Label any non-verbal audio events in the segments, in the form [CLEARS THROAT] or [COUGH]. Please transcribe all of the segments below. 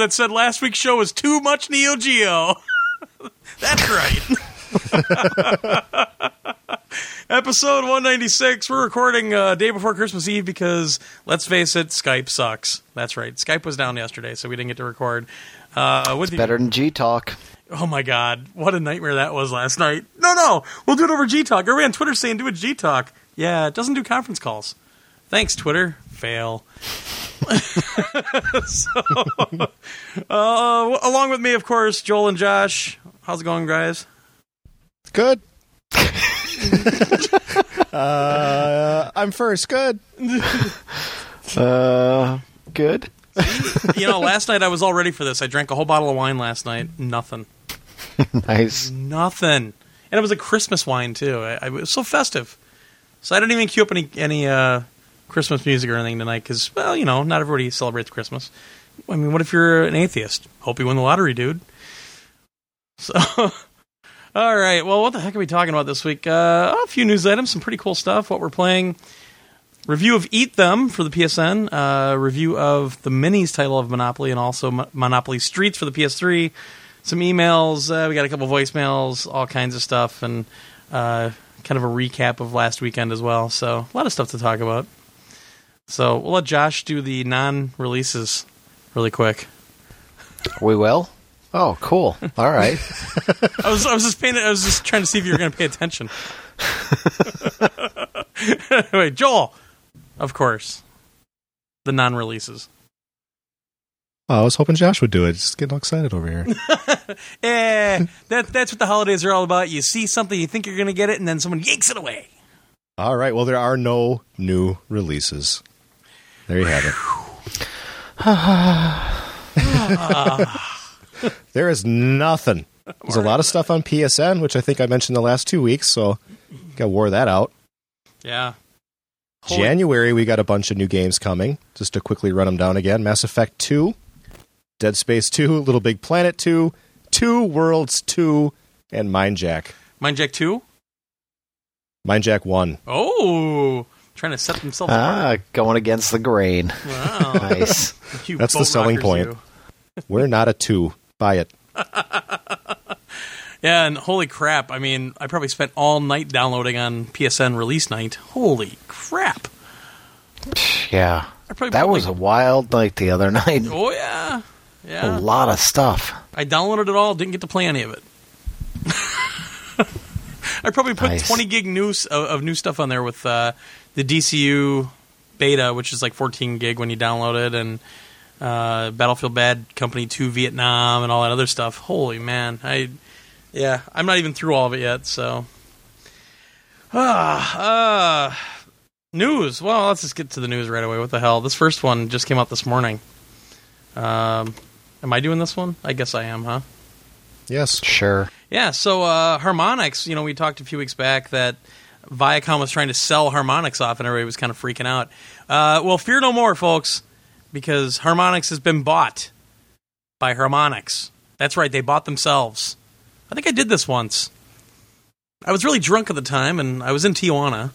that said last week's show was too much Neo Geo. [LAUGHS] That's right. [LAUGHS] Episode 196. We're recording uh, day before Christmas Eve because, let's face it, Skype sucks. That's right. Skype was down yesterday, so we didn't get to record. Uh, with you- Better than G Talk. Oh my god, what a nightmare that was last night. No, no, we'll do it over G Talk. Everybody on Twitter saying do it G Talk. Yeah, it doesn't do conference calls. Thanks, Twitter. Fail. So, [LAUGHS] uh, along with me, of course, Joel and Josh. How's it going, guys? Good. [LAUGHS] uh, I'm first. Good. [LAUGHS] Uh, good. You know, last night I was all ready for this. I drank a whole bottle of wine last night. Nothing. Nice. Nothing. And it was a Christmas wine too. I, I it was so festive. So I didn't even cue up any any uh, Christmas music or anything tonight because, well, you know, not everybody celebrates Christmas. I mean, what if you're an atheist? Hope you win the lottery, dude. [LAUGHS] So, all right. Well, what the heck are we talking about this week? Uh, a few news items, some pretty cool stuff. What we're playing. Review of Eat Them for the PSN. Uh, review of the Minis title of Monopoly and also Mo- Monopoly Streets for the PS3 some emails. Uh, we got a couple voicemails, all kinds of stuff, and uh, kind of a recap of last weekend as well. So a lot of stuff to talk about. So we'll let Josh do the non-releases really quick. We will. Oh, cool. All right. [LAUGHS] [LAUGHS] I was I was just paying. I was just trying to see if you were going to pay attention. [LAUGHS] anyway, Joel, of course, the non-releases. Oh, I was hoping Josh would do it. Just getting all excited over here. Eh, that that's what the holidays are all about. You see something, you think you're going to get it, and then someone yanks it away. all right. Well, there are no new releases. There you have it. [SIGHS] there is nothing. There's a lot of stuff on PSN, which I think I mentioned the last two weeks. So, got wore that out. Yeah. Holy- January, we got a bunch of new games coming. Just to quickly run them down again: Mass Effect Two, Dead Space Two, Little Big Planet Two, Two Worlds Two, and Mind Jack. Mind Jack 2? Mind Jack One. Oh, trying to set themselves ah, going against the grain. Wow. [LAUGHS] Nice. [LAUGHS] You That's the selling point. [LAUGHS] We're not a two. Buy it. Yeah, and holy crap. I mean, I probably spent all night downloading on PSN release night. Holy crap. [SIGHS] Yeah. I probably That put, was a wild night the other night. Oh, yeah. Yeah. A lot of stuff. I downloaded it all, didn't get to play any of it. I probably put Nice. 20 gig new, s- of, of new stuff on there with uh, the DCU beta, which is like 14 gig when you download it, and uh, Battlefield Bad Company 2 Vietnam and all that other stuff. Holy man. I yeah, I'm not even through all of it yet, so ah, uh, news. Well, let's just get to the news right away. What the hell? This first one just came out this morning. Um, am I doing this one? I guess I am, huh? Yes. Sure. Yeah, so uh, Harmonix, you know, we talked a few weeks back that Viacom was trying to sell Harmonix off and everybody was kind of freaking out. Uh, well, fear no more, folks, because Harmonix has been bought by Harmonix. That's right, they bought themselves. I think I did this once. I was really drunk at the time and I was in Tijuana.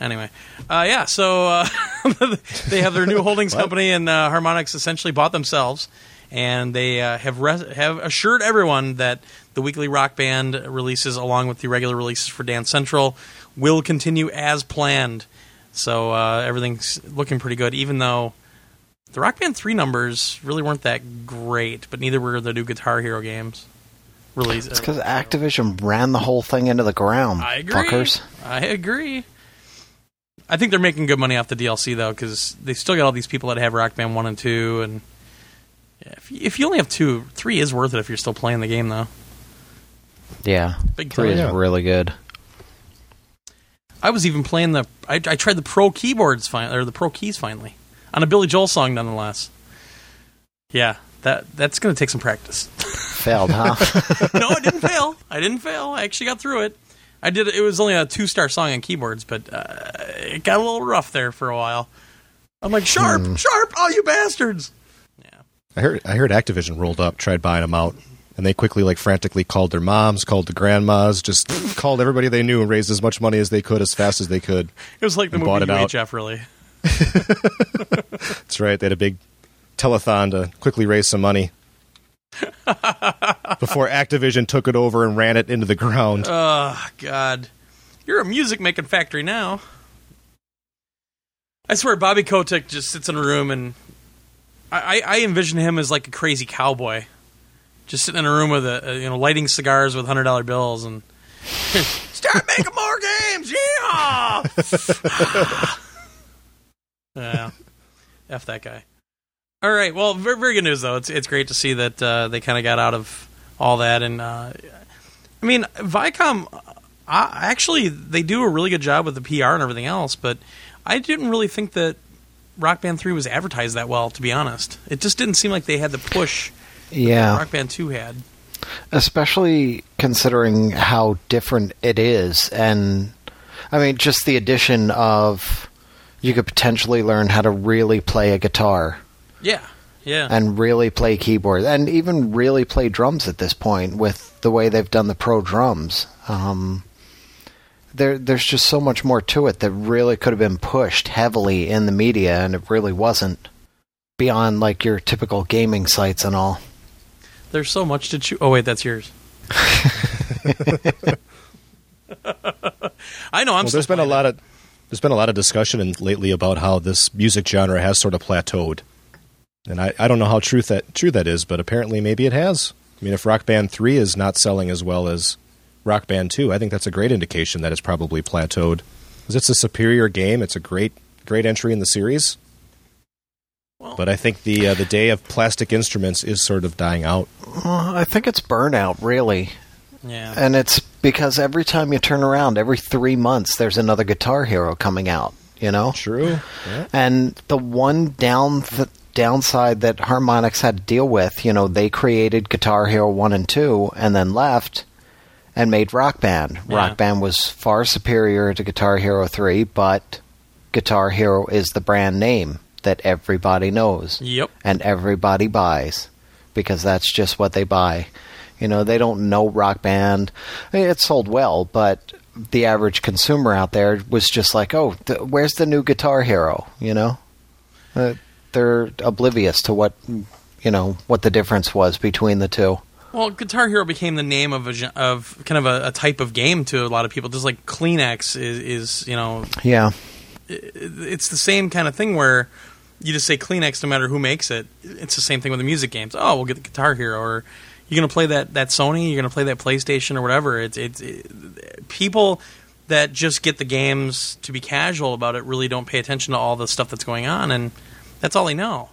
Anyway, uh, yeah, so uh, [LAUGHS] they have their new holdings [LAUGHS] company, and uh, Harmonix essentially bought themselves, and they uh, have res- have assured everyone that the weekly rock band releases, along with the regular releases for Dance Central, will continue as planned. So uh, everything's looking pretty good, even though the Rock Band three numbers really weren't that great, but neither were the new Guitar Hero games. Release. It's because Activision ran the whole thing into the ground. I agree. Fuckers. I agree. I think they're making good money off the DLC though, because they still got all these people that have Rock Band one and two, and yeah, if, you, if you only have two, three is worth it if you're still playing the game though. Yeah. Big Three time. is Yeah. really good. I was even playing the. I, I tried the Pro keyboards finally, or the Pro keys finally, on a Billy Joel song nonetheless. Yeah, that that's going to take some practice. [LAUGHS] Failed, huh? no, I didn't fail. I didn't fail. I actually got through it. I did. It was only a two star song on keyboards, but uh, it got a little rough there for a while. I'm like, sharp, sharp, all you bastards. Yeah. I heard I heard Activision rolled up, tried buying them out, and they quickly, like, frantically called their moms, called the grandmas, just called everybody they knew and raised as much money as they could as fast as they could. It was like the movie it out. Really. That's right. They had a big, telethon to quickly raise some money [LAUGHS] before Activision took it over and ran it into the ground. Oh God, you're a music making factory now. I swear, Bobby Kotick just sits in a room, and I, I envision him as like a crazy cowboy, just sitting in a room with a, a you know lighting cigars with hundred dollar bills and [LAUGHS] start making more games, yeah. [LAUGHS] yeah, f that guy. All right, well, very, very good news though. It's it's great to see that uh, they kind of got out of all that, and uh, I mean, Viacom actually they do a really good job with the PR and everything else, but I didn't really think that Rock Band Three was advertised that well. To be honest, it just didn't seem like they had the push Yeah. Rock Band Two had. especially considering how different it is and i mean just the addition of you could potentially learn how to really play a guitar Yeah, yeah, and really play keyboard and even really play drums at this point with the way they've done the pro drums um, there, there's just so much more to it that really could have been pushed heavily in the media and it really wasn't beyond like your typical gaming sites and all There's so much to choose. Oh wait, that's yours. [LAUGHS] I know. I'm. well, there's been a lot of there's been a lot of discussion in, lately about how this music genre has sort of plateaued, and I, I don't know how true that true that is, but apparently maybe it has. I mean, if Rock Band Three is not selling as well as Rock Band Two, I think that's a great indication that it's probably plateaued. Because it's a superior game, it's a great great entry in the series. Well- but I think the uh, the day of plastic instruments is sort of dying out. Well, I think it's burnout, really. Yeah. And it's because every time you turn around, every three months, there's another Guitar Hero coming out, you know? True. Yeah. And the one down th- downside that Harmonix had to deal with, you know, they created Guitar Hero 1 and 2 and then left and made Rock Band. Yeah. Rock Band was far superior to Guitar Hero 3, but Guitar Hero is the brand name that everybody knows Yep. and everybody buys because that's just what they buy. You know, they don't know Rock Band. It sold well, but the average consumer out there was just like, "Oh, th- where's the new Guitar Hero?" You know, uh, they're oblivious to what you know what the difference was between the two. Well, Guitar Hero became the name of a of kind of a, a type of game to a lot of people. Just like Kleenex is, is you know, Yeah, it's the same kind of thing where you just say Kleenex no matter who makes it. It's the same thing with the music games. Oh, we'll get the Guitar Hero, or you're gonna play that that Sony, you're gonna play that PlayStation or whatever. It's it's it, people that just get the games to be casual about it really don't pay attention to all the stuff that's going on, and that's all they know.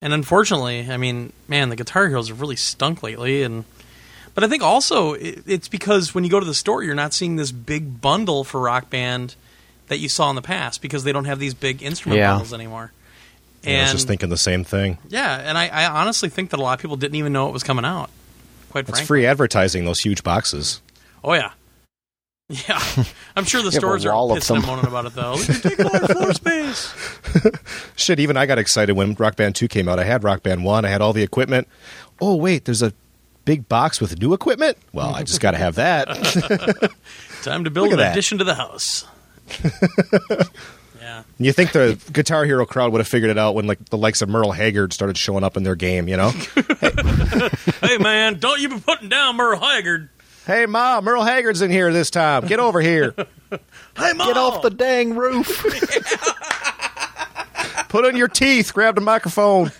And unfortunately, I mean, man, the Guitar Heroes have really stunk lately, and but I think also it, it's because when you go to the store, you're not seeing this big bundle for Rock Band that you saw in the past because they don't have these big instrument Yeah. bundles anymore. I was just thinking the same thing. yeah, and I, I honestly think that a lot of people didn't even know it was coming out. Quite It's free advertising, those huge boxes. oh yeah, [LAUGHS] yeah. I'm sure the [LAUGHS] You have a stores are pissing and moaning about it though. Look, take a lot floor space. [LAUGHS] Shit, even I got excited when Rock Band 2 came out. I had Rock Band 1, I had all the equipment. Oh, wait, there's a big box with new equipment? Well, I just got to have that. Time to build an addition to the house. Yeah. you think the Guitar Hero crowd would have figured it out when like the likes of Merle Haggard started showing up in their game, you know? [LAUGHS] Hey man, don't you be putting down Merle Haggard. hey, Ma, Merle Haggard's in here this time. Get over here. [LAUGHS] Hey mom, get off the dang roof. [LAUGHS] Put in your teeth. Grab the microphone.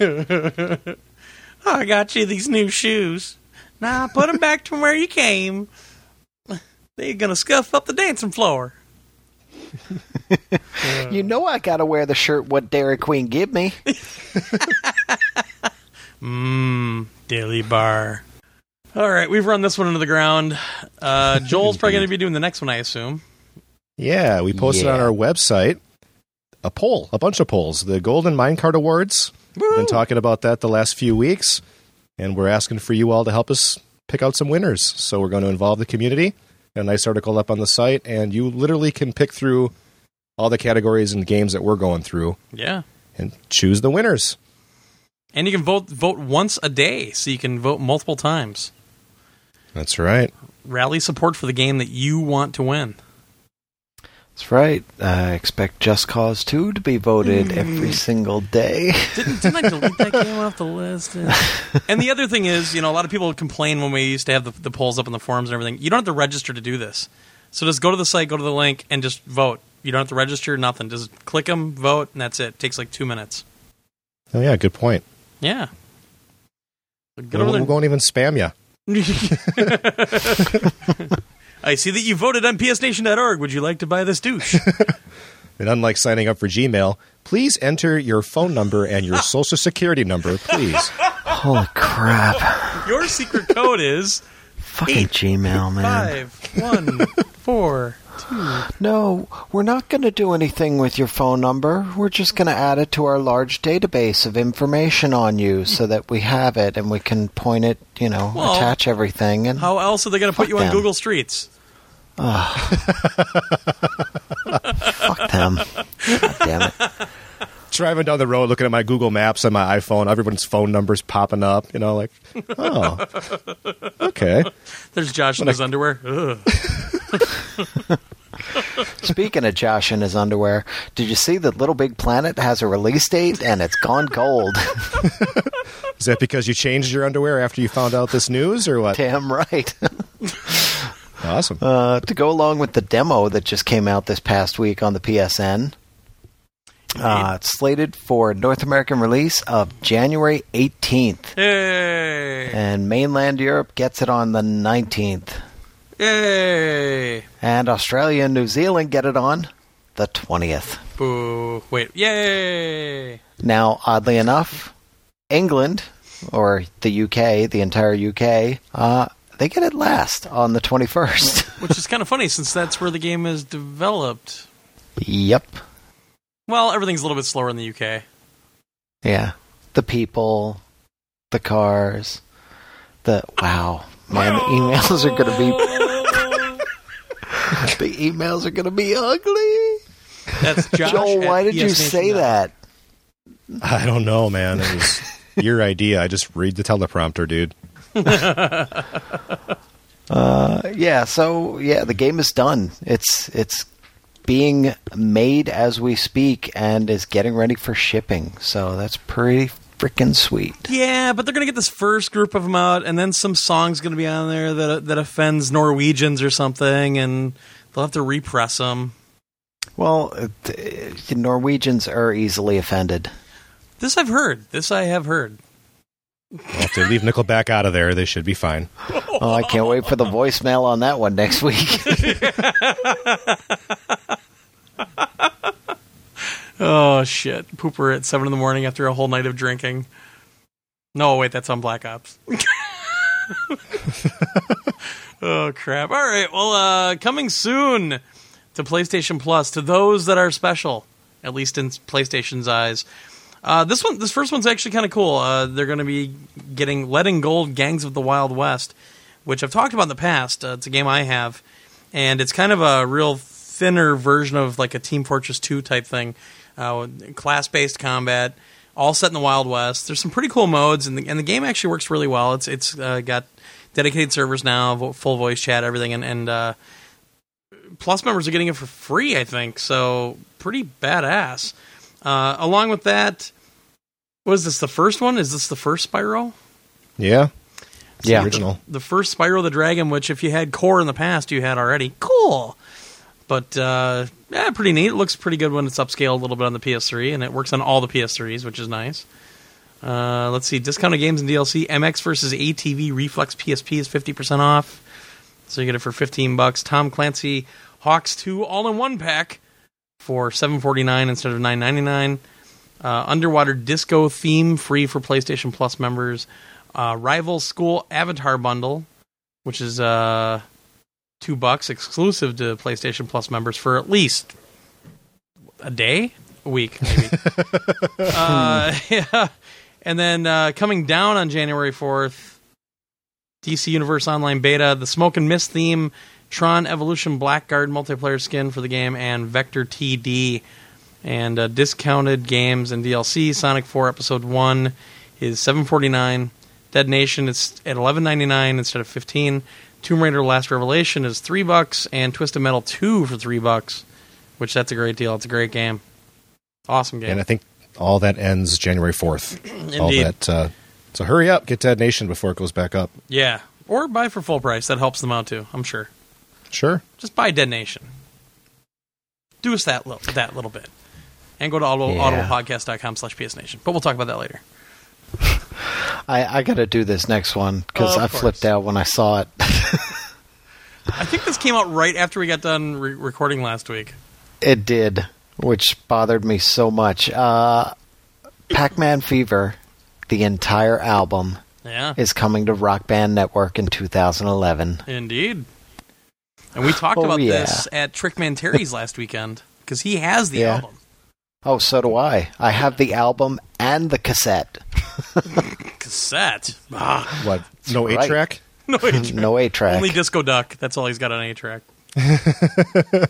I got you these new shoes. Now put them back to where you came. They're gonna scuff up the dancing floor. [LAUGHS] you know I gotta wear the shirt what Dairy Queen give me. [LAUGHS] Mmm, Dilly Bar. All right, we've run this one into the ground. Uh, [LAUGHS] Joel's probably going to be doing the next one, I assume. Yeah, we posted Yeah. on our website a poll, a bunch of polls. The Golden Minecart Awards. We've been talking about that the last few weeks, and we're asking for you all to help us pick out some winners. So we're going to involve the community. A nice article up on the site, and you literally can pick through all the categories and games that we're going through Yeah, and choose the winners. and you can vote vote once a day, so you can vote multiple times. That's right. Rally support for the game that you want to win. That's right. I expect Just Cause 2 to be voted mm. every single day. [LAUGHS] Didn't, didn't I delete that game off the list? [LAUGHS] and the other thing is, you know, a lot of people complain when we used to have the, the polls up in the forums and everything. You don't have to register to do this. So just go to the site, go to the link, and just vote. You don't have to register, nothing. Just click them, vote, and that's it. it takes like two minutes. Oh yeah, good point. Yeah. Get We over there. won't even spam you. [LAUGHS] I see that you voted on psnation.org. Would you like to buy this douche? [LAUGHS] And unlike signing up for Gmail, please enter your phone number and your [LAUGHS] social security number, please. Holy crap. Your secret code is Fucking Gmail, man. five one four two. [GASPS] No, we're not going to do anything with your phone number. We're just going to add it to our large database of information on you so that we have it and we can point it, you know, Well, attach everything. And How else are they going to put Fuck you on them. Google Streets? Oh. [LAUGHS] fuck them. God damn it. Driving down the road, looking at my Google Maps on my iPhone, everyone's phone numbers popping up. You know, like, oh, okay. There's Josh in his underwear. [LAUGHS] Ugh. Speaking of Josh in his underwear, did you see that Little Big Planet has a release date and it's gone gold? [LAUGHS] Is that because you changed your underwear after you found out this news, or what? damn right. [LAUGHS] Awesome. Uh, to go along with the demo that just came out this past week on the PSN. Uh, it's slated for North American release of January 18th, Yay! and mainland Europe gets it on the 19th, Yay! and Australia and New Zealand get it on the 20th. Boo! Wait! Yay! Now, oddly enough, England or the UK, the entire UK, uh, they get it last on the 21st. [LAUGHS] Which is kind of funny since that's where the game is developed. yep. Well, everything's a little bit slower in the UK. Yeah. The people, the cars, the wow. Man, the emails are going to be [LAUGHS] the emails are going to be ugly. That's [LAUGHS] Josh. Joel, why did you say that? I don't know, man. It was [LAUGHS] your idea. I just read the teleprompter, dude. Uh, yeah, so yeah, the game is done. It's it's being made as we speak and is getting ready for shipping. So that's pretty freaking sweet. Yeah, but they're gonna get this first group of them out, and then some songs gonna be on there that that offends Norwegians or something, and they'll have to repress them. Well, uh, th- Norwegians are easily offended. This I've heard. This I have heard. Well, if they leave Nickelback out of there, they should be fine. Oh, I can't wait for the voicemail on that one next week. [LAUGHS] Oh shit! Pooper at seven in the morning after a whole night of drinking. No, wait, that's on Black Ops. [LAUGHS] [LAUGHS] oh crap! All right, well, uh, coming soon to PlayStation Plus to those that are special, at least in PlayStation's eyes. Uh, this one, this first one's actually kind of cool. Uh, they're going to be getting Lead and Gold Gangs of the Wild West, which I've talked about in the past. Uh, it's a game I have, and it's kind of a real thinner version of like a Team Fortress 2 type thing. Uh, class based combat, all set in the Wild West. There's some pretty cool modes, and the, and the game actually works really well. It's it's uh, got dedicated servers now, vo- full voice chat, everything, and, and uh, Plus members are getting it for free, I think. So pretty badass. Uh, along with that, was this the first one? Is this the first Spyro? Yeah. Yeah. the original. The first Spyro the Dragon, which if you had Core in the past, you had already. Cool. But uh, yeah, pretty neat. It looks pretty good when it's upscaled a little bit on the PS3, and it works on all the PS3s, which is nice. Uh, let's see, discounted games and DLC. MX versus ATV Reflex PSP is fifty percent off, so you get it for fifteen bucks. Tom Clancy HAWX Two All in One Pack for seven forty nine instead of nine ninety nine. Uh, underwater disco theme free for PlayStation Plus members. Uh, Rival School Avatar bundle, which is uh, two bucks exclusive to PlayStation Plus members for at least a day, a week, maybe. [LAUGHS] uh, [LAUGHS] yeah. And then uh, coming down on January 4th, DC Universe Online Beta, the Smoke and Mist theme, Tron Evolution Blackguard multiplayer skin for the game, and Vector TD. And uh, discounted games and DLC, Sonic 4 Episode 1 is 749 Dead Nation is at 11.99 instead of 15. Tomb Raider: Last Revelation is three bucks, and Twisted Metal 2 for three bucks which that's a great deal. It's a great game. Awesome game. And I think all that ends January 4th. [CLEARS THROAT] All that. Uh, so hurry up, get Dead Nation before it goes back up. Yeah. Or buy for full price. That helps them out too, I'm sure. Sure. Just buy Dead Nation. Do us that little, that little bit. And go to audible, Yeah. audiblepodcast.com slash psnation. But we'll talk about that later. [LAUGHS] I, I got to do this next one because Of I course. flipped out when I saw it. [LAUGHS] I think this came out right after we got done re- recording last week. it did, which bothered me so much. Uh, Pac-Man Fever, the entire album, Yeah. is coming to Rock Band Network in 2011. Indeed. And we talked Oh, about yeah. this at Trickman Terry's last weekend because he has the Yeah. album. Oh, so do I. I have the album and the cassette. [LAUGHS] Cassette. Ah, What? No Right. eight track? [LAUGHS] no, eight- no A track. only Disco Duck. That's all he's got on A track. [LAUGHS]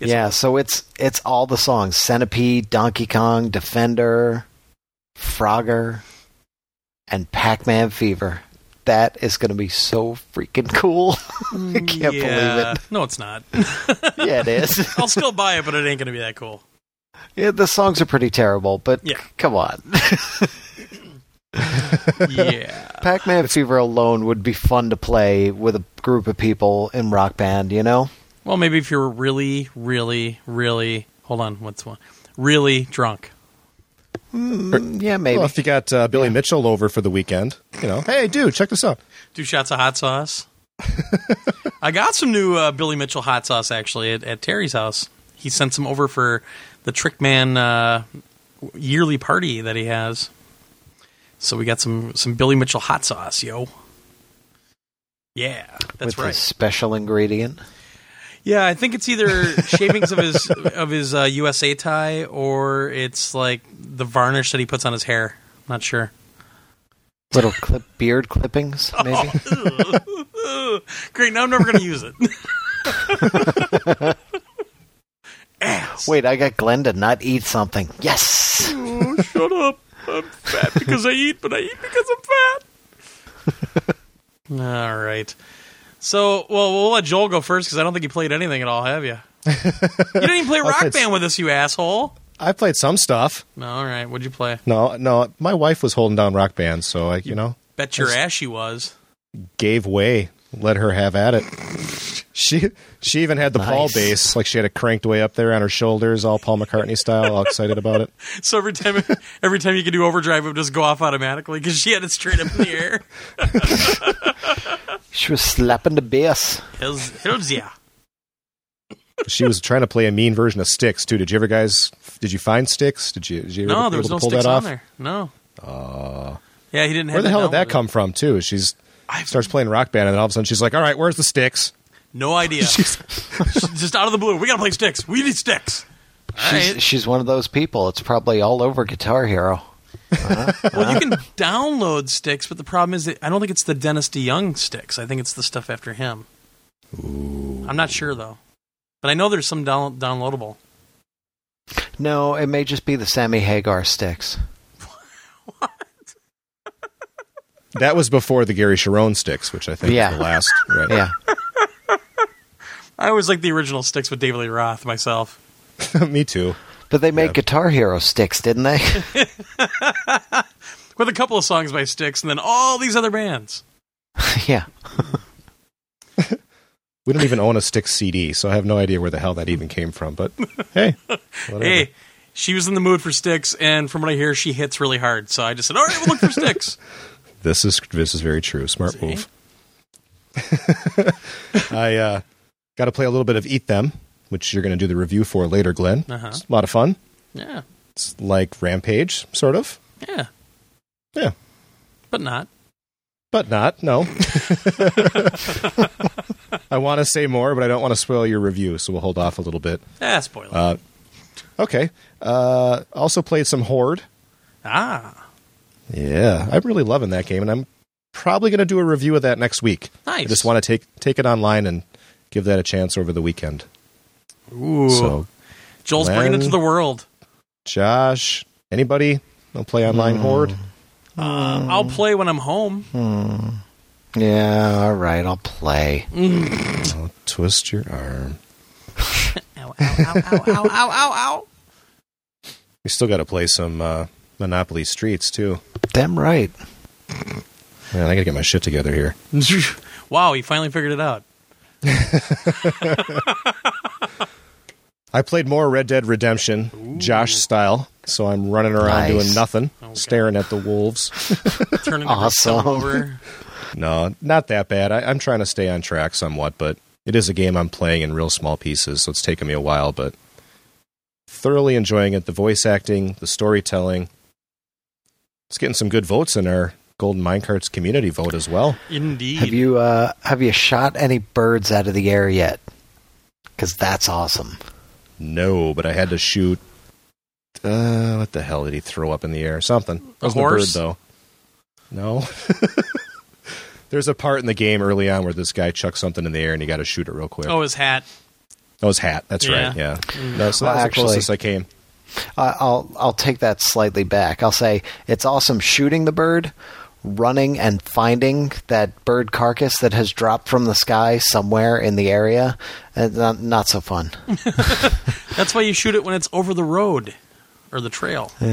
yeah, so it's it's all the songs: Centipede, Donkey Kong, Defender, Frogger, and Pac-Man Fever. That is going to be so freaking cool. I can't yeah. believe it. No, it's not. Yeah, it is. I'll still buy it, but it ain't going to be that cool. Yeah, the songs are pretty terrible, but Yeah. come on. [LAUGHS] Yeah. Pac-Man Fever alone would be fun to play with a group of people in Rock Band, you know? Well, maybe if you're really, really, really. Hold on. What's one? Really drunk. Mm, yeah, maybe. Well, if you got uh, Billy Mitchell over for the weekend, you know, hey, dude, check this out. Two shots of hot sauce. [LAUGHS] I got some new uh, Billy Mitchell hot sauce actually at, at Terry's house. He sent some over for the Trickman uh, yearly party that he has. So we got some some Billy Mitchell hot sauce, yo. Yeah, that's with right. a special ingredient. Yeah, I think it's either [LAUGHS] shavings of his of his uh, USA tie or it's like the varnish that he puts on his hair. I'm not sure. Little clip beard clippings, [LAUGHS] maybe. [LAUGHS] Great, now I'm never going to use it. Ass. Wait, I got Glenn to not eat something. Yes. Oh, shut up. I'm fat because I eat, but I eat because I'm fat. [LAUGHS] all right. So, well, we'll let Joel go first because I don't think you played anything at all, have you? You didn't even play [LAUGHS] Rock played- Band with us, you asshole. I played some stuff. No, all right. What'd you play? No, no, my wife was holding down Rock Band, so I, you know, Bet your That's- ass she was. gave way, let her have at it. She she even had the Paul bass, like she had it cranked way up there on her shoulders, all Paul McCartney style, all excited about it. [LAUGHS] So every time, every time you could do overdrive, it would just go off automatically because she had it straight up in the air. [LAUGHS] She was slapping the bass. Hells, hells yeah. She was trying to play a mean version of Styx too. Did you ever guys? Did you find Styx? Did you? Did you No, ever there was no pull Styx that on off? there. No. yeah, he didn't have Where the hell did that downloaded. come from too? She's I've starts playing Rock Band, and then all of a sudden she's like, "All right, where's the Styx?" no idea. [LAUGHS] she's [LAUGHS] just out of the blue. We gotta play Styx. We need Styx. She's, right. she's one of those people. It's probably all over Guitar Hero. [LAUGHS] Well, you can download Styx, but the problem is that I don't think it's the Dennis DeYoung Styx. I think it's the stuff after him. I'm not sure though, but I know there's some down- downloadable. No, it may just be the Sammy Hagar Styx. That was before the Gary Cherone Styx, which I think Yeah. was the last. Right. Yeah. [LAUGHS] I always like the original Styx with David Lee Roth myself. [LAUGHS] Me too. But they made Yeah. Guitar Hero Styx, didn't they? [LAUGHS] With a couple of songs by Styx, and then all these other bands. yeah. We don't even own a Styx CD, so I have no idea where the hell that even came from. But hey, whatever. Hey, she was in the mood for Styx, and from what I hear, she hits really hard. So I just said, "All right, we'll look for Styx." This is this is very true. Smart See? move. [LAUGHS] I uh, got to play a little bit of Eat Them, which you're going to do the review for later, Glenn. Uh-huh. It's a lot of fun. Yeah, It's like Rampage, sort of. yeah, Yeah, but not. but not. No. [LAUGHS] I want to say more, but I don't want to spoil your review, so we'll hold off a little bit. Ah, spoiler. Uh, okay. Uh, also played some Horde. ah, Yeah, I'm really loving that game, and I'm probably going to do a review of that next week. nice. I just want to take take it online and give that a chance over the weekend. Ooh, So, Joel's bringing it to the world. Josh, anybody? Don't play online Horde. Uh, I'll play when I'm home. Yeah, all right, I'll play. I'll twist your arm. [LAUGHS] Ow, ow, ow, ow, ow, ow, We still got to play some uh, Monopoly Streets too. Damn right. Man, I got to get my shit together here. [LAUGHS] wow, he finally figured it out. [LAUGHS] I played more Red Dead Redemption, Josh style. So I'm running around Nice. doing nothing, Okay. staring at the wolves. [LAUGHS] Turning Awesome. over. no, not that bad. I, I'm trying to stay on track somewhat, but it is a game I'm playing in real small pieces, so it's taken me a while, but thoroughly enjoying it. The voice acting, the storytelling. It's getting some good votes in our Golden Minecarts community vote as well. Indeed. Have you uh, have you shot any birds out of the air yet? Because that's awesome. No, but I had to shoot. Uh, what the hell did he throw up in the air? Something. A Wasn't horse? bird though. No. [LAUGHS] There's a part in the game early on where this guy chucks something in the air and you got to shoot it real quick. Oh, his hat. Oh, his hat. That's Yeah. right. Yeah. Mm. No, so Well, that actually- the closest I came. I- I'll I'll take that slightly back. I'll say it's awesome shooting the bird, running and finding that bird carcass that has dropped from the sky somewhere in the area. And not, not so fun. [LAUGHS] That's why you shoot it when it's over the road or the trail. Uh,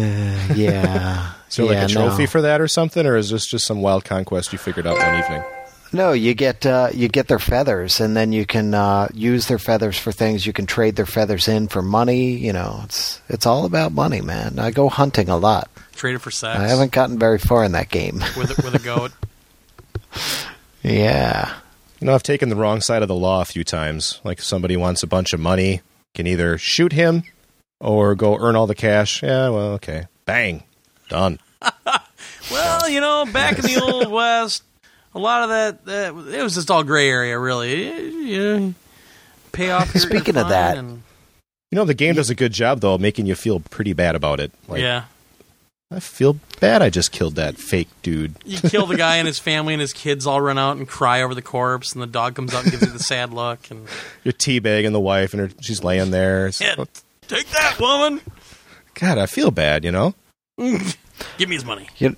yeah. Is there yeah, like a trophy no. for that or something, or is this just some wild conquest you figured out one evening? No, you get uh, you get their feathers, and then you can uh, use their feathers for things. You can trade their feathers in for money. You know, it's it's all about money, man. I go hunting a lot. Traded for sex. I haven't gotten very far in that game. [LAUGHS] with a, with a goat. [LAUGHS] yeah. You know, I've taken the wrong side of the law a few times. Like, if somebody wants a bunch of money, can either shoot him or go earn all the cash. Yeah, well, okay. Bang. Done. [LAUGHS] Well, you know, back in the old west, a lot of that, that it was just all gray area, really. You know, pay off. Your, Speaking your of that, and- You know, the game does a good job, though, making you feel pretty bad about it. Like, yeah, I feel bad I just killed that fake dude. you kill the guy and his [LAUGHS] family and his kids all run out and cry over the corpse, and the dog comes out and gives you the sad look and You're teabagging the wife, and her, she's laying there. It's- [LAUGHS] Yeah. take that woman, God, I feel bad, you know? [LAUGHS] give me his money. You,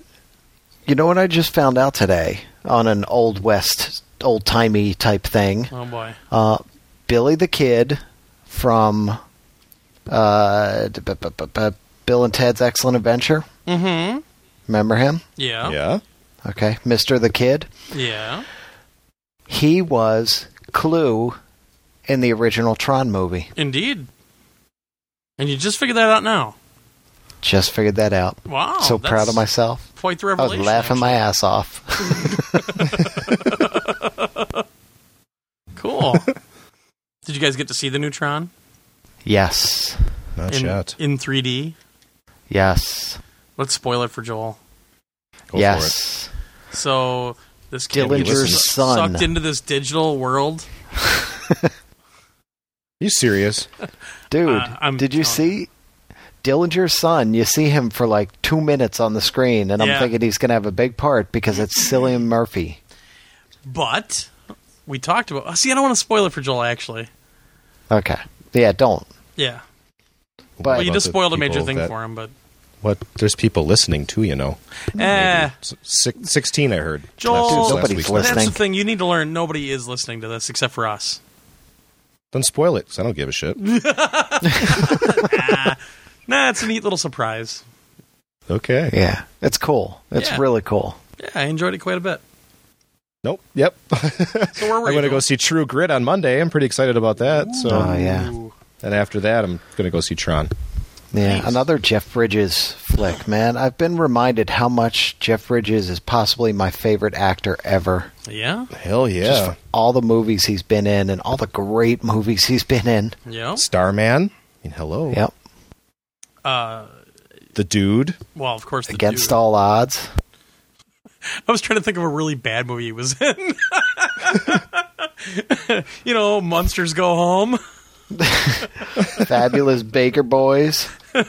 you know what I just found out today on an old west, old timey type thing. Oh boy, Uh, Billy the Kid from uh, Bill and Ted's Excellent Adventure. mm-hmm. Remember him? Yeah, Yeah. Okay, Mister the Kid. yeah. He was Clu in the original Tron movie. Indeed. And you just figured that out now. Just figured that out. Wow, so proud of myself. Quite the I was revelation. laughing my ass off. [LAUGHS] Cool. Did you guys get to see the new Tron yes, Not in, yet. in 3D? yes, Let's spoil it for Joel. Go for yes. So this kid Dillinger's gets son. sucked into this digital world. [LAUGHS] it. You serious? Dude, Uh, did you telling see Dillinger's son? You see him for like two minutes on the screen, and I'm Yeah. thinking he's going to have a big part because it's Cillian [LAUGHS] Murphy. But we talked about. See, I don't want to spoil it for Joel. Actually, Okay, yeah, don't. yeah. But- Well, you just spoiled a major thing that- for him. But What? There's people listening too, you know. eh, six, 16, I heard. Joel, Last- last nobody's week's listening. that's the thing. You need to learn. Nobody is listening to this except for us. Don't spoil it, 'cause I don't give a shit. [LAUGHS] Nah, it's a neat little surprise. Okay. Yeah, it's cool. It's Yeah. really cool. Yeah, I enjoyed it quite a bit. Nope. Yep. So where were [LAUGHS] I'm you? going to go see True Grit on Monday. I'm pretty excited about that. So, Oh, yeah. Ooh. and after that, I'm going to go see Tron. Yeah, Nice. another Jeff Bridges flick, man. I've been reminded how much Jeff Bridges is possibly my favorite actor ever. Yeah. Hell Just yeah. for all the movies he's been in and all the great movies he's been in. Yeah. Starman. I mean, hello. Yep. Uh, The Dude. well, of course. The Against dude. all odds. I was trying to think of a really bad movie he was in. [LAUGHS] you know, Monsters Go Home. [LAUGHS] Fabulous Baker Boys. So,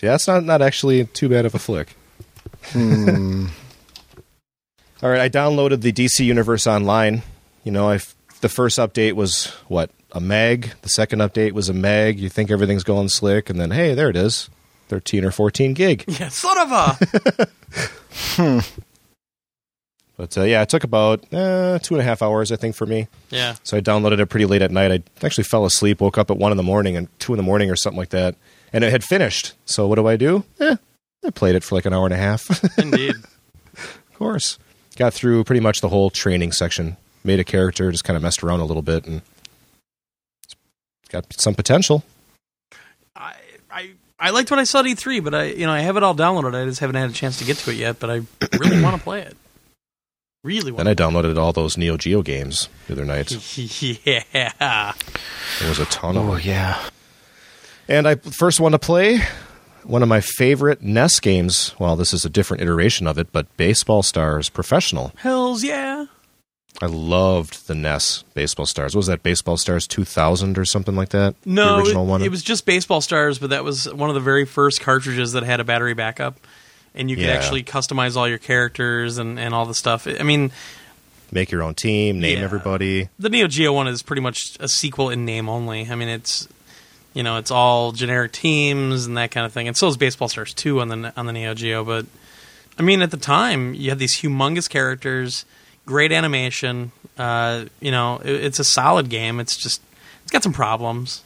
yeah, that's not, not actually too bad of a flick. Hmm. [LAUGHS] All right, I downloaded the DC Universe Online. You know, I the first update was what a meg. The second update was a meg. You think everything's going slick, and then hey, there it is, thirteen or fourteen gig. [LAUGHS] Yeah, son of a. [LAUGHS] But uh, yeah, it took about uh, two and a half hours, I think, for me. Yeah. So I downloaded it pretty late at night. I actually fell asleep, woke up at one in the morning and two in the morning or something like that, and it had finished. So what do I do? Eh, I played it for like an hour and a half. [LAUGHS] Indeed. of course, got through pretty much the whole training section. Made a character, just kind of messed around a little bit, and it's got some potential. I, I I liked what I saw at E3, but I you know I have it all downloaded. I just haven't had a chance to get to it yet. But I really want to play it. Really want. Then want. I downloaded all those Neo Geo games the other night. [LAUGHS] yeah. There was a ton of Oh them. yeah. And I first one to play one of my favorite NES games. Well, this is a different iteration of it, but Baseball Stars Professional. Hells yeah. I loved the NES Baseball Stars. What was that Baseball Stars 2000 or something like that? No, the original it, one. it was just Baseball Stars, but that was one of the very first cartridges that had a battery backup, and you could Yeah. actually customize all your characters and, and all the stuff. I mean, Make your own team, name Yeah. everybody. the Neo Geo one is pretty much a sequel in name only. I mean, it's you know, it's all generic teams and that kind of thing. And so is Baseball Stars 2 on the on the Neo Geo, but I mean, at the time, you had these humongous characters, great animation. Uh, you know, it, it's a solid game. It's just it's got some problems.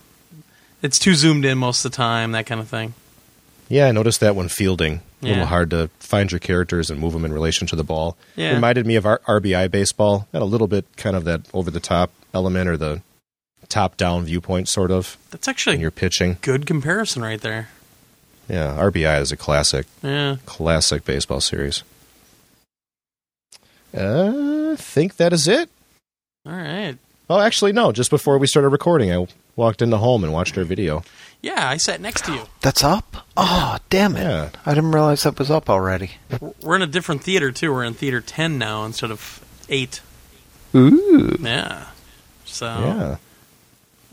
It's too zoomed in most of the time, that kind of thing. Yeah, I noticed that when fielding. A little hard to find your characters and move them in relation to the ball. Yeah. Reminded me of R- RBI baseball. Had a little bit kind of that over the top element or the top down viewpoint, sort of, That's actually in a your pitching. good comparison right there. Yeah, RBI is a classic, Yeah. classic baseball series. Uh, I think that is it. All right. Oh, actually, no. Just before we started recording, I walked into home and watched our video. Yeah, I sat next to you. That's up? Oh, damn it. Yeah. I didn't realize that was up already. We're in a different theater too. We're in theater 10 now instead of 8. Ooh. Yeah. So Yeah.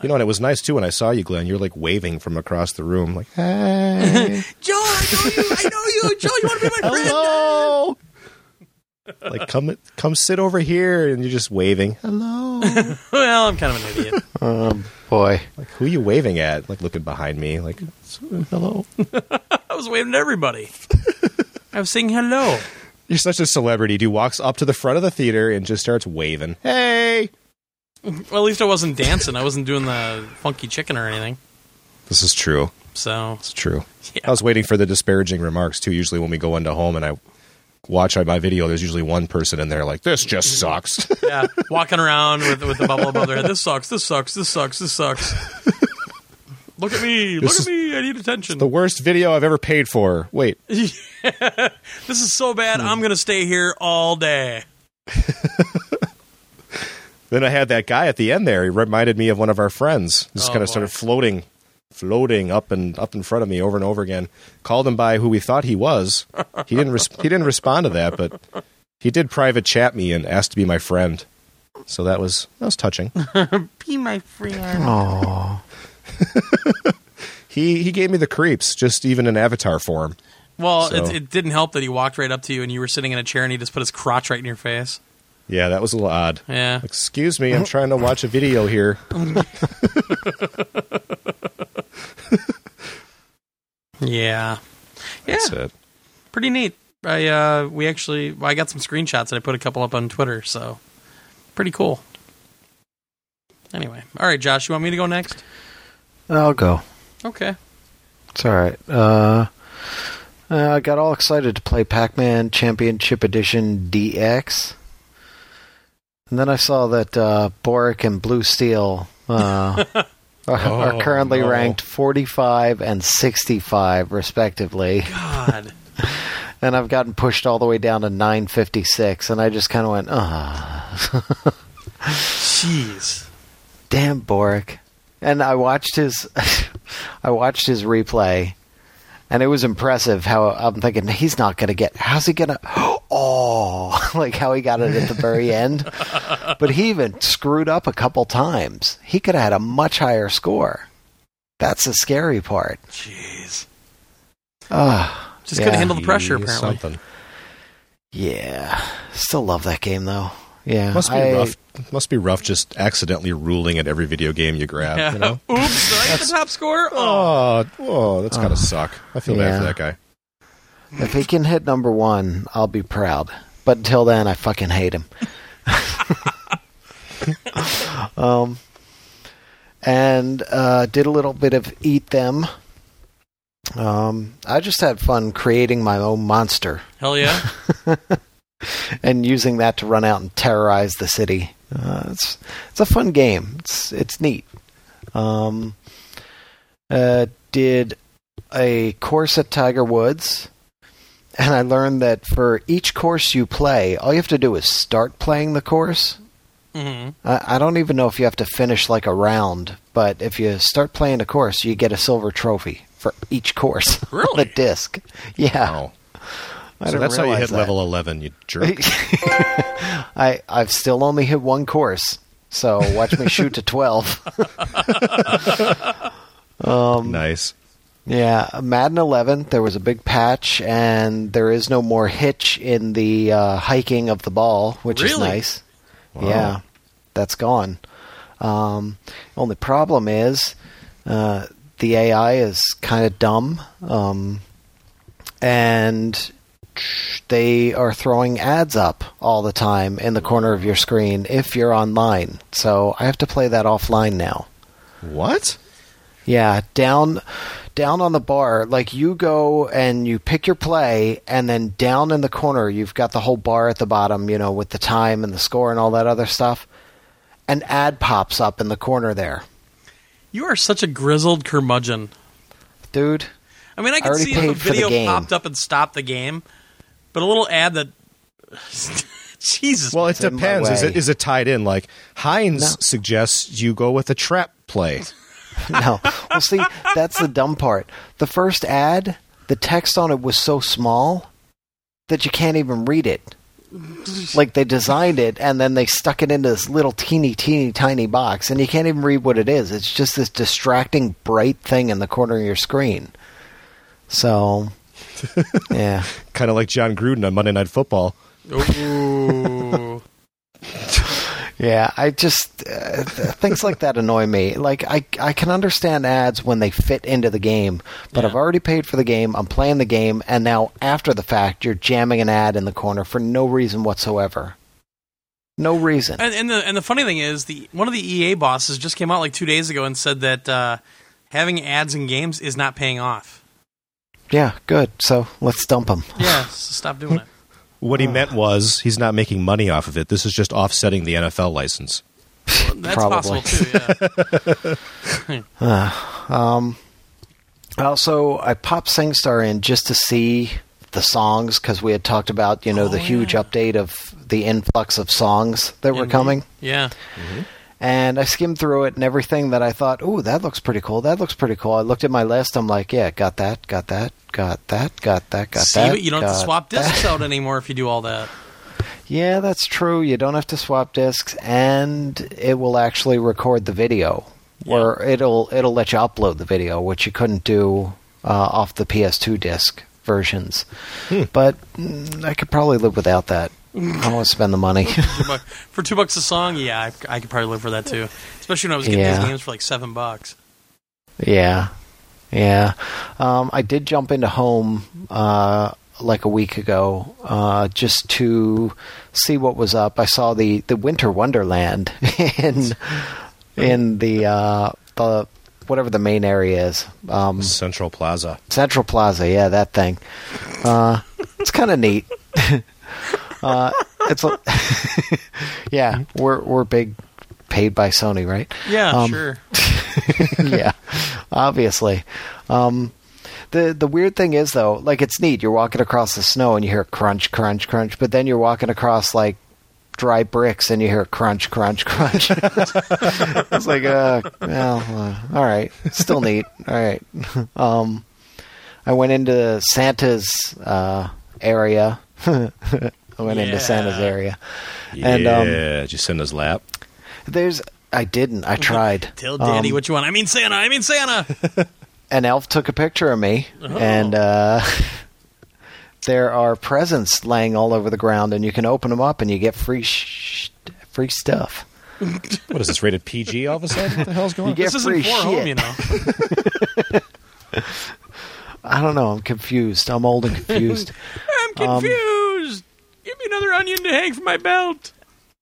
You know, and it was nice too when I saw you, Glenn. You're like waving from across the room, like, [LAUGHS] "Hey, Joe, I know you. I know you. Joe, you want to be my [LAUGHS] friend? hello!" Like, come, come, sit over here, and you're just waving. Hello. [LAUGHS] Well, I'm kind of an idiot. Um, boy. like, who are you waving at? Like, looking behind me, like, hello. [LAUGHS] I was waving to everybody. I was saying hello. You're such a celebrity. Dude walks up to the front of the theater and just starts waving. Hey. Well, at least I wasn't dancing. I wasn't doing the funky chicken or anything. This is true. So It's true. Yeah. I was waiting for the disparaging remarks too. Usually, when we go into home and I watch my video, there's usually one person in there like, "This just mm-hmm. sucks." [LAUGHS] yeah, walking around with with the bubble above their head. This sucks. This sucks. This sucks. This sucks. [LAUGHS] Look at me. Look This at me. I need attention. the worst video I've ever paid for. Wait, [LAUGHS] this is so bad. Hmm. I'm gonna stay here all day. then I had that guy at the end there. He reminded me of one of our friends. Just Oh, kind of boy. started floating, floating up and up in front of me over and over again. Called him by who we thought he was. He didn't. Res- he didn't respond to that, but he did private chat me and asked to be my friend. So that was that was touching. [LAUGHS] Be my friend. Oh. [LAUGHS] He he gave me the creeps, just even in avatar form. Well, So- it, it didn't help that he walked right up to you and you were sitting in a chair and he just put his crotch right in your face. Yeah, that was a little odd. Yeah. Excuse me, I'm trying to watch a video here. Yeah. [LAUGHS] Yeah. That's it. Pretty neat. I uh we actually well, I got some screenshots and I put a couple up on Twitter, so pretty cool. Anyway. All right, Josh, you want me to go next? I'll go. Okay. It's all right. Uh, uh, I got all excited to play Pac-Man Championship Edition DX, and then I saw that uh, Boric and Blue Steel uh, [LAUGHS] are, are Oh, currently no. ranked 45 and 65, respectively. God. [LAUGHS] And I've gotten pushed all the way down to 956, and I just kind of went, ah, [LAUGHS] Jeez. damn Boric. And I watched his, I watched his replay, and it was impressive. How I'm thinking he's not going to get. How's he going [GASPS] to? Oh, [LAUGHS] like how he got it at the very end. [LAUGHS] But he even screwed up a couple times. He could have had a much higher score. That's the scary part. Jeez. Ah, Just Yeah. couldn't handle the pressure apparently. Something. yeah. Still love that game though. Yeah, Must be I- rough. Must be rough just accidentally ruling at every video game you grab. Yeah. You know? [LAUGHS] Oops, did I get the top score? Oh. Oh, oh, that's gotta suck. I feel bad for that guy. If he can hit number one, I'll be proud. but until then, I fucking hate him. [LAUGHS] um, and uh, did a little bit of eat them. Um, I just had fun creating my own monster Hell yeah. [LAUGHS] and using that to run out and terrorize the city. Uh, it's it's a fun game. It's it's neat. Um, uh, did a course at Tiger Woods, and I learned that for each course you play, all you have to do is start playing the course. hmm I, I don't even know if you have to finish like a round, but if you start playing a course, you get a silver trophy for each course [LAUGHS] on Really? the disc. Yeah, Oh. I So didn't that's how you realize hit that. level 11, you jerk. [LAUGHS] I I've still only hit one course, so watch me shoot to [LAUGHS] twelve. [LAUGHS] Um, nice. Yeah, Madden 11. There was a big patch, and there is no more hitch in the uh, hiking of the ball, which is nice. Wow. Yeah, that's gone. Um, only problem is uh, the AI is kind of dumb, um, and they are throwing ads up all the time in the corner of your screen if you're online. So I have to play that offline now. What? Yeah, down down on the bar, like you go and you pick your play and then down in the corner you've got the whole bar at the bottom, you know, with the time and the score and all that other stuff. An ad pops up in the corner there. You are such a grizzled curmudgeon. Dude, I mean, I I can already see if the paid the video popped up and stopped the game, but a little ad that. [LAUGHS] Jesus. Well, it depends. Is it is it tied in? Like Heinz No. suggests you go with a trap play. [LAUGHS] [LAUGHS] no. Well, see, that's the dumb part. The first ad, the text on it was so small that you can't even read it. Like they designed it and then they stuck it into this little teeny, teeny, tiny box, and you can't even read what it is. It's just this distracting, bright thing in the corner of your screen. So, [LAUGHS] yeah. kind of like Jon Gruden on Monday Night Football. Ooh. [LAUGHS] Yeah, I just uh, things like that annoy me. Like I I can understand ads when they fit into the game, but Yeah. I've already paid for the game. I'm playing the game, and now after the fact, you're jamming an ad in the corner for no reason whatsoever. No reason. and, and the and the funny thing is, the one of the EA bosses just came out like two days ago and said that uh, having ads in games is not paying off. Yeah, good. So let's dump them. Yeah, so stop doing it. [LAUGHS] What he meant was he's not making money off of it. This is just offsetting the NFL license. That's Probably. possible too. Yeah. [LAUGHS] Um, also, I popped SingStar in just to see the songs because we had talked about you know Oh, the huge yeah. update of the influx of songs that were coming. Yeah. And I skimmed through it and everything that I thought, ooh, that looks pretty cool. That looks pretty cool. I looked at my list. I'm like, yeah, got that, got that, got that, got that, got See, that. but you don't have to got swap that. discs out anymore if you do all that. Yeah, that's true. You don't have to swap discs, and it will actually record the video, or it'll it'll let you upload the video, which you couldn't do uh, off the PS2 disc versions. But mm, I could probably live without that. I don't want to spend the money. For two bucks a song, yeah, I, I could probably live for that too. Especially when I was getting Yeah. these games for like seven bucks. Yeah, yeah. Um, I did jump into home uh, like a week ago uh, just to see what was up. I saw the, the Winter Wonderland [LAUGHS] in in the uh, the whatever the main area is, um, Central Plaza. Central Plaza. Yeah, that thing. Uh, it's kind of neat. [LAUGHS] uh, it's a [LAUGHS] yeah. We're we're big paid by Sony, right? Yeah, Um, sure. [LAUGHS] yeah, obviously. Um, the the weird thing is though, like it's neat. You're walking across the snow and you hear crunch, crunch, crunch, but then you're walking across like dry bricks and you hear crunch, crunch, [LAUGHS] crunch. it's like, uh, well, uh, all right, still neat. All right. Um, I went into Santa's uh, area. I went into Santa's Yeah. area. Yeah, And, um, did you send his lap? There's. I didn't. I tried. [LAUGHS] Tell Danny Um, what you want. I mean Santa. I mean Santa. [LAUGHS] an elf took a picture of me, Oh. and uh, [LAUGHS] there are presents laying all over the ground, and you can open them up, and you get free sh- free stuff. What is this rated PG all of a sudden? What the hell's going You on? get this isn't for home, shit. you know. I don't know. I'm confused. I'm old and confused. I'm confused. Give me another onion to hang from my belt.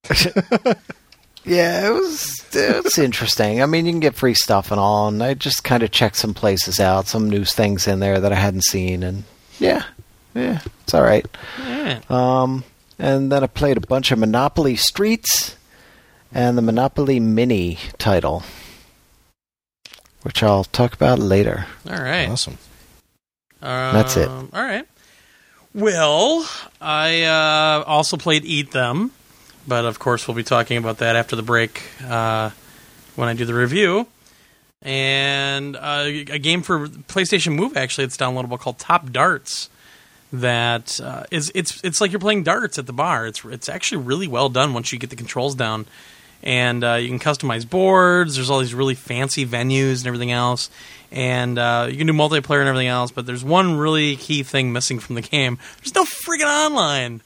[LAUGHS] Yeah, it was it's interesting. I mean, you can get free stuff and all, and I just kind of checked some places out, some new things in there that I hadn't seen, and yeah, yeah, it's all right. Yeah. Um, and then I played a bunch of Monopoly Streets and the Monopoly Mini title, which I'll talk about later. All right. Awesome. That's it. Um, All right. Well, I uh, also played Eat Them, but of course we'll be talking about that after the break uh, when I do the review. And uh, a game for PlayStation Move actually, it's downloadable called Top Darts. That uh, is, it's it's like you're playing darts at the bar. It's it's actually really well done once you get the controls down, and uh, you can customize boards. There's all these really fancy venues and everything else, and uh, you can do multiplayer and everything else. But there's one really key thing missing from the game. There's no freaking online.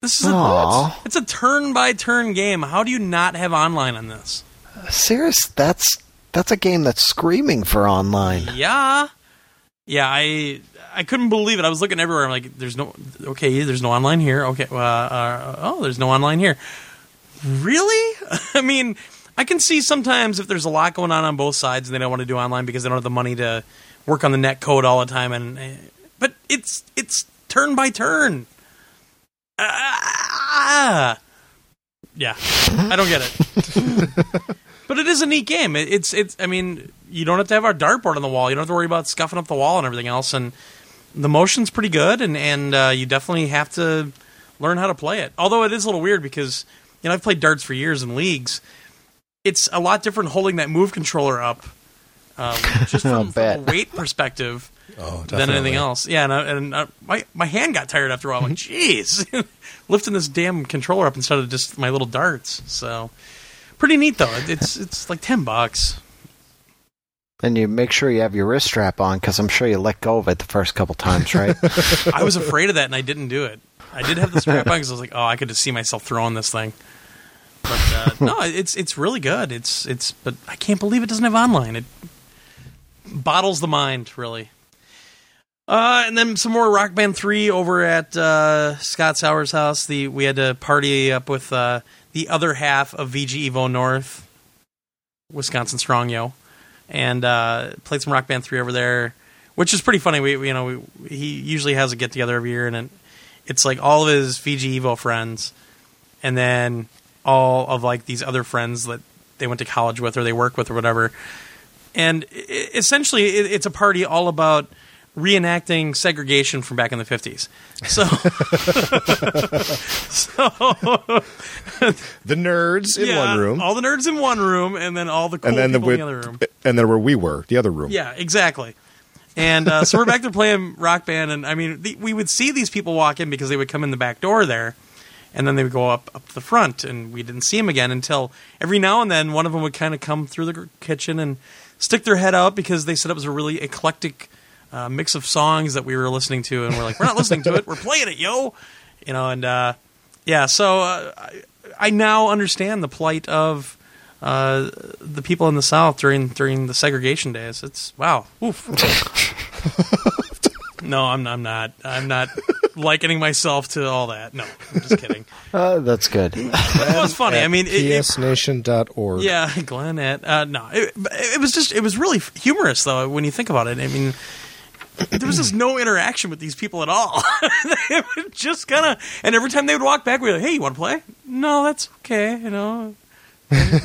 This is a, it's a turn by turn game. How do you not have online on this? Serious? That's that's a game that's screaming for online. Yeah, yeah. I I couldn't believe it. I was looking everywhere. I'm like, there's no okay. There's no online here. Okay. Uh, uh, oh, there's no online here. Really? [LAUGHS] I mean, I can see sometimes if there's a lot going on on both sides and they don't want to do online because they don't have the money to work on the net code all the time. And eh, but it's it's turn by turn. Ah, yeah. I don't get it. [LAUGHS] But it is a neat game. It, it's it's. I mean, you don't have to have our dartboard on the wall. You don't have to worry about scuffing up the wall and everything else. And the motion's pretty good, and and uh, you definitely have to learn how to play it. Although it is a little weird because you know I've played darts for years in leagues. It's a lot different holding that move controller up, um, [LAUGHS] just from, from a weight perspective [LAUGHS] Oh, than anything else. Yeah, and, uh, and uh, my my hand got tired after a while. I'm like, jeez, [LAUGHS] lifting this damn controller up instead of just my little darts. So, pretty neat though. It's it's like ten bucks. And you make sure you have your wrist strap on because I'm sure you let go of it the first couple times, right? I was afraid of that and I didn't do it. I did have the strap on because I was like, oh, I could just see myself throwing this thing. But uh, [LAUGHS] no, it's it's really good. It's it's but I can't believe it doesn't have online. It bottles the mind, really. Uh, and then some more Rock Band three over at uh, Scott Sauer's house. The we had to party up with uh, the other half of VG Evo North, Wisconsin Strong Yo, and uh, played some Rock Band three over there, which is pretty funny. We, we you know we, he usually has a get together every year, and it, it's like all of his VG Evo friends, and then all of like these other friends that they went to college with or they work with or whatever. And essentially, it, it's a party all about reenacting segregation from back in the 50s. So, [LAUGHS] so The nerds in yeah, one room, all the nerds in one room, and then all the cool and then the people in the other room. and then where we were, the other room. Yeah, exactly. And uh, so we're back there playing rock band, and I mean, the, we would see these people walk in because they would come in the back door there, and then they would go up up to the front, and we didn't see them again until every now and then one of them would kind of come through the kitchen and stick their head out because they said it was a really eclectic uh, mix of songs that we were listening to, and we're like, we're not listening to it, we're playing it, yo, you know, and uh, yeah, so uh, I, I now understand the plight of uh, the people in the South during during the segregation days. It's wow. Oof. [LAUGHS] no, I'm I'm not. I'm not likening myself to all that. No, I'm just kidding. [LAUGHS] uh, that's good. [LAUGHS] It was funny. I mean, it, it, yeah, Glenn at uh, no, it, it was just it was really humorous though when you think about it. I mean. There was just no interaction with these people at all. [LAUGHS] they would just kind of, and every time they would walk back, we were like, "Hey, you want to play?" No, that's okay. You know,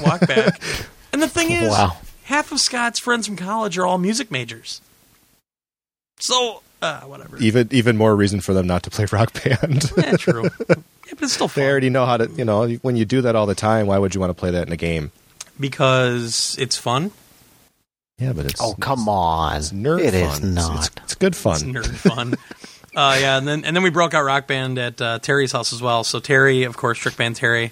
walk back. And the thing is, Wow. half of Scott's friends from college are all music majors. So, uh, whatever. Even even more reason for them not to play [LAUGHS] rock band. [LAUGHS] Yeah, true. [LAUGHS] yeah, but it's still they fun already know how to. You know, when you do that all the time, why would you want to play that in a game? because it's fun. Yeah, but it's Oh come on! It's nerd It fun. is It's- not. It's, it's good fun. It's nerd fun. uh, yeah, and then and then we broke out Rock Band at uh, Terry's house as well. So Terry, of course, Trickman Terry,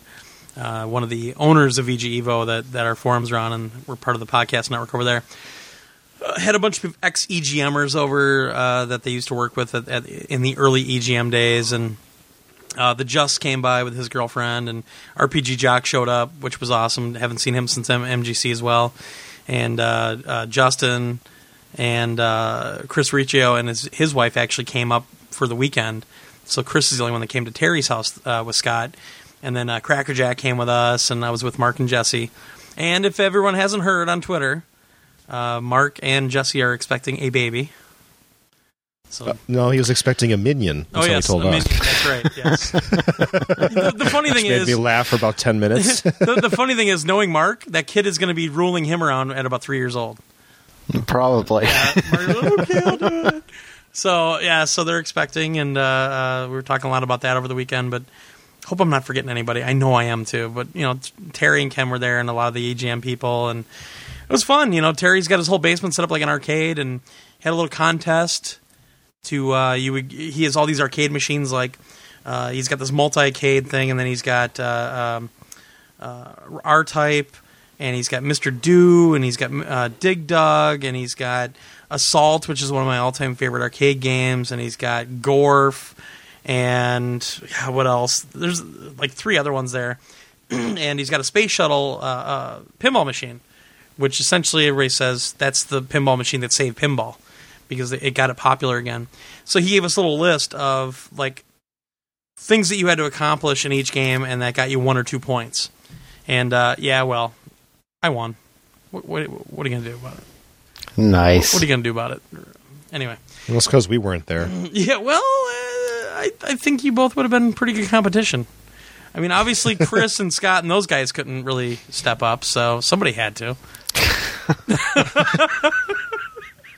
uh, one of the owners of VG Evo that that our forums are on, and we're part of the podcast network over there. Uh, had a bunch of ex EGMers over uh, that they used to work with at, at, in the early EGM days, and uh, the Just came by with his girlfriend, and RPG Jock showed up, which was awesome. Haven't seen him since M- MGC as well, and uh, uh, Justin and Chris Riccio and his his wife actually came up for the weekend So Chris is the only one that came to Terry's house with Scott, and then uh, Cracker Jack came with us, and I was with Mark and Jesse. And if everyone hasn't heard on Twitter, uh, Mark and Jesse are expecting a baby. So Uh, no, he was expecting a minion. Oh That's yes, what he a told us. minion. That's right. Yes. [LAUGHS] the, the funny thing Made is, me laugh for about ten minutes. [LAUGHS] the, the funny thing is, knowing Mark, that kid is going to be ruling him around at about three years old. Probably. Mark's like, okay, I'll do it. So yeah, so they're expecting, and uh, uh, we were talking a lot about that over the weekend. But hope I'm not forgetting anybody. I know I am too. But you know, Terry and Ken were there, and a lot of the EGM people, and it was fun. You know, Terry's got his whole basement set up like an arcade, and had a little contest to uh, you. Would, he has all these arcade machines. Like uh, he's got this multi-arcade thing, and then he's got uh, um, uh, R Type, and he's got Mr. Do, and he's got uh, Dig Dug, and he's got Assault, which is one of my all-time favorite arcade games, and he's got Gorf, and yeah, what else? There's like three other ones there, [CLEARS THROAT] and he's got a space shuttle uh, pinball machine, which essentially everybody says that's the pinball machine that saved pinball because it got it popular again. So he gave us a little list of like things that you had to accomplish in each game, and that got you one or two points. And uh, yeah, well, I won. What, what, what are you gonna do about it? Nice. What are you gonna do about it? Anyway, Well, it's because we weren't there. [LAUGHS] yeah. Well, uh, I I think you both would have been pretty good competition. I mean, obviously [LAUGHS] Chris and Scott and those guys couldn't really step up, so somebody had to.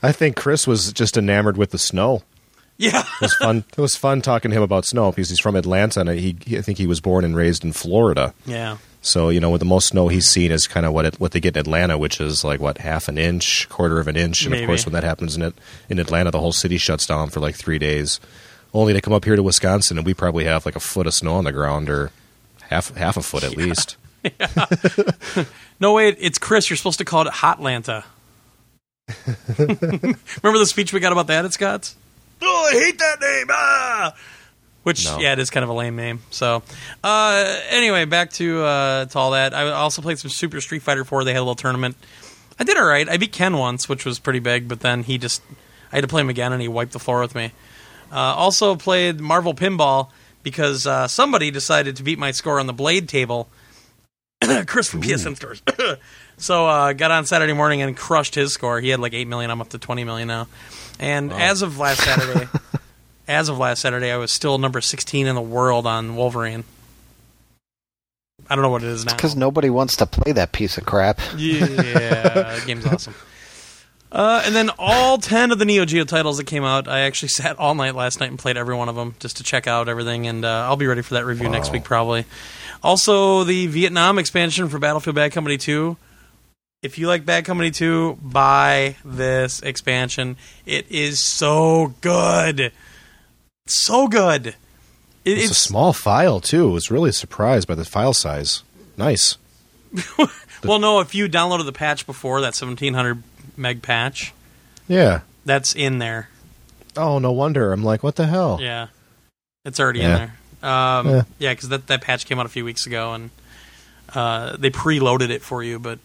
I think Chris was just enamored with the snow. Yeah. It was fun. it was fun talking to him about snow because he's from Atlanta and he, he I think he was born and raised in Florida. Yeah. So you know, with the most snow he's seen is kind of what it, what they get in Atlanta, which is like what half an inch, quarter of an inch, and Maybe. of course when that happens in it in Atlanta, the whole city shuts down for like three days. Only to come up here to Wisconsin and we probably have like a foot of snow on the ground or half half a foot at least. [LAUGHS] No, way, it's Chris. You're supposed to call it Hotlanta. [LAUGHS] Remember the speech we got about that at Scott's? Oh, I hate that name. Ah! Which, No. yeah, it is kind of a lame name. So, uh, anyway, back to uh, to all that. I also played some Super Street Fighter 4. They had a little tournament. I did all right. I beat Ken once, which was pretty big, but then he just. I had to play him again, and he wiped the floor with me. Uh, also played Marvel Pinball because uh, somebody decided to beat my score on the Blade table. [COUGHS] Chris from PSN stores. [COUGHS] so uh, got on Saturday morning and crushed his score. He had like eight million. I'm up to twenty million now. And as of last Saturday, [LAUGHS] as of last Saturday, I was still number sixteen in the world on Wolverine. I don't know what it is now. Because nobody wants to play that piece of crap. Yeah, the game's [LAUGHS] awesome. Uh, and then all 10 of the Neo Geo titles that came out, I actually [LAUGHS] sat all night last night and played every one of them just to check out everything, and uh, I'll be ready for that review next week probably. Also, the Vietnam expansion for Battlefield Bad Company 2. If you like Bad Company 2, buy this expansion. It is so good. So good. It, It's, a small file too. I was really surprised by the file size. Nice. [LAUGHS] well, no, if you downloaded the patch before, that 1700 meg patch, Yeah. that's in there. Oh, no wonder. I'm like, what the hell? Yeah, it's already Yeah. in there. Um, Yeah. yeah, because that that patch came out a few weeks ago, and uh, they preloaded it for you. But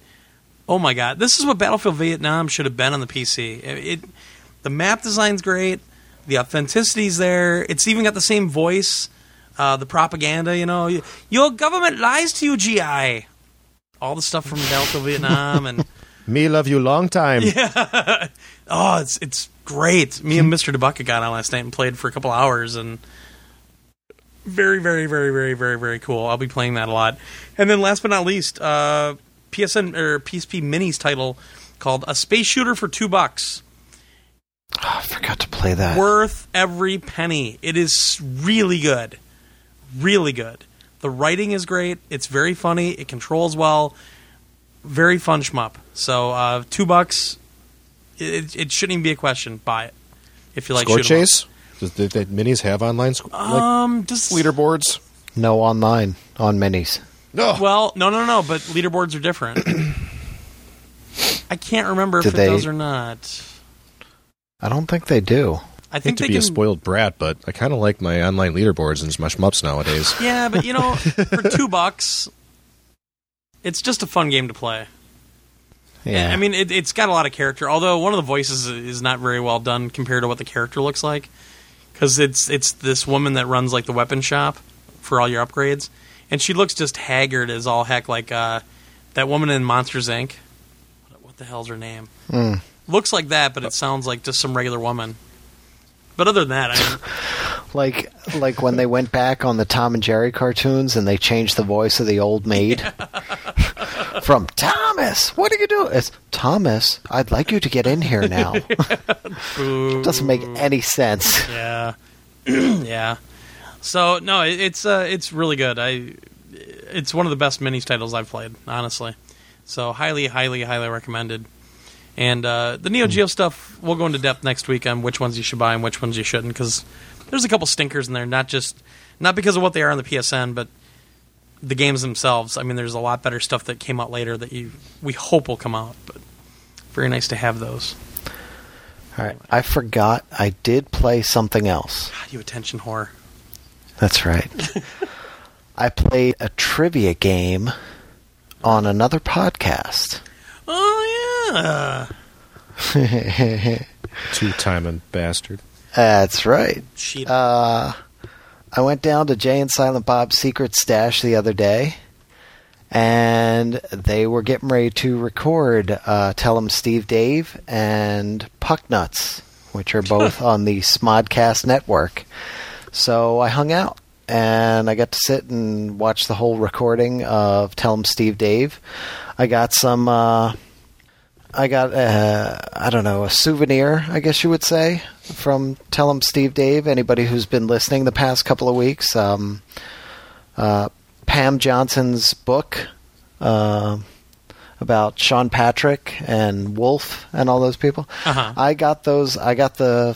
oh my god, this is what Battlefield Vietnam should have been on the PC. It, it the map design's great, the authenticity's there. It's even got the same voice. Uh, the propaganda, you know, your government lies to you, GI. All the stuff from Battlefield Vietnam and [LAUGHS] Me love you long time. [LAUGHS] Yeah. oh, it's it's great. Me and Mr. DeBucka got on last night and played for a couple hours, and very, very, very, very, very, very cool. I'll be playing that a lot. And then last but not least, uh, PSN or PSP Minis title called A Space Shooter for two bucks. Oh, I forgot to play that. Worth every penny. It is really good, really good. The writing is great. It's very funny. It controls well. Very fun shmup. So uh, two bucks. It, it shouldn't even be a question. Buy it if you like Score shoot 'em chase? Does the, the minis have online sc- like Um, does leaderboards? No online on minis. No. well, no, no, no. But leaderboards are different. [CLEARS THROAT] I can't remember if Did it they- does or not. I don't think they do. I I hate think to be can. a spoiled brat, but I kind of like my online leaderboards and my shmups nowadays. Yeah, but you know, [LAUGHS] for two bucks, it's just a fun game to play. Yeah. I mean, it, it's got a lot of character. Although one of the voices is not very well done compared to what the character looks like. because it's it's this woman that runs like the weapon shop for all your upgrades, and she looks just haggard as all heck, like uh, that woman in Monsters Inc. What, what the hell's her name? Mm. Looks like that, but it sounds like just some regular woman. But other than that, I mean, [LAUGHS] Like like when they [LAUGHS] went back on the Tom and Jerry cartoons and they changed the voice of the old maid [LAUGHS] from Thomas. What are you doing? It's Thomas. I'd like you to get in here now. [LAUGHS] Doesn't make any sense. Yeah, [CLEARS THROAT] yeah. So no, it, it's uh, it's really good. I it's one of the best minis titles I've played, honestly. So highly, highly, highly recommended. And uh, the Neo Geo stuff, we'll go into depth next week on which ones you should buy and which ones you shouldn't, because there's a couple stinkers in there. Not just not because of what they are on the PSN, but the games themselves. I mean, there's a lot better stuff that came out later that you we hope will come out. But very nice to have those. All right. I forgot I did play something else. God, you attention whore. That's right. [LAUGHS] I played a trivia game on another podcast. Oh yeah. [LAUGHS] Two timing bastard. That's right. Cheat. Uh, I went down to Jay and Silent Bob's secret stash the other day, and they were getting ready to record uh, Tell 'em Steve Dave and Puck Nuts, which are both on the Smodcast network. So I hung out, and I got to sit and watch the whole recording of Tell 'em Steve Dave. I got some. Uh, I got uh, I don't know a souvenir, I guess you would say, from Tell 'em Steve Dave. Anybody who's been listening the past couple of weeks, um, uh, Pam Johnson's book uh, about Sean Patrick and Wolf and all those people. Uh-huh. I got those. I got the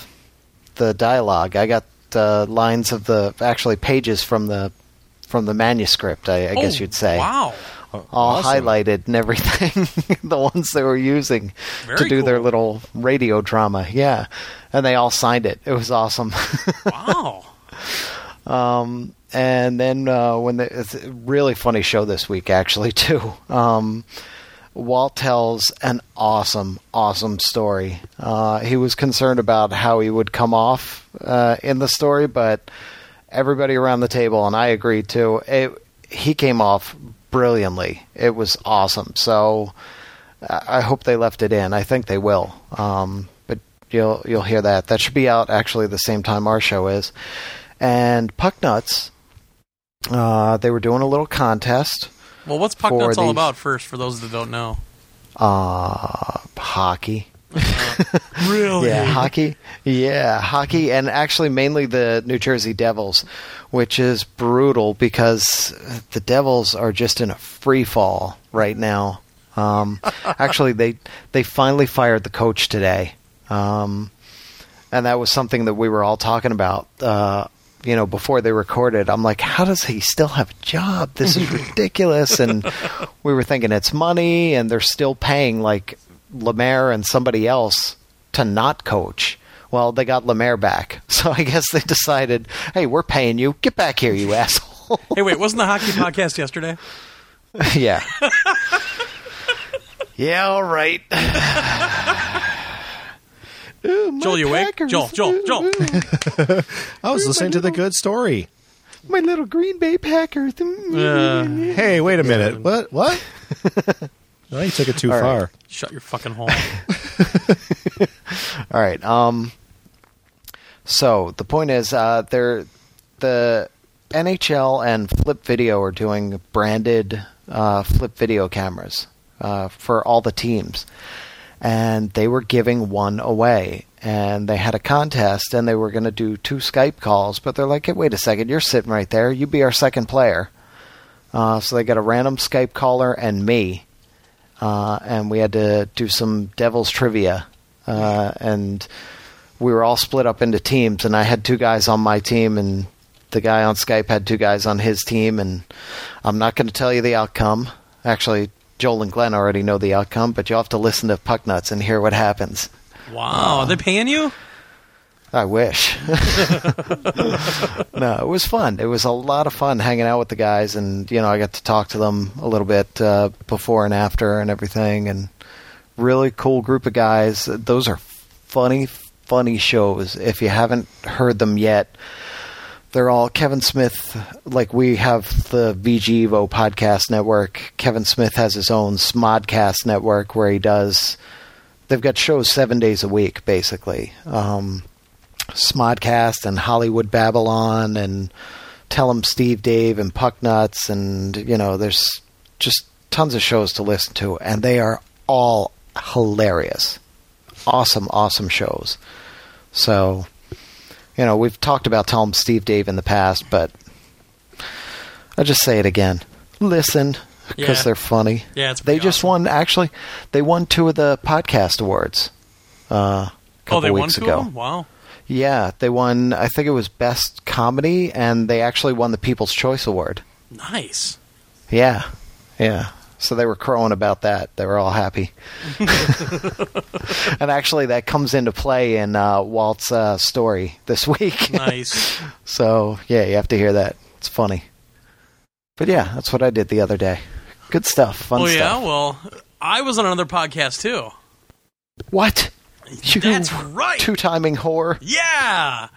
the dialogue. I got uh, lines of the actually pages from the from the manuscript. I, I guess Oh, you'd say Wow. All Awesome. highlighted and everything. [LAUGHS] the ones they were using to Very do their little radio drama. Yeah. And they all signed it. It was awesome. [LAUGHS] Wow. um, and then uh, when the, it's a really funny show this week, actually, [LAUGHS] too. Um, Walt tells an awesome, awesome story. Uh, he was concerned about how he would come off uh, in the story, but everybody around the table, and I agreed too, it, he came off brilliantly. It was awesome. So I hope they left it in. I think they will. Um, but you'll you'll hear that. That should be out actually the same time our show is. And Puck Nuts, uh, they were doing a little contest. Well, what's Puck Nuts all about first, for those that don't know? Uh, hockey. [LAUGHS] Really? Yeah, hockey. Yeah, hockey, and actually mainly the New Jersey Devils, which is brutal because the Devils are just in a free fall right now. Um, [LAUGHS] actually, they they finally fired the coach today, um, and that was something that we were all talking about. Uh, you know, before they recorded, I'm like, how does he still have a job? This is [LAUGHS] ridiculous. and we were thinking it's money, and they're still paying like Lemaire and somebody else to not coach. Well, they got Lemaire back, [LAUGHS] so I guess they decided, hey, we're paying you. Get back here, you asshole. [LAUGHS] Hey, wait, wasn't the hockey [LAUGHS] podcast yesterday? yeah. yeah, all right. [SIGHS] Ooh, Joel, you awake? Packers. Joel, Joel, Joel. I was listening to the good story. My little Green Bay Packers. Uh, Hey, wait a minute. What? What? No, you took it too All right. far. shut your fucking hole. [LAUGHS] All right. Um. So the point is, uh, they're the NHL and Flip Video are doing branded uh, Flip Video cameras uh, for all the teams, and they were giving one away. And they had a contest, and they were going to do two Skype calls, but they're like, hey, "Wait a second, you're sitting right there. You be our second player." Uh, so they got a random Skype caller and me, uh, and we had to do some Devils trivia, uh, and we were all split up into teams, and I had two guys on my team, and the guy on Skype had two guys on his team, and I'm not going to tell you the outcome. Actually, Joel and Glenn already know the outcome, but you'll have to listen to Pucknuts and hear what happens. Wow, are they paying you? I wish. [LAUGHS] no, it was fun. It was a lot of fun hanging out with the guys, and you know, I got to talk to them a little bit uh, before and after, and everything. And really cool group of guys. Those are funny, funny shows. If you haven't heard them yet, they're all Kevin Smith. Like we have the VG Evo podcast network. Kevin Smith has his own Smodcast network where he does. They've got shows seven days a week, basically. Um, Smodcast and Hollywood Babylon and Tell 'em Steve Dave and Puck Nuts and you know there's just tons of shows to listen to and they are all hilarious. Awesome, awesome shows. So, you know, we've talked about Tell 'em Steve Dave in the past, but I'll just say it again. Listen because Yeah. they're funny. Yeah, it's they just awesome. won actually they won two of the podcast awards. Uh, a couple Oh, they won weeks two ago. of them. Wow. Yeah, they won. I think it was best comedy, and they actually won the People's Choice Award. Nice. Yeah, yeah. So they were crowing about that. They were all happy. [LAUGHS] and actually, that comes into play in uh, Walt's uh, story this week. Nice. [LAUGHS] so yeah, you have to hear that. It's funny. But yeah, that's what I did the other day. Good stuff. Fun oh yeah. stuff. Well, I was on another podcast too. What? You That's right. Two timing whore. Yeah.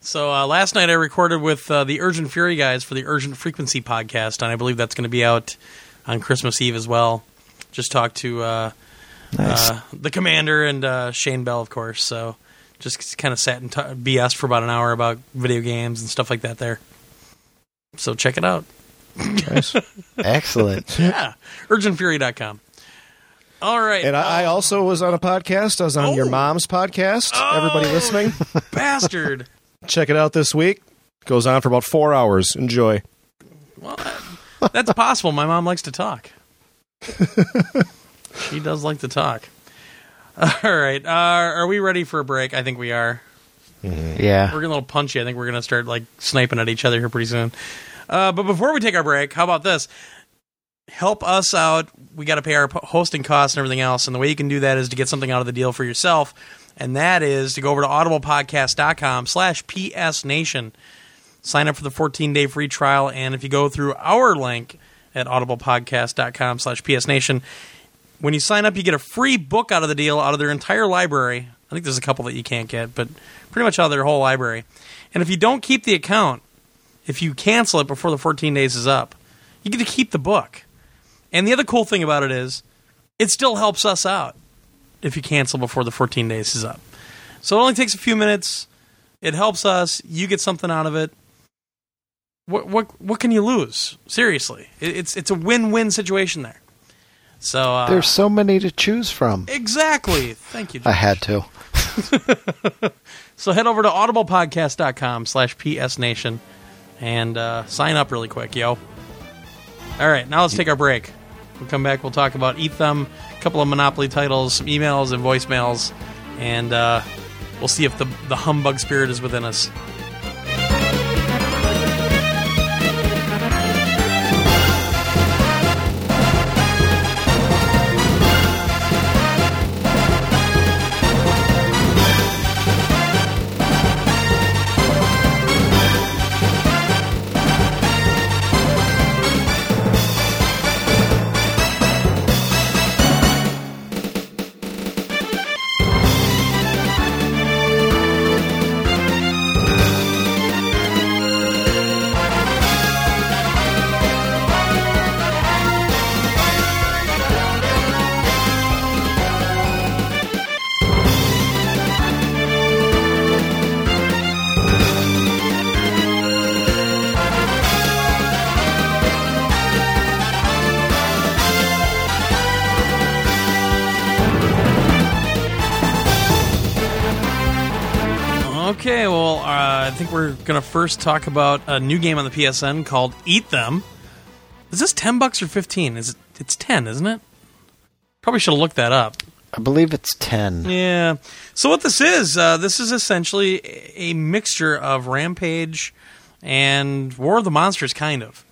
So uh, last night I recorded with uh, the Urgent Fury guys for the Urgent Frequency podcast, and I believe that's going to be out on Christmas Eve as well. Just talked to uh, Nice. uh, the commander and uh, Shane Bell, of course. So just kind of sat and t- BS for about an hour about video games and stuff like that there. So check it out. Nice. [LAUGHS] Excellent. Yeah. UrgentFury.com. All right. And I, I also was on a podcast. I was on your Oh. mom's podcast. Everybody Oh. listening, [LAUGHS] bastard. check it out this week. Goes on for about four hours. Enjoy. Well, that- that's possible. My mom likes to talk. [LAUGHS] she does like to talk. All right. Uh, are we ready for a break? I think we are. Yeah. We're getting a little punchy. I think we're going to start like sniping at each other here pretty soon. Uh, but before we take our break, how about this? Help us out. We got to pay our hosting costs and everything else. And the way you can do that is to get something out of the deal for yourself. And that is to go over to audiblepodcast.com slash psnation. Sign up for the 14-day free trial. And if you go through our link at audiblepodcast.com slash psnation, when you sign up, you get a free book out of the deal, out of their entire library. I think there's a couple that you can't get, but pretty much out of their whole library. And if you don't keep the account, if you cancel it before the 14 days is up, you get to keep the book. And the other cool thing about it is, it still helps us out if you cancel before the 14 days is up. So it only takes a few minutes. It helps us. You get something out of it. What what what can you lose? Seriously, it, it's it's a win-win situation there. So uh, There's so many to choose from. exactly. Thank you. I had to. [LAUGHS] So head over to audiblepodcast.com slash psnation and uh, sign up really quick, yo. All right, now let's take our break. We'll come back, we'll talk about Eat Them, a couple of Monopoly titles, some emails and voicemails, and uh, we'll see if the, the humbug spirit is within us. Well, uh, I think we're going to first talk about a new game on the PSN called Eat Them. Is this 10 bucks or 15? Is it it's 10, isn't it? Probably should have looked that up. I believe it's 10. Yeah. So what this is, uh, this is essentially a mixture of Rampage and War of the Monsters, kind of.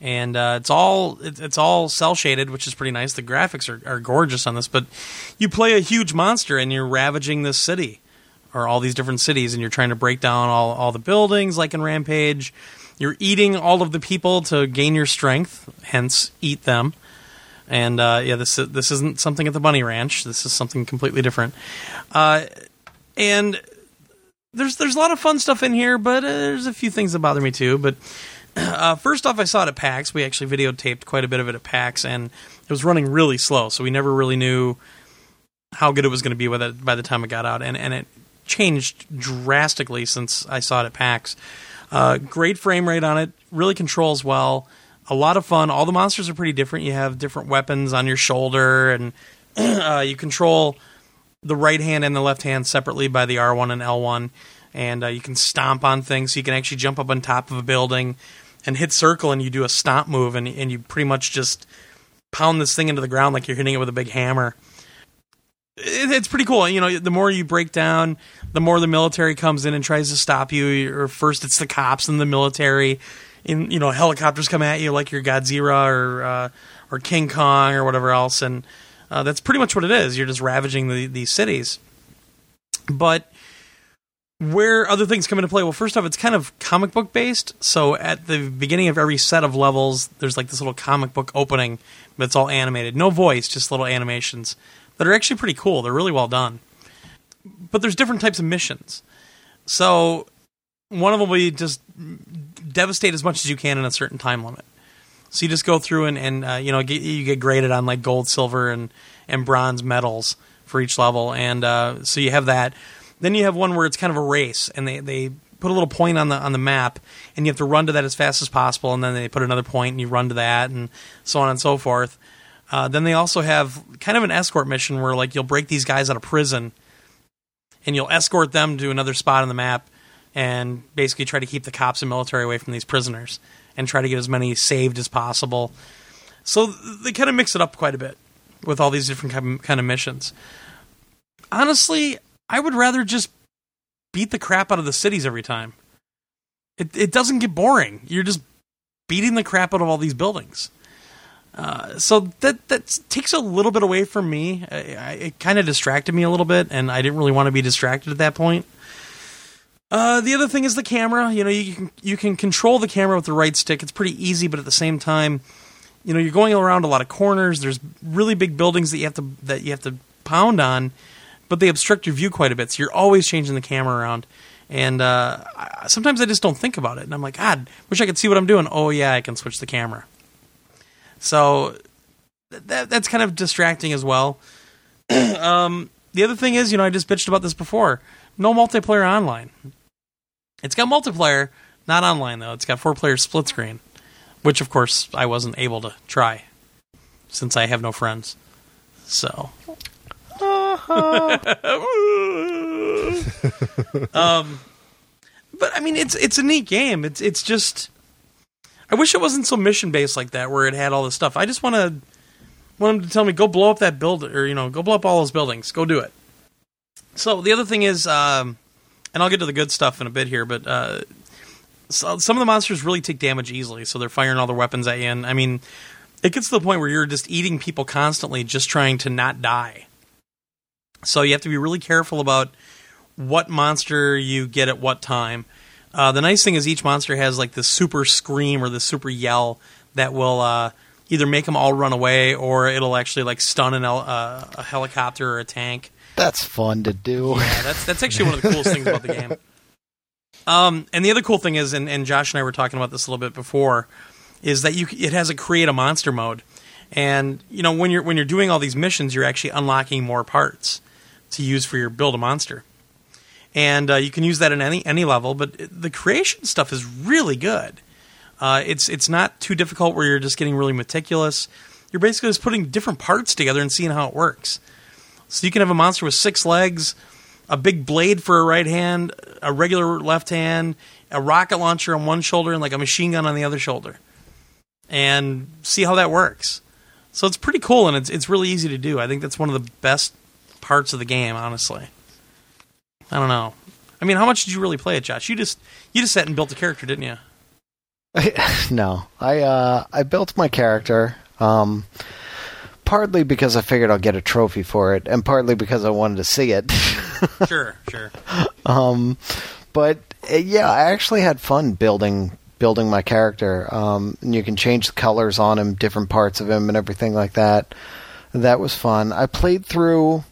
And uh, it's all it, it's all cel shaded, which is pretty nice. The graphics are, are gorgeous on this. But you play a huge monster and you're ravaging this city or all these different cities, and you're trying to break down all all the buildings, like in Rampage. You're eating all of the people to gain your strength, hence eat them. And uh, yeah, this this isn't something at the Bunny Ranch. This is something completely different. Uh, and there's there's a lot of fun stuff in here, but uh, there's a few things that bother me too. But [CLEARS THROAT] uh, first off, I saw it at PAX. We actually videotaped quite a bit of it at PAX, and it was running really slow, so we never really knew how good it was going to be with it by the time it got out, and and it changed drastically since I saw it at PAX. Uh, great frame rate on it, really controls well. A lot of fun. All the monsters are pretty different. You have different weapons on your shoulder, and [CLEARS THROAT] uh, you control the right hand and the left hand separately by the R1 and L1. And uh, you can stomp on things. So you can actually jump up on top of a building and hit circle, and you do a stomp move, and, and you pretty much just pound this thing into the ground like you're hitting it with a big hammer. It, it's pretty cool. You know, the more you break down, the more the military comes in and tries to stop you. Or first it's the cops and the military. In you know, helicopters come at you like you're Godzilla or uh, or King Kong or whatever else, and uh, that's pretty much what it is. You're just ravaging the, these cities. But where other things come into play, well, first off, it's kind of comic book based. So at the beginning of every set of levels, there's like this little comic book opening, but it's all animated. No voice, just little animations that are actually pretty cool. They're really well done. But there's different types of missions. So one of them will be just devastate as much as you can in a certain time limit. So you just go through and, and uh, you know get, you get graded on like gold, silver, and and bronze medals for each level, and uh, so you have that. Then you have one where it's kind of a race, and they, they put a little point on the on the map, and you have to run to that as fast as possible, and then they put another point, and you run to that, and so on and so forth. Uh, then they also have kind of an escort mission where like you'll break these guys out of prison, and you'll escort them to another spot on the map, and basically try to keep the cops and military away from these prisoners and try to get as many saved as possible. So they kind of mix it up quite a bit with all these different kind of missions. Honestly, I would rather just beat the crap out of the cities every time. It it doesn't get boring. You're just beating the crap out of all these buildings. Uh, so that that takes a little bit away from me. I, I, it kind of distracted me a little bit, and I didn't really want to be distracted at that point. Uh, the other thing is the camera. You know, you can you can control the camera with the right stick. It's pretty easy, but at the same time, you know, you're going around a lot of corners. There's really big buildings that you have to that you have to pound on, but they obstruct your view quite a bit. So you're always changing the camera around. And uh, sometimes I just don't think about it, and I'm like, God, wish I could see what I'm doing. Oh yeah, I can switch the camera. So that that's kind of distracting as well. [CLEARS THROAT] um, the other thing is, you know, I just bitched about this before no multiplayer online. It's got multiplayer, not online though. It's got four player split screen, which of course I wasn't able to try since I have no friends. So. [LAUGHS] um, but I mean, it's it's a neat game. It's it's just. I wish it wasn't so mission based like that, where it had all this stuff. I just want to want them to tell me go blow up that building, or you know, go blow up all those buildings. Go do it. So the other thing is, um, and I'll get to the good stuff in a bit here, but uh, so some of the monsters really take damage easily, so they're firing all their weapons at you. And I mean, it gets to the point where you're just eating people constantly, just trying to not die. So you have to be really careful about what monster you get at what time. Uh, the nice thing is each monster has like this super scream or the super yell that will uh, either make them all run away or it'll actually like stun an, uh, a helicopter or a tank. That's fun to do. Yeah, that's that's actually one of the coolest things about the game. Um, and the other cool thing is, and, and Josh and I were talking about this a little bit before, is that you it has a create a monster mode, and you know when you're when you're doing all these missions, you're actually unlocking more parts to use for your build a monster, and uh, you can use that in any any level. But the creation stuff is really good. Uh, it's it's not too difficult where you're just getting really meticulous. You're basically just putting different parts together and seeing how it works. So you can have a monster with six legs, a big blade for a right hand, a regular left hand, a rocket launcher on one shoulder, and like a machine gun on the other shoulder, and see how that works. So it's pretty cool, and it's it's really easy to do. I think that's one of the best parts of the game, honestly. I don't know. I mean, how much did you really play it, Josh? You just you just sat and built a character, didn't you? [LAUGHS] no, I uh, I built my character. Um, partly because I figured I'll get a trophy for it, and partly because I wanted to see it. [LAUGHS] sure, sure. Um, but uh, yeah, I actually had fun building building my character. Um, and you can change the colors on him, different parts of him, and everything like that. That was fun. I played through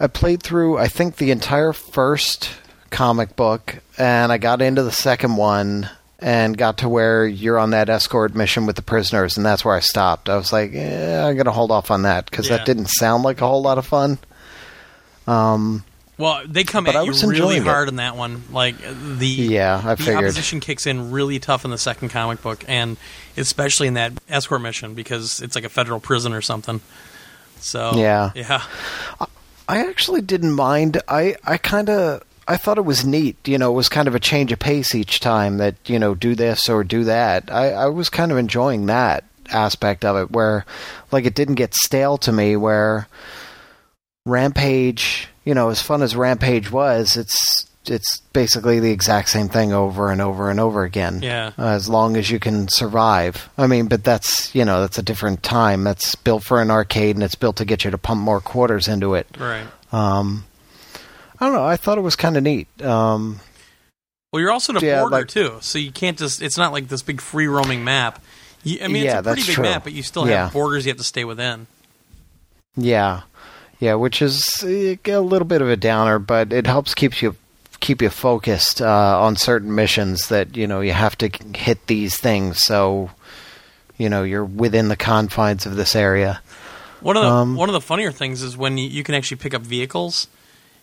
I played through, I think, the entire first comic book, and I got into the second one and got to where you're on that escort mission with the prisoners, and that's where I stopped. I was like, eh, I'm going to hold off on that because Yeah. that didn't sound like a whole lot of fun. Um, Well, they come at you really enjoying it. hard in that one. Like the Yeah, I the figured. opposition kicks in really tough in the second comic book, and especially in that escort mission because it's like a federal prison or something. So Yeah. yeah, I actually didn't mind. I, I kind of I thought it was neat. You know, it was kind of a change of pace each time that you know do this or do that. I, I was kind of enjoying that aspect of it, where like it didn't get stale to me. Where Rampage, you know, as fun as Rampage was, it's it's basically the exact same thing over and over and over again. Yeah. As long as you can survive. I mean, but that's you know that's a different time. That's built for an arcade and it's built to get you to pump more quarters into it. right. Um, I don't know. I thought it was kind of neat. Um, Well, you're also in a Yeah, border like- too, so you can't just. It's not like this big free roaming map. You, I mean, Yeah, it's a pretty big true. map, but you still Yeah. have borders you have to stay within. yeah, yeah, which is eh, a little bit of a downer, but it helps keeps you keep you focused uh, on certain missions that you know you have to hit these things. So you know you're within the confines of this area. One of the Um, one of the funnier things is when you, you can actually pick up vehicles,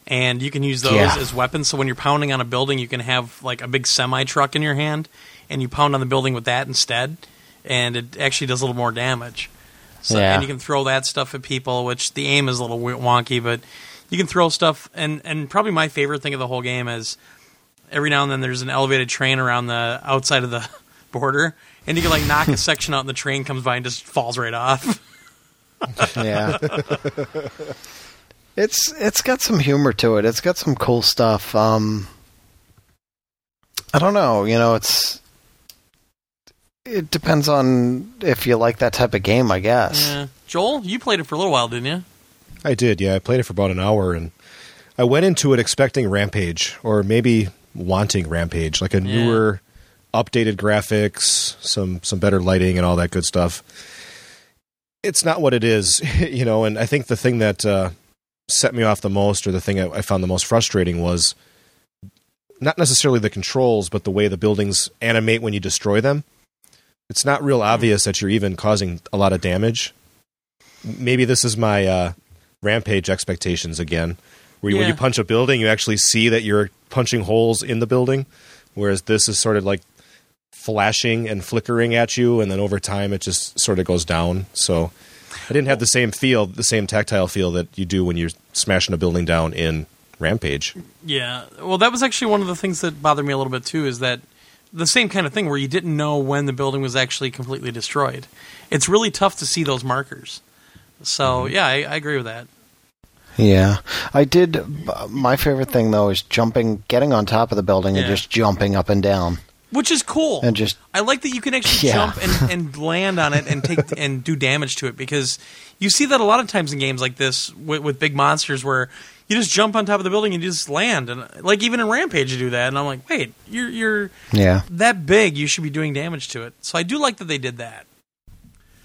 and you can use those Yeah. as weapons. So when you're pounding on a building, you can have like a big semi truck in your hand, and you pound on the building with that instead, and it actually does a little more damage. So, Yeah. And you can throw that stuff at people, which the aim is a little wonky, but you can throw stuff. And and probably my favorite thing of the whole game is every now and then there's an elevated train around the outside of the [LAUGHS] border, and you can like knock a [LAUGHS] section out, and the train comes by and just falls right off. [LAUGHS] Yeah. it's it's got some humor to it. It's got some cool stuff. Um I don't know, you know, it's it depends on if you like that type of game, I guess. Yeah. Joel, you played it for a little while, didn't you? I did, yeah. I played it for about an hour, and I went into it expecting Rampage, or maybe wanting Rampage, like a Yeah. newer, updated graphics, some some better lighting, and all that good stuff. It's not what it is, [LAUGHS] you know. And I think the thing that uh, set me off the most, or the thing I, I found the most frustrating, was not necessarily the controls, but the way the buildings animate when you destroy them. It's not real obvious that you're even causing a lot of damage. Maybe this is my uh, rampage expectations again. Where you, when you punch a building, you actually see that you're punching holes in the building, whereas this is sort of like flashing and flickering at you, and then over time it just sort of goes down. So I didn't have the same feel, the same tactile feel that you do when you're smashing a building down in Rampage. Yeah. Well, that was actually one of the things that bothered me a little bit too. Is that the same kind of thing where you didn't know when the building was actually completely destroyed. It's really tough to see those markers. So mm-hmm. yeah, I, I agree with that. Yeah. I did my favorite thing though is jumping getting on top of the building and Yeah. just jumping up and down Which is cool. and just I like that you can actually Yeah. jump and, [LAUGHS] and land on it and take and do damage to it because you see that a lot of times in games like this with, with big monsters where you just jump on top of the building and you just land and like even in Rampage you do that and I'm like wait you're you're yeah. that big you should be doing damage to it so I do like that they did that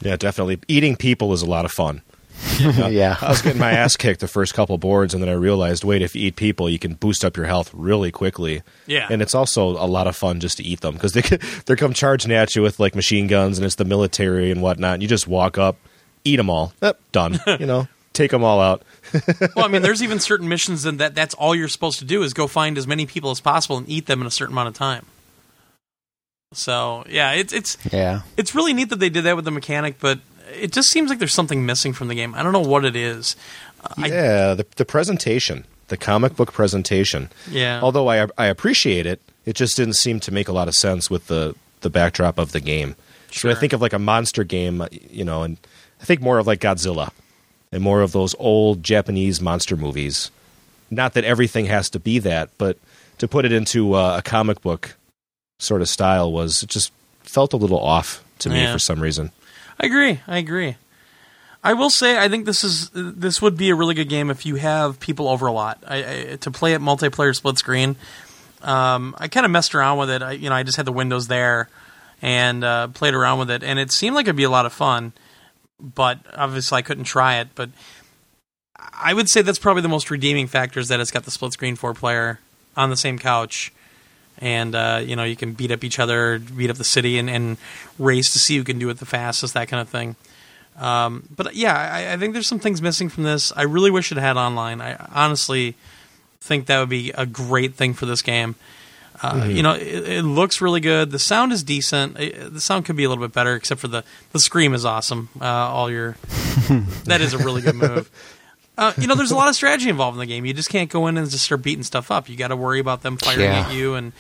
Yeah, definitely. Eating people is a lot of fun. [LAUGHS] yeah. I was getting my ass kicked the first couple boards, and then I realized, wait, if you eat people, you can boost up your health really quickly. Yeah. and it's also a lot of fun just to eat them because they [LAUGHS] they come charging at you with like machine guns, and it's the military and whatnot. And you just walk up, eat them all, Yep, done. [LAUGHS] you know, take them all out. well I mean there's even certain missions and that that's all you're supposed to do is go find as many people as possible and eat them in a certain amount of time so yeah it's it's Yeah. it's really neat that they did that with the mechanic, but it just seems like there's something missing from the game. I don't know what it is. Uh, I, yeah, the the presentation, the comic book presentation. yeah. Although I I appreciate it, it just didn't seem to make a lot of sense with the the backdrop of the game. Sure. So I think of like a monster game, you know, and I think more of like Godzilla and more of those old Japanese monster movies. Not that everything has to be that, but to put it into uh, a comic book sort of style was it just felt a little off to me Yeah. for some reason. I agree. I agree. I will say I think this is this would be a really good game if you have people over a lot. I, I, to play it multiplayer split screen. Um, I kind of messed around with it. I, you know, I just had the windows there and uh, played around with it, and it seemed like it'd be a lot of fun. But obviously, I couldn't try it. But I would say that's probably the most redeeming factor is that it's got the split screen four player on the same couch, and uh, you know you can beat up each other, beat up the city, and, and race to see who can do it the fastest, that kind of thing. Um, but yeah, I, I think there's some things missing from this. I really wish it had online. I honestly think that would be a great thing for this game. Uh, You know, it, it looks really good. The sound is decent. It- the sound could be a little bit better, except for the the scream is awesome. Uh, all your [LAUGHS] that is a really good move. [LAUGHS] Uh, you know, there's a lot of strategy involved in the game. You just can't go in and just start beating stuff up. You got to worry about them firing Yeah. at you, and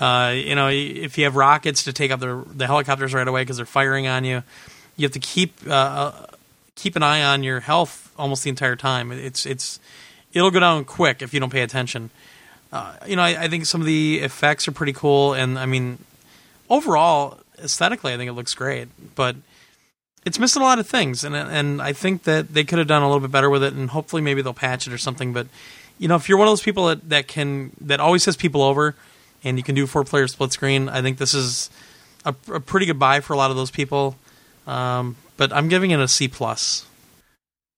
uh, you know, if you have rockets to take out the the helicopters right away because they're firing on you, you have to keep uh, uh, keep an eye on your health almost the entire time. It's it's it'll go down quick if you don't pay attention. Uh, you know, I, I think some of the effects are pretty cool, and I mean, overall aesthetically, I think it looks great. But it's missing a lot of things, and and I think that they could have done a little bit better with it, and hopefully maybe they'll patch it or something. But you know, if you're one of those people that, that can that always has people over, and you can do four player split screen, I think this is a, a pretty good buy for a lot of those people. Um, but I'm giving it a C plus.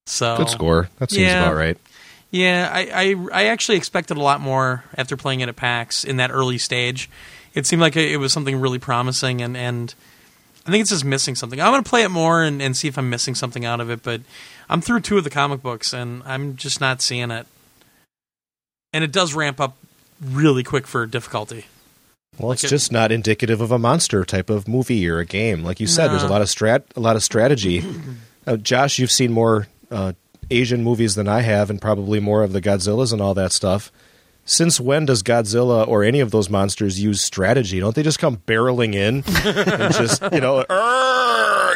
So Good score. That seems Yeah. about right. yeah, I, I I actually expected a lot more after playing it at PAX in that early stage. It seemed like it was something really promising, and, and I think it's just missing something. I'm going to play it more and, and see if I'm missing something out of it, but I'm through two of the comic books, and I'm just not seeing it. And it does ramp up really quick for difficulty. Well, it's it- just not indicative of a monster type of movie or a game. Like you said, there's a lot of strat, a lot of strategy. [CLEARS THROAT] uh, Josh, you've seen more uh, Asian movies than I have, and probably more of the Godzillas and all that stuff. Since when does Godzilla or any of those monsters use strategy? Don't they just come barreling in and [LAUGHS] just you know,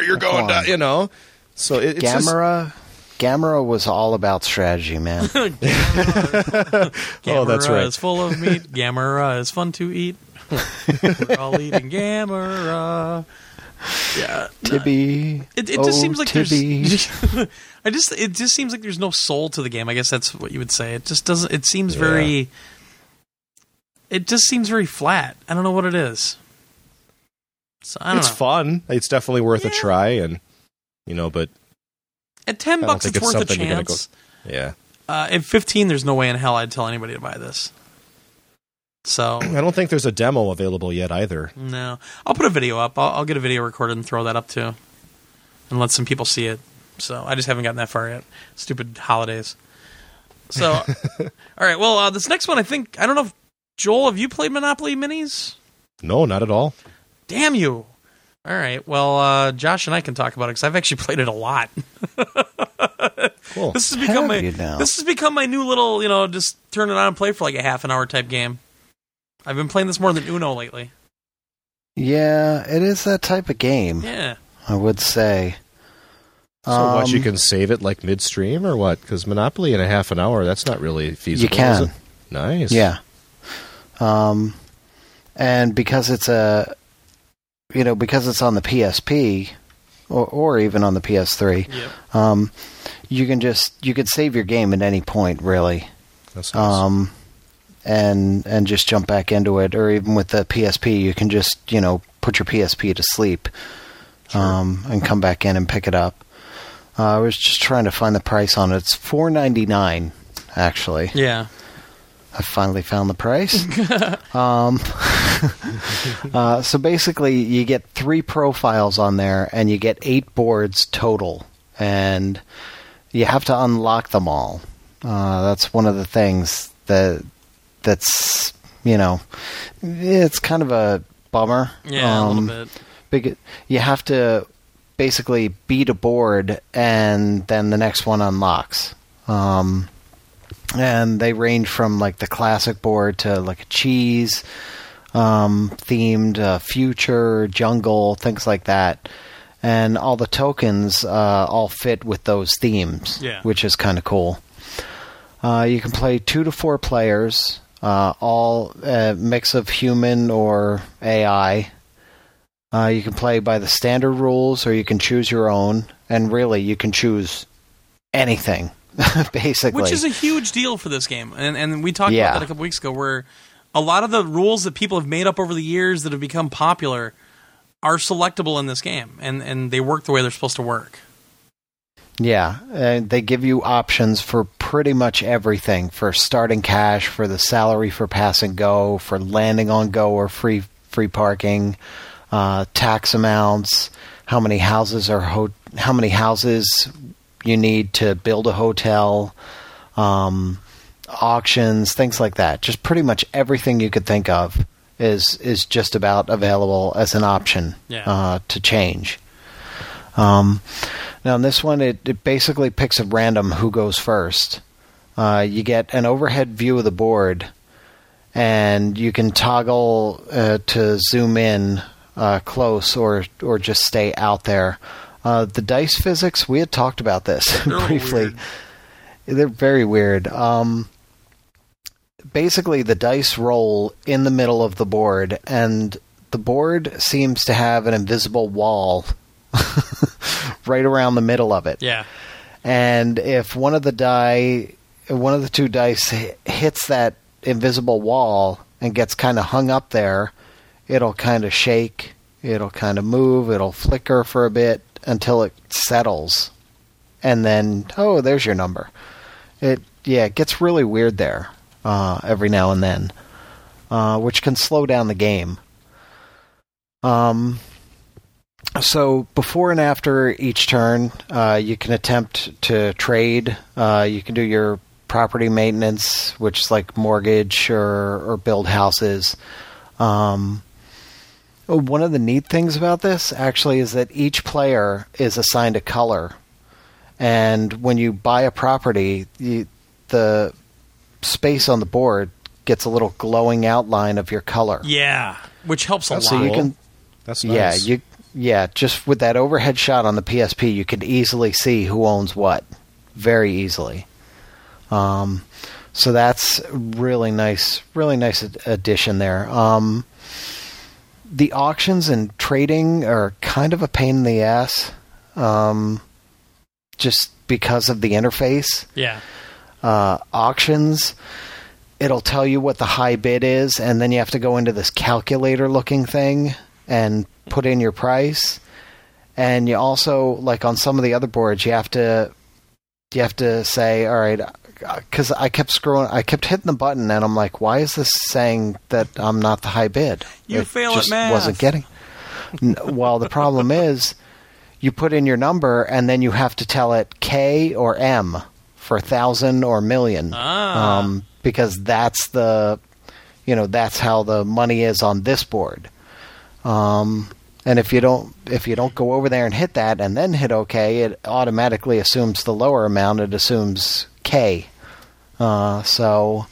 you're going down, you know? So it, it's just, Gamera, Gamera was all about strategy, man. [LAUGHS] Oh, that's right. is full of meat. Gamera is fun to eat. [LAUGHS] We're all eating Gamera. Yeah, Tibby. It, it oh, just seems like Tibby. [LAUGHS] there's. I just it just seems like there's no soul to the game. I guess that's what you would say. It just doesn't. It seems Yeah. very. It just seems very flat. I don't know what it is. So I don't it's know. fun. It's definitely worth Yeah. a try, and you know, but At ten bucks, it's it's worth a chance. yeah. Uh, at fifteen, there's no way in hell I'd tell anybody to buy this. So [CLEARS THROAT] I don't think there's a demo available yet either. no, I'll put a video up. I'll, I'll get a video recorded and throw that up too, and let some people see it. So I just haven't gotten that far yet. Stupid holidays. So, [LAUGHS] all right. Well, uh, this next one, I think I don't know if Joel, have you played Monopoly Minis? No, not at all. Damn you! All right. Well, uh, Josh and I can talk about it because I've actually [LAUGHS] played it a lot. Cool. This has become Have my this has become my new little you know just turn it on and play for like a half an hour type game. I've been playing this more than Uno lately. Yeah, it is that type of game. Yeah. I would say. So what you Um, can save it like midstream or what? Because Monopoly in a half an hour, that's not really feasible. You can. is it? Nice. Yeah. Um, and because it's a, you know, because it's on the PSP, or or even on the PS3, Yep. um, you can just you could save your game at any point, really, That's nice. um, and and just jump back into it. Or even with the PSP, you can just you know put your PSP to sleep, um, and come back in and pick it up. Uh, I was just trying to find the price on it. It's four ninety nine, actually. Yeah. I finally found the price. [LAUGHS] um, [LAUGHS] uh, so basically, you get three profiles on there, and you get eight boards total, and you have to unlock them all. Uh, that's one of the things that that's you know, it's kind of a bummer. Yeah. a Um, little bit. big, you have to basically beat a board and then the next one unlocks. Um, and they range from like the classic board to like a cheese um, themed uh, future jungle things like that and all the tokens uh, all fit with those themes Yeah. which is kind of cool uh, you can play two to four players uh, all a mix of human or ai uh, you can play by the standard rules, or you can choose your own. And really, you can choose anything, [LAUGHS] basically. Which is a huge deal for this game. And and we talked Yeah. about that a couple weeks ago where a lot of the rules that people have made up over the years that have become popular are selectable in this game and, and they work the way they're supposed to work. Yeah, and they give you options for pretty much everything for starting cash, for the salary for pass and go, for landing on go or free free parking, uh, tax amounts, how many houses are ho- how many houses you need to build a hotel, um, auctions, things like that. Just pretty much everything you could think of is is just about available as an option Yeah. uh, to change. Um, now, in this one, it, it basically picks at random who goes first. Uh, you get an overhead view of the board, and you can toggle uh, to zoom in uh, close or or just stay out there. Uh, the dice physics, we had talked about this [LAUGHS] They're briefly. weird. They're very weird. Um, basically, the dice roll in the middle of the board, and the board seems to have an invisible wall [LAUGHS] right around the middle of it. Yeah. And if one of the die, one of the two dice hits that invisible wall and gets kind of hung up there, it'll kind of shake, it'll kind of move, it'll flicker for a bit until it settles. And then, oh, there's your number. It yeah, it gets really weird there uh, every now and then, uh, which can slow down the game. Um, so before and after each turn, uh, you can attempt to trade. Uh, you can do your property maintenance, which is like mortgage or, or build houses. Um, oh, one of the neat things about this actually is that each player is assigned a color, and when you buy a property, you, the space on the board gets a little glowing outline of your color. Yeah. Which helps a That's lot. So you can That's nice. yeah, you yeah, just with that overhead shot on the PSP, you could easily see who owns what, very easily. Um, so that's really nice, really nice ad- addition there. Um, the auctions and trading are kind of a pain in the ass, um, just because of the interface yeah. uh, auctions, it'll tell you what the high bid is, and then you have to go into this calculator looking thing and put in your price. And you also, like on some of the other boards, you have to you have to say, all right, because I kept scrolling, I kept hitting the button, and I'm like, why is this saying that I'm not the high bid? You It fail at just math. Wasn't getting. Well, the problem is, you put in your number, and then you have to tell it K or M for thousand or million, Ah. um, because that's the, you know, that's how the money is on this board. Um, and if you don't if you don't go over there and hit that and then hit OK, it automatically assumes the lower amount. It assumes K. Uh, so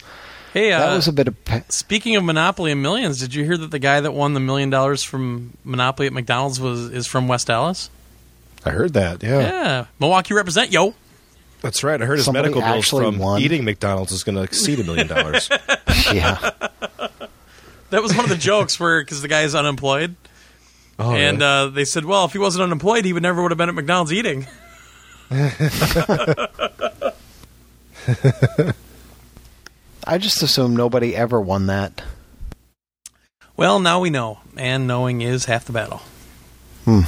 Hey, uh, that was a bit of pa- speaking of Monopoly and Millions, did you hear that the guy that won the million dollars from Monopoly at McDonald's was is from West Allis? I heard that. Yeah. Yeah. Milwaukee represent, yo. that's right. I heard his Somebody medical bills from won. eating McDonald's is going to exceed a million dollars. [LAUGHS] yeah. That was one of the jokes where because the guy is unemployed, Oh, and really? uh, they said, well, if he wasn't unemployed, he would never would have been at McDonald's eating. [LAUGHS] I just assume nobody ever won that. Well, now we know, and knowing is half the battle. Hmm.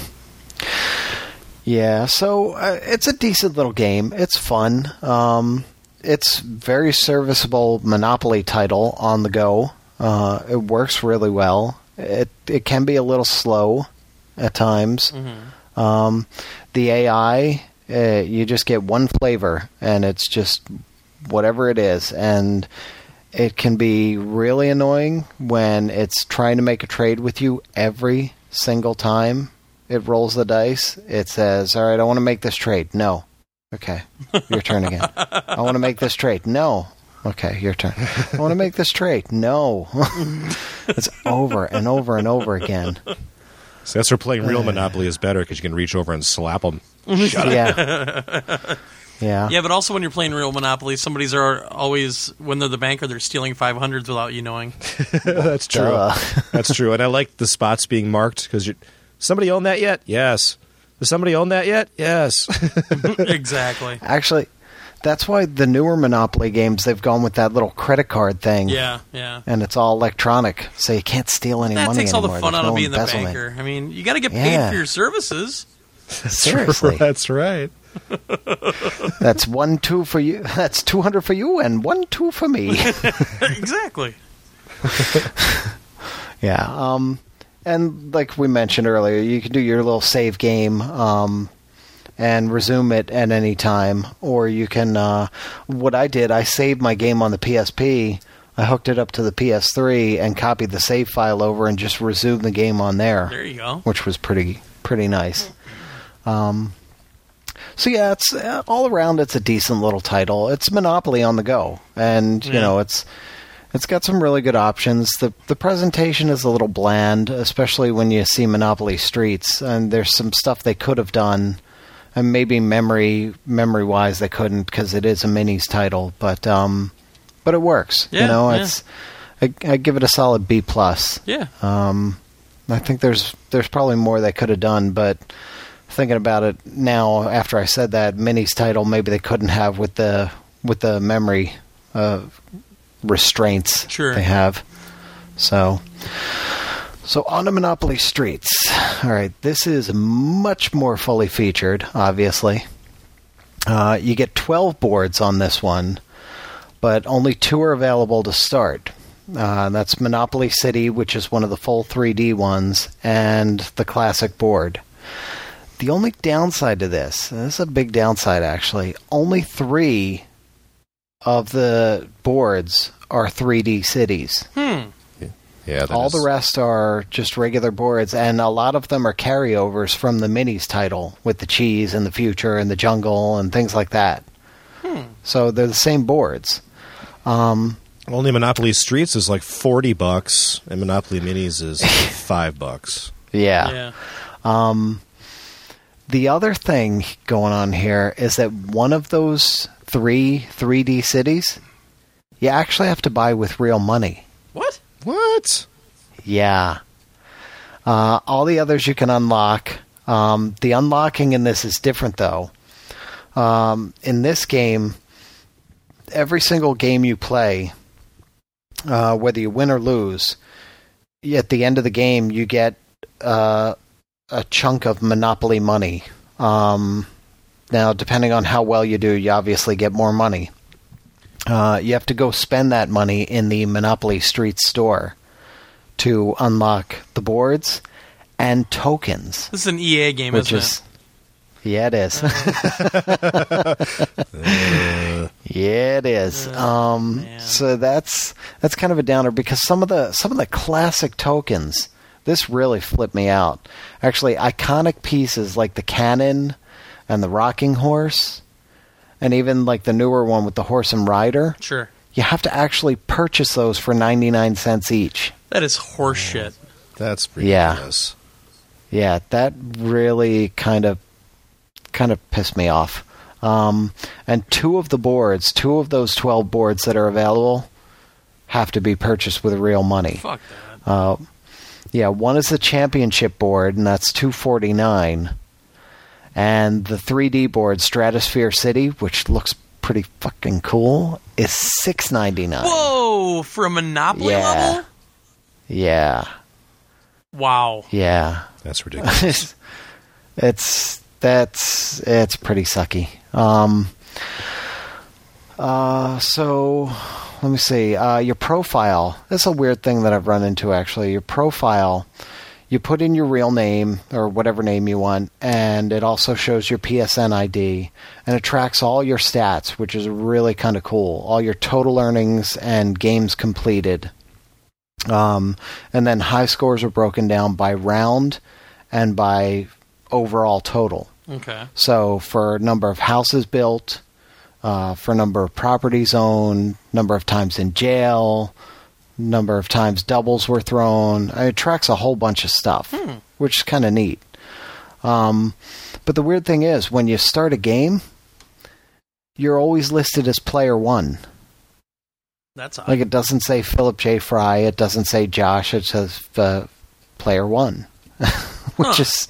Yeah, so uh, it's a decent little game. It's fun. Um, it's very serviceable Monopoly title on the go. Uh, it works really well. It it can be a little slow at times. Um, the AI, uh, you just get one flavor, and it's just whatever it is, and it can be really annoying when it's trying to make a trade with you every single time it rolls the dice. It says, "All right, I want to make this trade." No. Okay, your turn again. [LAUGHS] I want to make this trade. No. Okay, your turn. I want to make this trade. No. [LAUGHS] it's over and over and over again. So that's where playing real uh. Monopoly is better because you can reach over and slap them. [LAUGHS] Yeah. [LAUGHS] Yeah. Yeah, but also when you're playing real Monopoly, somebody's are always when they're the banker, they're stealing five hundreds without you knowing. that's true. Duh. That's true. And I like the spots being marked because somebody own that yet? Yes. Does somebody own that yet? Yes. exactly. Actually, that's why the newer Monopoly games they've gone with that little credit card thing. Yeah, yeah. And it's all electronic, so you can't steal any That money takes all the anymore. fun There's out of being the banker. I mean, you got to get paid Yeah. for your services. [LAUGHS] Seriously. that's right. [LAUGHS] [LAUGHS] That's one two for you. That's two hundred for you, and one two for me. exactly. yeah. Um, and like we mentioned earlier, you can do your little save game. Um, and resume it at any time, or you can. Uh, what I did, I saved my game on the PSP. I hooked it up to the PS3 and copied the save file over, and just resumed the game on there. There you go. Which was pretty pretty nice. Um, so yeah, it's uh, all around. It's a decent little title. It's Monopoly on the go, and you know it's it's got some really good options. the The presentation is a little bland, especially when you see Monopoly Streets, and there's some stuff they could have done, and maybe memory memory wise they couldn't because it is a minis title, but um, but it works. Yeah, you know, yeah. it's I, I give it a solid B plus. Yeah. Um, I think there's there's probably more they could have done, but thinking about it now, after I said that minis title, maybe they couldn't have with the with the memory uh, restraints Sure. they have. So, so on to Monopoly Streets. All right, this is much more fully featured. Obviously, uh, you get 12 boards on this one, but only two are available to start. Uh, that's Monopoly City, which is one of the full 3D ones, and the classic board. The only downside to this, this is a big downside actually, only three of the boards are 3D cities. Hmm. Yeah, All is- the rest are just regular boards, and a lot of them are carryovers from the minis title with the cheese and the future and the jungle and things like that. So they're the same boards. Um, Only Monopoly Streets is like forty bucks, and Monopoly Minis is [LAUGHS] five bucks. yeah. Yeah. Um, the other thing going on here is that one of those three 3D cities, you actually have to buy with real money. What? What? Yeah. Uh, all the others you can unlock. Um, the unlocking in this is different, though. Um, in this game, every single game you play, uh, whether you win or lose, at the end of the game, you get uh, a chunk of Monopoly money. Um, now, depending on how well you do, you obviously get more money. Uh, you have to go spend that money in the Monopoly Street store to unlock the boards and tokens, This is an EA game, which isn't is [LAUGHS] yeah, it is. Uh, yeah, it is. Um, so that's that's kind of a downer because some of the some of the classic tokens. This really flipped me out. Actually, iconic pieces like the cannon and the rocking horse, and even like the newer one with the horse and rider. Sure. You have to actually purchase those for ninety nine cents each. That is horseshit. that's Yeah. ridiculous. Yeah, that really kind of kind of pissed me off. Um, and two of the boards, two of those twelve boards that are available, have to be purchased with real money. Fuck that. Uh, yeah, one is the championship board, and that's two forty nine, and the three D board, Stratosphere City, which looks pretty fucking cool, is six ninety nine. Whoa! For a Monopoly Yeah. level? Yeah, Wow. yeah. That's ridiculous. [LAUGHS] it's that's it's pretty sucky. Um, uh, so let me see. Uh, your profile. That's a weird thing that I've run into actually. Your profile. You put in your real name or whatever name you want, and it also shows your PSN ID, and it tracks all your stats, which is really kind of cool. All your total earnings and games completed. Um, and then high scores are broken down by round and by overall total. Okay. So for number of houses built, uh, for number of properties owned, number of times in jail, number of times doubles were thrown. It tracks a whole bunch of stuff, which is kind of neat. Um, but the weird thing is, when you start a game, you're always listed as player one. That's odd. Like it doesn't say Philip J. Fry, it doesn't say Josh, it says uh, player one, [LAUGHS] which Huh. is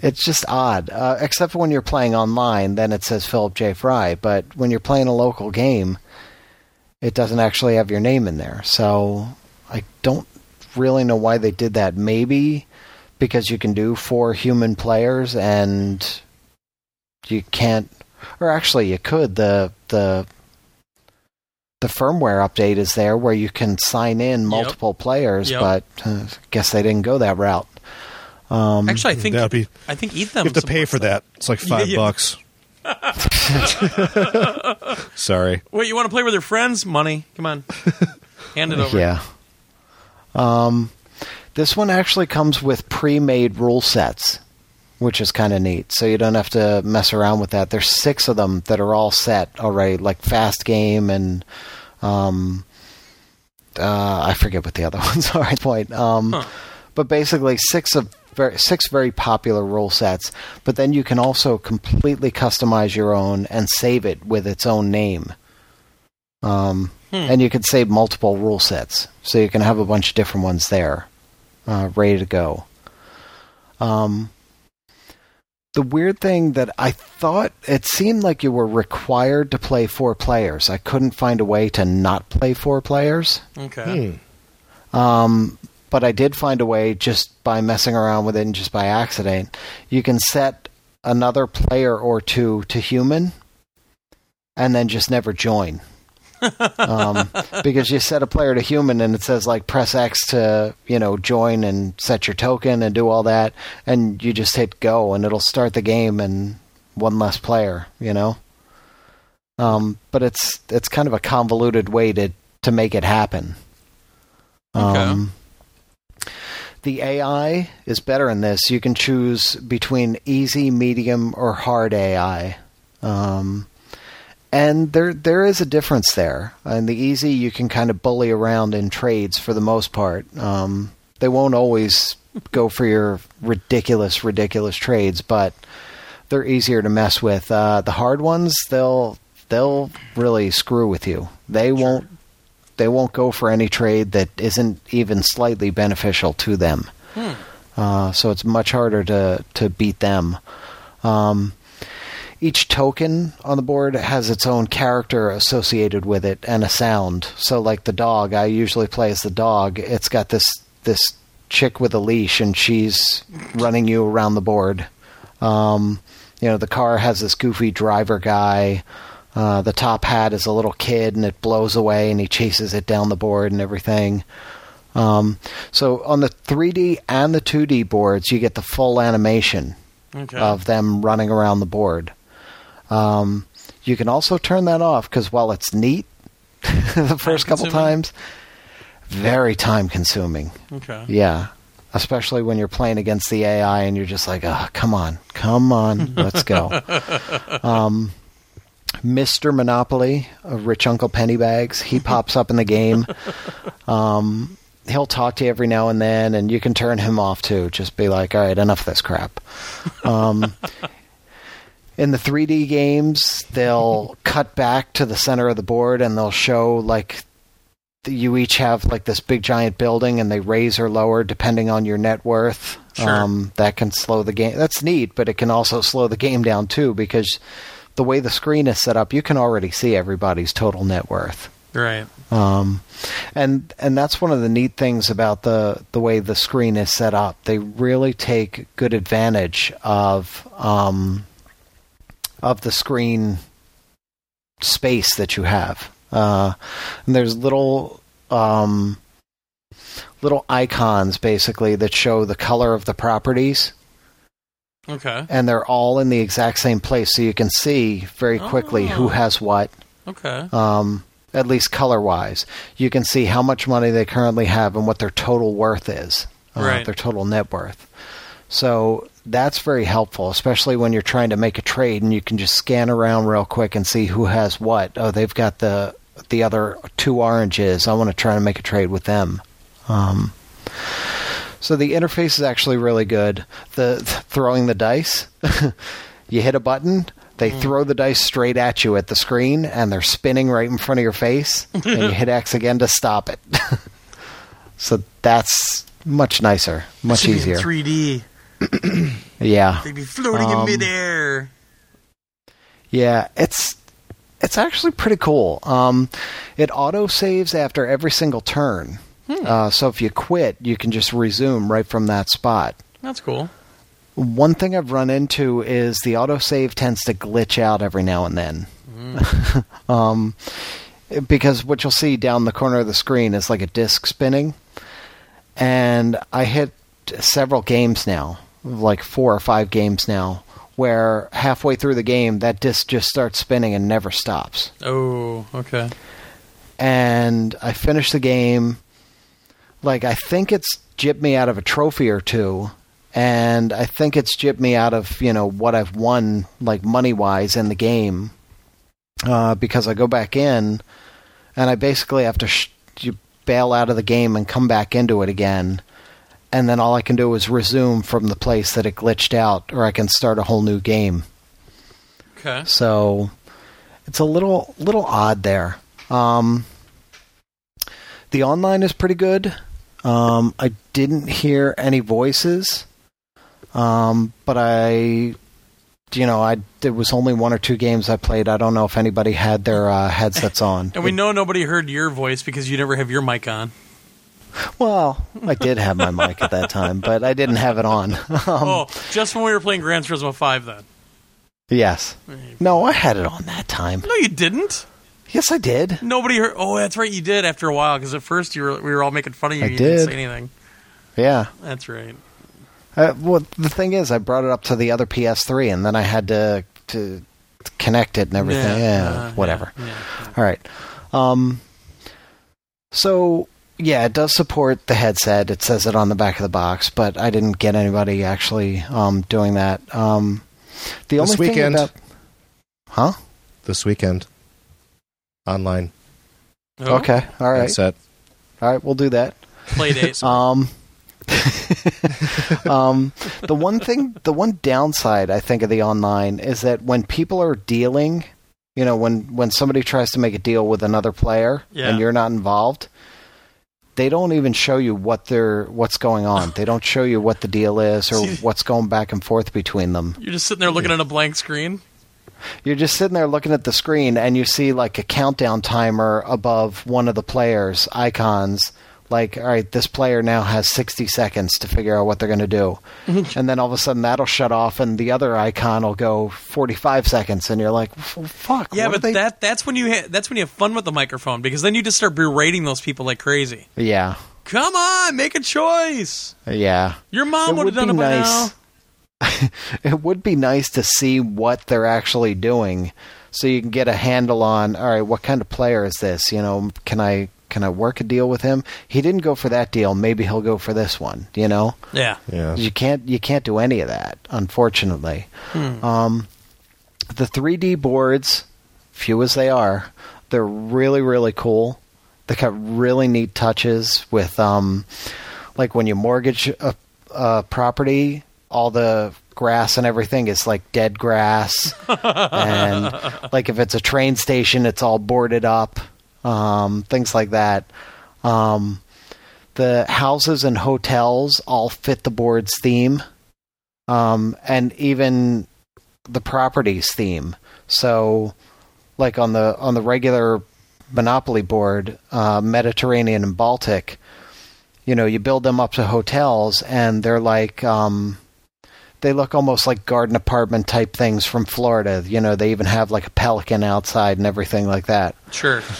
it's just odd. Uh, except for when you're playing online, then it says Philip J. Fry. But when you're playing a local game, it doesn't actually have your name in there. So I don't really know why they did that. Maybe because you can do four human players and you can't, or actually you could. The the the firmware update is there where you can sign in multiple players, Yep. but uh, guess they didn't go that route. Um, Actually, I think That'd be I think eat them. you have to pay for that. It's like [LAUGHS] five yeah. bucks. [LAUGHS] Sorry. Wait, you want to play with your friends? Money, come on, [LAUGHS] hand it over. Yeah. Um, this one actually comes with pre-made rule sets, which is kind of neat. So you don't have to mess around with that. There's six of them that are all set already, like fast game and um, uh, I forget what the other [LAUGHS] ones are. At point. Um, Huh. But basically, six of very, six very popular rule sets. But then you can also completely customize your own and save it with its own name. Um, Hmm. and you can save multiple rule sets, so you can have a bunch of different ones there, uh, ready to go. Um, the weird thing that I thought it seemed like you were required to play four players. I couldn't find a way to not play four players. Okay. Hmm. Um, but I did find a way just by messing around with it and just by accident. You can set another player or two to human and then just never join. [LAUGHS] um, because you set a player to human and it says like press X to you know join and set your token and do all that and you just hit go and it'll start the game and one less player you know um, but it's it's kind of a convoluted way to to make it happen Okay. um, the AI is better in this. You can choose between easy, medium, or hard AI. Um, and there there is a difference there. In the easy, you can kind of bully around in trades for the most part. Um, they won't always [LAUGHS] go for your ridiculous, ridiculous trades, but they're easier to mess with. Uh, the hard ones, they'll they'll really screw with you. They won't they won't go for any trade that isn't even slightly beneficial to them. Hmm. Uh, so it's much harder to to beat them. Um, each token on the board has its own character associated with it and a sound. So, like the dog, I usually play as the dog. It's got this this chick with a leash, and she's running you around the board. Um, you know, the car has this goofy driver guy. Uh, the top hat is a little kid, and it blows away, and he chases it down the board and everything. Um, so on the 3D and the 2D boards, you get the full animation Okay. of them running around the board. Um, you can also turn that off because while it's neat [LAUGHS] the first couple times, very time consuming. okay. Yeah. Especially when you're playing against the AI and you're just like, oh, come on, come on, let's go. [LAUGHS] um, Mr. Monopoly of Rich Uncle Pennybags, he [LAUGHS] pops up in the game. Um, he'll talk to you every now and then, and you can turn him off too. Just be like, all right, enough of this crap. Um, in the 3D games, they'll [LAUGHS] cut back to the center of the board and they'll show like you each have like this big giant building and they raise or lower depending on your net worth. Sure. Um, that can slow the game. That's neat, but it can also slow the game down too because the way the screen is set up, you can already see everybody's total net worth. Right. Um, and and that's one of the neat things about the the way the screen is set up. They really take good advantage of um, of the screen space that you have. Uh, and there's little um, little icons basically that show the color of the properties Okay. and they're all in the exact same place so you can see very quickly who Oh. has what Okay. um, at least color wise. You can see how much money they currently have and what their total worth is, uh, Right. their total net worth. So that's very helpful, especially when you're trying to make a trade and you can just scan around real quick and see who has what. Oh, they've got the the other two oranges. I want to try to make a trade with them. Um, so the interface is actually really good. The, th- throwing the dice, [LAUGHS] you hit a button, they throw the dice straight at you at the screen, and they're spinning right in front of your face, and you [LAUGHS] hit X again to stop it. [LAUGHS] so that's much nicer, much easier. 3D. [CLEARS THROAT] Yeah, They'd be floating Um, in midair. yeah, it's it's actually pretty cool. Um, it auto saves after every single turn. Uh, so if you quit, you can just resume right from that spot. That's cool. one thing I've run into is the autosave tends to glitch out every now and then. [LAUGHS] um, because what you'll see down the corner of the screen is like a disc spinning. And I hit several games now, like four or five games now, where halfway through the game, that disc just starts spinning and never stops. Oh, okay. And I finish the game. Like, I think it's jipped me out of a trophy or two. And I think it's jipped me out of, you know, what I've won, like money wise in the game. Uh, because I go back in and I basically have to sh- you bail out of the game and come back into it again. And then all I can do is resume from the place that it glitched out, or I can start a whole new game. Okay. So it's a little little odd there. Um, the online is pretty good. Um, I didn't hear any voices, um, but I, you know, I there was only one or two games I played. I don't know if anybody had their uh, headsets [LAUGHS] on. And we know nobody heard your voice because you never have your mic on. Well, I did have my mic at that time, but I didn't have it on. [LAUGHS] Um, oh, just when we were playing Gran Turismo 5 then. Yes. No, I had it on that time. No, you didn't. Yes, I did. Nobody heard. Oh, that's right, you did after a while because at first you were we were all making fun of you. I you didn't say anything. Yeah. That's right. Uh, well, the thing is, I brought it up to the other PS3, and then I had to to connect it and everything. Yeah, uh, whatever. yeah, yeah. All right. Um. So yeah, it does support the headset. It says it on the back of the box, but I didn't get anybody actually um, doing that. Um, the This only weekend. thing about, huh? This weekend, online Oh, Okay, all right, headset. all right, we'll do that. Play dates. [LAUGHS] Um, [LAUGHS] um, the one thing, the one downside I think of the online is that when people are dealing, you know, when when somebody tries to make a deal with another player Yeah. and you're not involved, they don't even show you what they're what's going on. they don't show you what the deal is or [LAUGHS] See- what's going back and forth between them. You're just sitting there looking at a blank screen. You're just sitting there looking at the screen and you see like a countdown timer above one of the players' icons. Like, all right, this player now has 60 seconds to figure out what they're going to do. [LAUGHS] and then all of a sudden that'll shut off and the other icon will go 45 seconds. And you're like, "F- fuck. Yeah, but they-" that that's when you ha- that's when you have fun with the microphone because then you just start berating those people like crazy. Yeah. Come on, make a choice. Yeah. Your mom would have done it by nice. now. [LAUGHS] it would be nice to see what they're actually doing so you can get a handle on all right what kind of player is this you know can i can i work a deal with him he didn't go for that deal maybe he'll go for this one you know Yeah. Yeah. you can't you can't do any of that unfortunately Hmm. um, the 3d boards few as they are they're really really cool they got really neat touches with um, like when you mortgage a, a property all the grass and everything is like dead grass. [LAUGHS] And like if it's a train station it's all boarded up um, things like that. Um, the houses and hotels all fit the board's theme um, and even the properties theme. So like on the on the regular monopoly board uh, mediterranean and baltic you know you build them up to hotels and they're like um, they look almost like garden apartment type things from Florida. You know, they even have like a pelican outside and everything like that. Sure. [LAUGHS]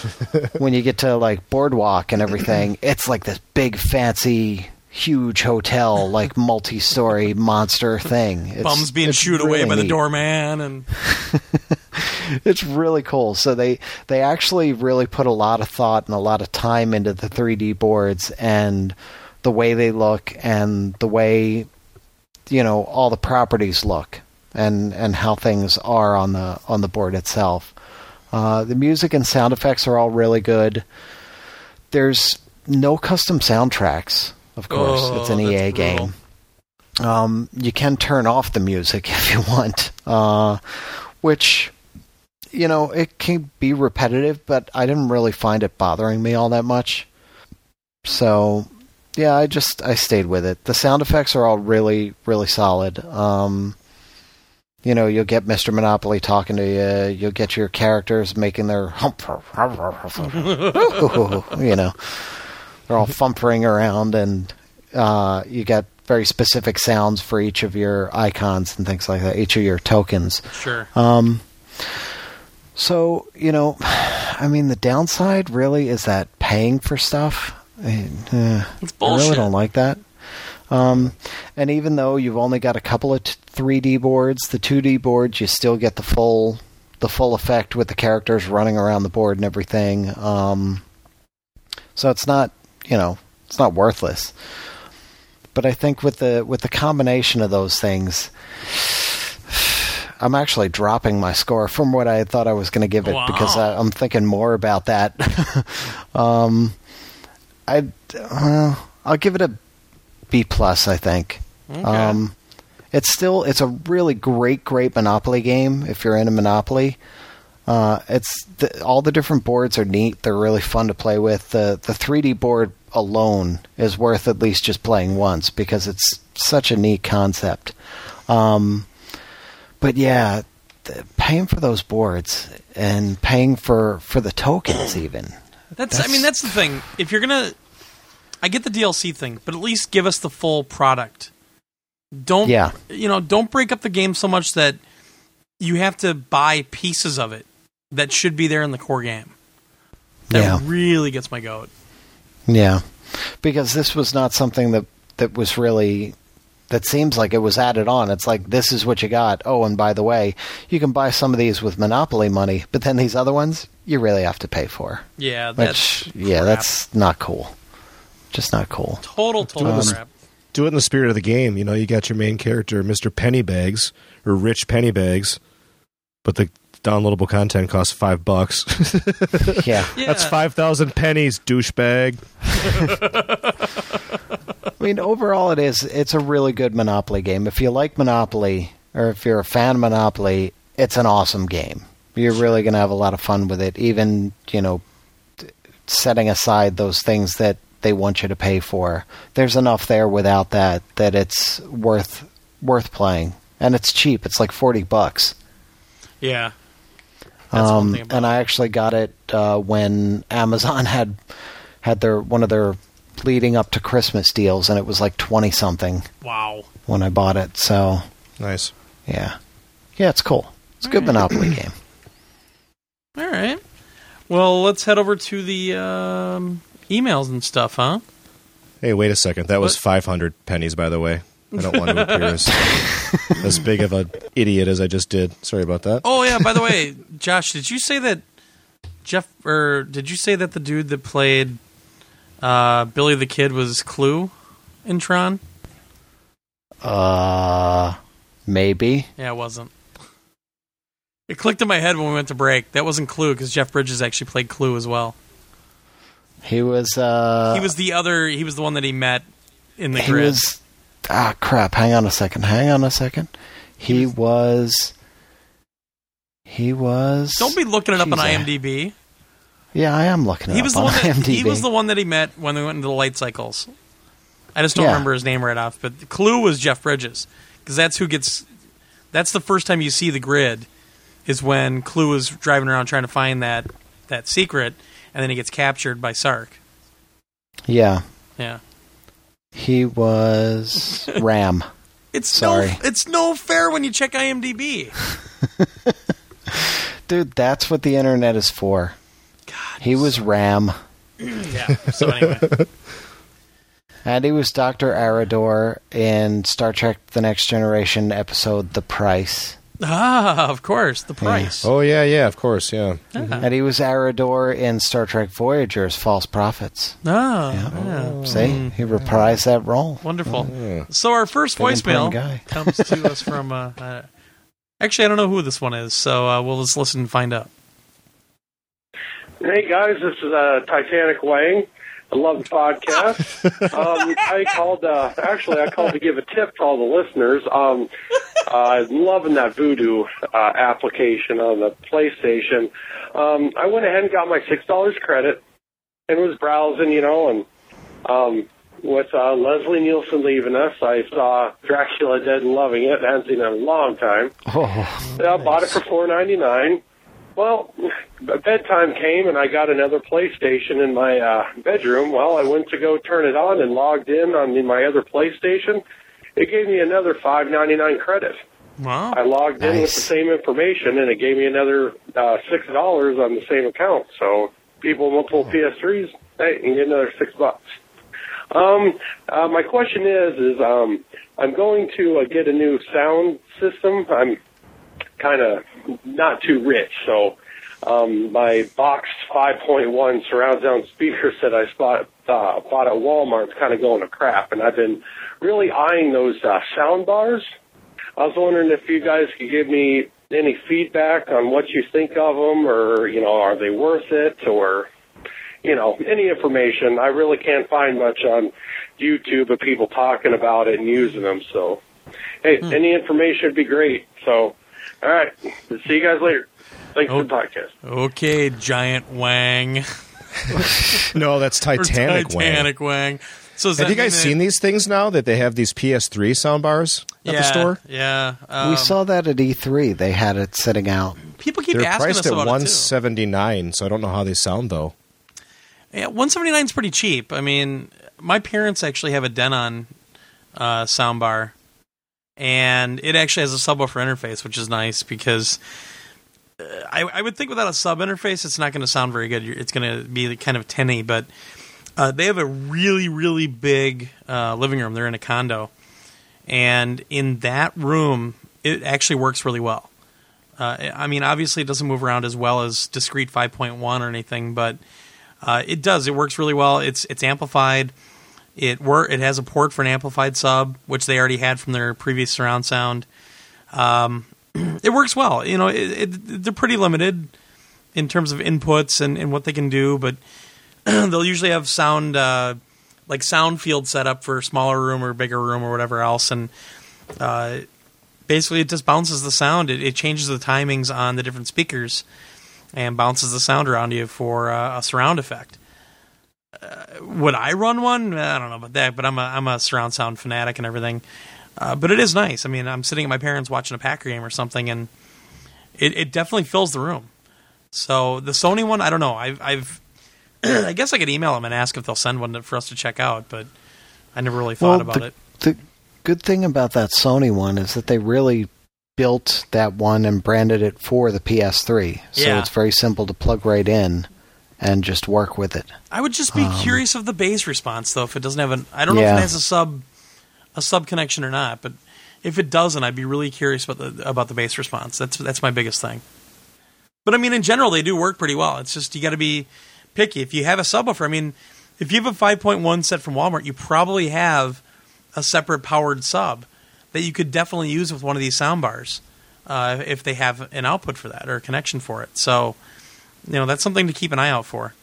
When you get to like boardwalk and everything, [CLEARS THROAT] it's like this big fancy huge hotel like multi-story [LAUGHS] monster thing. It's, Bums being shooed away by the doorman and [LAUGHS] It's really cool. So they they actually really put a lot of thought and a lot of time into the 3D boards and the way they look and the way you know all the properties look and and how things are on the on the board itself. Uh, the music and sound effects are all really good. There's no custom soundtracks, of course. Oh, it's an EA brutal. game. Um, you can turn off the music [LAUGHS] if you want, uh, which you know it can be repetitive, but I didn't really find it bothering me all that much. So yeah, I just I stayed with it. The sound effects are all really really solid. Um, you know, you'll get Mr. Monopoly talking to you. You'll get your characters making their hump, [LAUGHS] you know, they're all fumpering around, and uh, you got very specific sounds for each of your icons and things like that, each of your tokens. Sure. Um, so you know, [SIGHS] I mean, the downside really is that paying for stuff. I, eh, It's I really don't like that. Um, and even though you've only got a couple of t- 3D boards, the 2D boards you still get the full the full effect with the characters running around the board and everything. Um, so it's not you know it's not worthless. But I think with the with the combination of those things, I'm actually dropping my score from what I thought I was going to give it Wow. because I, I'm thinking more about that. [LAUGHS] um, I uh, I'll give it a B plus. I think. Okay. Um, it's still it's a really great great Monopoly game if you're into Monopoly. Uh, it's the, all the different boards are neat. They're really fun to play with. The the 3D board alone is worth at least just playing once because it's such a neat concept. Um, but yeah, th- paying for those boards and paying for for the tokens even. That's, I mean, That's- that's the thing. If you're gonna, I get the DLC thing, but at least give us the full product. Don't, Yeah. you know, don't break up the game so much that you have to buy pieces of it that should be there in the core game. That Yeah. really gets my goat. Yeah, because this was not something that that was really that seems like it was added on. It's like this is what you got. Oh, and by the way, you can buy some of these with Monopoly money, but then these other ones you really have to pay for. Yeah, that's Which yeah, that's not cool. Just not cool. total, total Um, crap. Do it in the spirit of the game. You know, you got your main character, Mr. Pennybags, or Rich Pennybags, but the downloadable content costs five bucks. Yeah, [LAUGHS] Yeah. That's 5,000 pennies, douchebag. [LAUGHS] [LAUGHS] I mean overall it is it's a really good Monopoly game. If you like Monopoly or if you're a fan of Monopoly, it's an awesome game. You're really going to have a lot of fun with it even, you know, setting aside those things that they want you to pay for. There's enough there without that that it's worth worth playing. And it's cheap. It's like 40 bucks. Yeah. That's Um, and I actually got it uh, when Amazon [LAUGHS] had had their one of their leading up to Christmas deals and it was like 20 something Wow. when I bought it. So Nice. yeah, yeah, it's cool. It's a good Monopoly game. [CLEARS THROAT] All right. Well, let's head over to the um, emails and stuff, huh? Hey, wait a second. That was What? 500 pennies, by the way. I don't want to [LAUGHS] appear as, as big of an idiot as I just did. Sorry about that. Oh yeah. By the way, [LAUGHS] Josh, did you say that Jeff or did you say that the dude that played uh, Billy the Kid was Clu in Tron? Uh, maybe. Yeah, it wasn't. It clicked in my head when we went to break. That wasn't Clu because Jeff Bridges actually played Clu as well. He was. Uh, he was the other. He was the one that he met in the He grid. was. Ah, crap! Hang on a second. Hang on a second. He was. He was. Don't be looking it up on Jeez, I- IMDb. Yeah, I am looking. He was the on one. That, IMDb. he was the one that he met when we went into the light cycles. I just don't Yeah. remember his name right off. But Clu was Jeff Bridges because that's who gets. That's the first time you see the grid, is when Clu is driving around trying to find that that secret, and then he gets captured by Sark. Yeah, Yeah, he was [LAUGHS] Ram. it's Sorry. no. It's no fair when you check IMDb. [LAUGHS] Dude, that's what the internet is for. God, He was Ram, yeah. [LAUGHS] So anyway, and he was Doctor Arridor in Star Trek: The Next Generation episode "The Price." ah, of course, the price. Oh, yeah, yeah, of course, yeah. Ah. And he was Arridor in Star Trek Voyager's False Profits. Ah, Yeah. yeah. See, he reprised that role. Wonderful. Yeah. So our first Big voicemail guy. comes to us from. Uh, uh, actually, I don't know who this one is, so uh, we'll just listen and find out. Hey guys, this is uh, Titanic Wang. I love the podcast. [LAUGHS] um, I called. Uh, actually, I called to give a tip to all the listeners. Um, uh, I'm loving that Vudu uh, application on the PlayStation. Um, I went ahead and got my six dollars credit and was browsing, you know, and um, with uh, Leslie Nielsen leaving us, I saw Dracula Dead and loving it. I hadn't seen it in a long time. Oh, Yeah, I bought it for four ninety nine. Well, bedtime came and I got another PlayStation in my uh, bedroom. Well, I went to go turn it on and logged in on my other PlayStation. It gave me another five ninety nine credit. Wow. I logged in with the same information and it gave me another uh, six dollars on the same account. So people with multiple PS3s, hey, you can get another six bucks. Um, uh, my question is, is um, I'm going to uh, get a new sound system. I'm kind of not too rich, so um, my Box 5.1 surround sound speakers that I spot, uh, bought at Walmart is kind of going to crap, and I've been really eyeing those uh, sound bars. I was wondering if you guys could give me any feedback on what you think of them, or you know, are they worth it, or you know, any information. I really can't find much on YouTube of people talking about it and using them. So, hey, any information would be great. So, all right, see you guys later. Thanks for the podcast. Okay, giant wang. [LAUGHS] No, that's Or Titanic. Wang. Wang. So Have you guys seen these things now that they have these PS3 soundbars at yeah, the store? Yeah. we um, saw that at E3. They had it sitting out. people keep They're asking priced us at about it too. 179, so I don't know how they sound though. Yeah, 179 is pretty cheap. I mean, my parents actually have a Denon uh, soundbar, and it actually has a subwoofer interface, which is nice because uh, I, I would think without a sub interface, it's not going to sound very good. It's going to be kind of tinny, but uh, they have a really, really big uh, living room. They're in a condo, and in that room, it actually works really well. Uh, I mean, obviously, it doesn't move around as well as discrete 5.1 or anything, but uh, it does. It works really well. It's it's amplified. It wor- It has a port for an amplified sub, which they already had from their previous surround sound. Um, [CLEARS THROAT] it works well. You know, it, it, they're pretty limited in terms of inputs and, and what they can do, but [CLEARS THROAT] they'll usually have sound uh, like sound field set up for a smaller room or bigger room or whatever else, and uh, basically it just bounces the sound. It, it changes the timings on the different speakers and bounces the sound around you for uh, a surround effect. Would I run one? I don't know about that, but I'm a I'm a surround sound fanatic and everything. Uh, but it is nice. I mean, I'm sitting at my parents watching a Packer game or something, and it, it definitely fills the room. So the Sony one, I don't know. I've, I've [CLEARS THROAT] I guess I could email them and ask if they'll send one for us to check out, but I never really thought about the, it. the good thing about that Sony one is that they really built that one and branded it for the PS3. So Yeah. it's very simple to plug right in and just work with it. I would just be curious of the bass response, though. If it doesn't have an, I don't know if Um, it has a sub, a sub connection or not. But if it doesn't, I'd be really curious about the about the bass response. That's that's my biggest thing. But I mean, in general, they do work pretty well. It's just you got to be picky. If you have a subwoofer, I mean, if you have a 5.1 set from Walmart, you probably have a separate powered sub that you could definitely use with one of these soundbars uh, if they have an output for that or a connection for it. So, you know, that's something to keep an eye out for.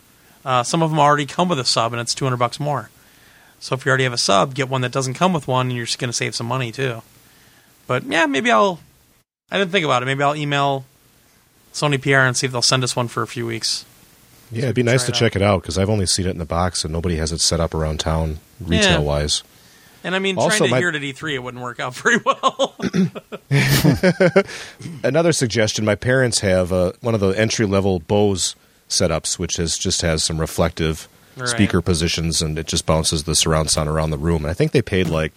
Uh, some of them already come with a sub, and it's 200 bucks more. So if you already have a sub, get one that doesn't come with one, and you're just going to save some money too. But yeah, maybe I'll. I didn't think about it. Maybe I'll email Sony PR and see if they'll send us one for a few weeks. Yeah, it'd be nice to check it out because I've only seen it in the box and nobody has it set up around town retail wise. And I mean, Also, trying to my- hear it at E3, it wouldn't work out [LAUGHS] very well. [LAUGHS] Another suggestion: my parents have uh, one of the entry level Bose setups, which has just has some reflective Right. speaker positions and it just bounces the surround sound around the room. And I think they paid like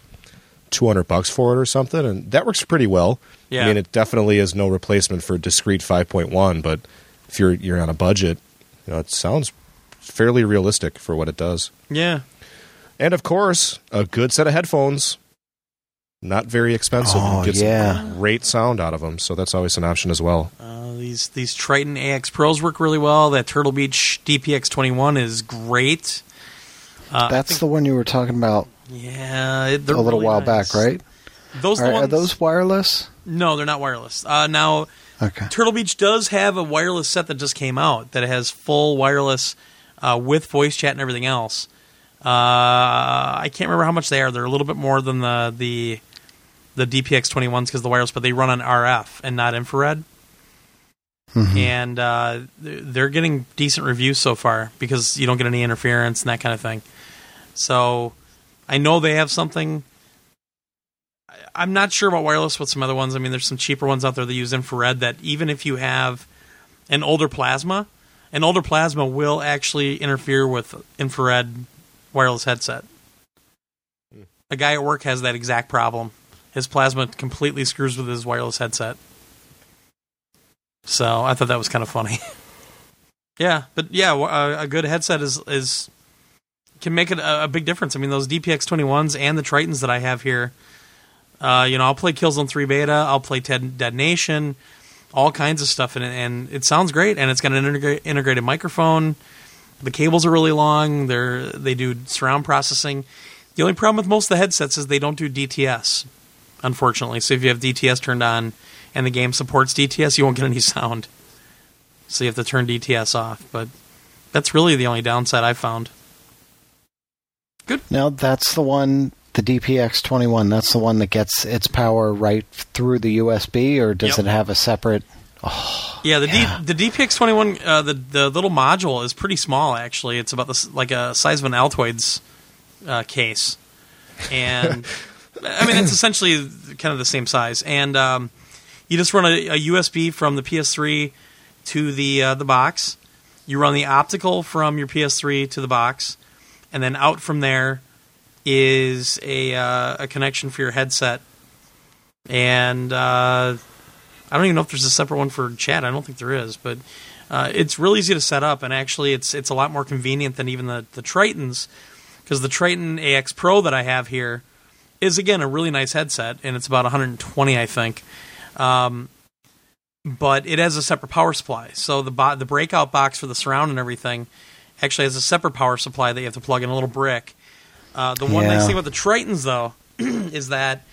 two hundred bucks for it or something, and that works pretty well. Yeah. I mean, it definitely is no replacement for discrete five point one, but if you're you're on a budget, you know, it sounds fairly realistic for what it does. yeah. And of course, a good set of headphones. Not very expensive. Oh, Get some yeah. great sound out of them, so that's always an option as well. Uh, these these Tritton AX Pros work really well. That Turtle Beach DPX 21 is great. Uh, That's think- the one you were talking about yeah. it- a little really while nice. back, right? Those Are, the are those wireless? No, they're not wireless. Uh, now, Okay. Turtle Beach does have a wireless set that just came out that has full wireless uh, with voice chat and everything else. Uh, I can't remember how much they are. They're a little bit more than the the the DPX 21s because the wireless, but they run on RF and not infrared. And uh, they're getting decent reviews so far because you don't get any interference and that kind of thing. So I know they have something. I'm not sure about wireless with some other ones. I mean, there's some cheaper ones out there that use infrared that even if you have an older plasma, an older plasma will actually interfere with infrared wireless headset. A guy at work has that exact problem. His plasma completely screws with his wireless headset. So I thought that was kind of funny. [LAUGHS] yeah, but yeah, a, a, good headset is is can make it a, a, big difference. I mean, those DPX twenty ones and the Trittons that I have here. Uh, you know, I'll play Killzone Three Beta. I'll play Ted, Dead Nation, all kinds of stuff, and and it sounds great. And it's got an integra- integrated microphone. The cables are really long. They're they do surround processing. The only problem with most of the headsets is they don't do DTS, unfortunately. So if you have DTS turned on and the game supports DTS, you won't get any sound. So you have to turn DTS off. But that's really the only downside I've found. Good. Now that's the one, the DPX21. That's the one that gets its power right through the USB, or does yep. it have a separate? Oh, yeah, the yeah. D, the DPX21, uh, the the little module is pretty small. Actually, it's about the like a size of an Altoids uh, case, and [LAUGHS] I mean it's essentially kind of the same size. And um, you just run a, a, USB from the PS3 to the uh, the box. You run the optical from your PS3 to the box, and then out from there is a uh, a connection for your headset. And uh, I don't even know if there's a separate one for chat. I don't think there is, but uh, it's real easy to set up, and actually, it's it's a lot more convenient than even the the Trittons because the Tritton AX Pro that I have here is again a really nice headset, and it's about 120, I think. Um, but it has a separate power supply, so the bo- the breakout box for the surround and everything actually has a separate power supply that you have to plug in a little brick. Uh, the one yeah. nice thing about the Trittons, though, [CLEARS THROAT] is that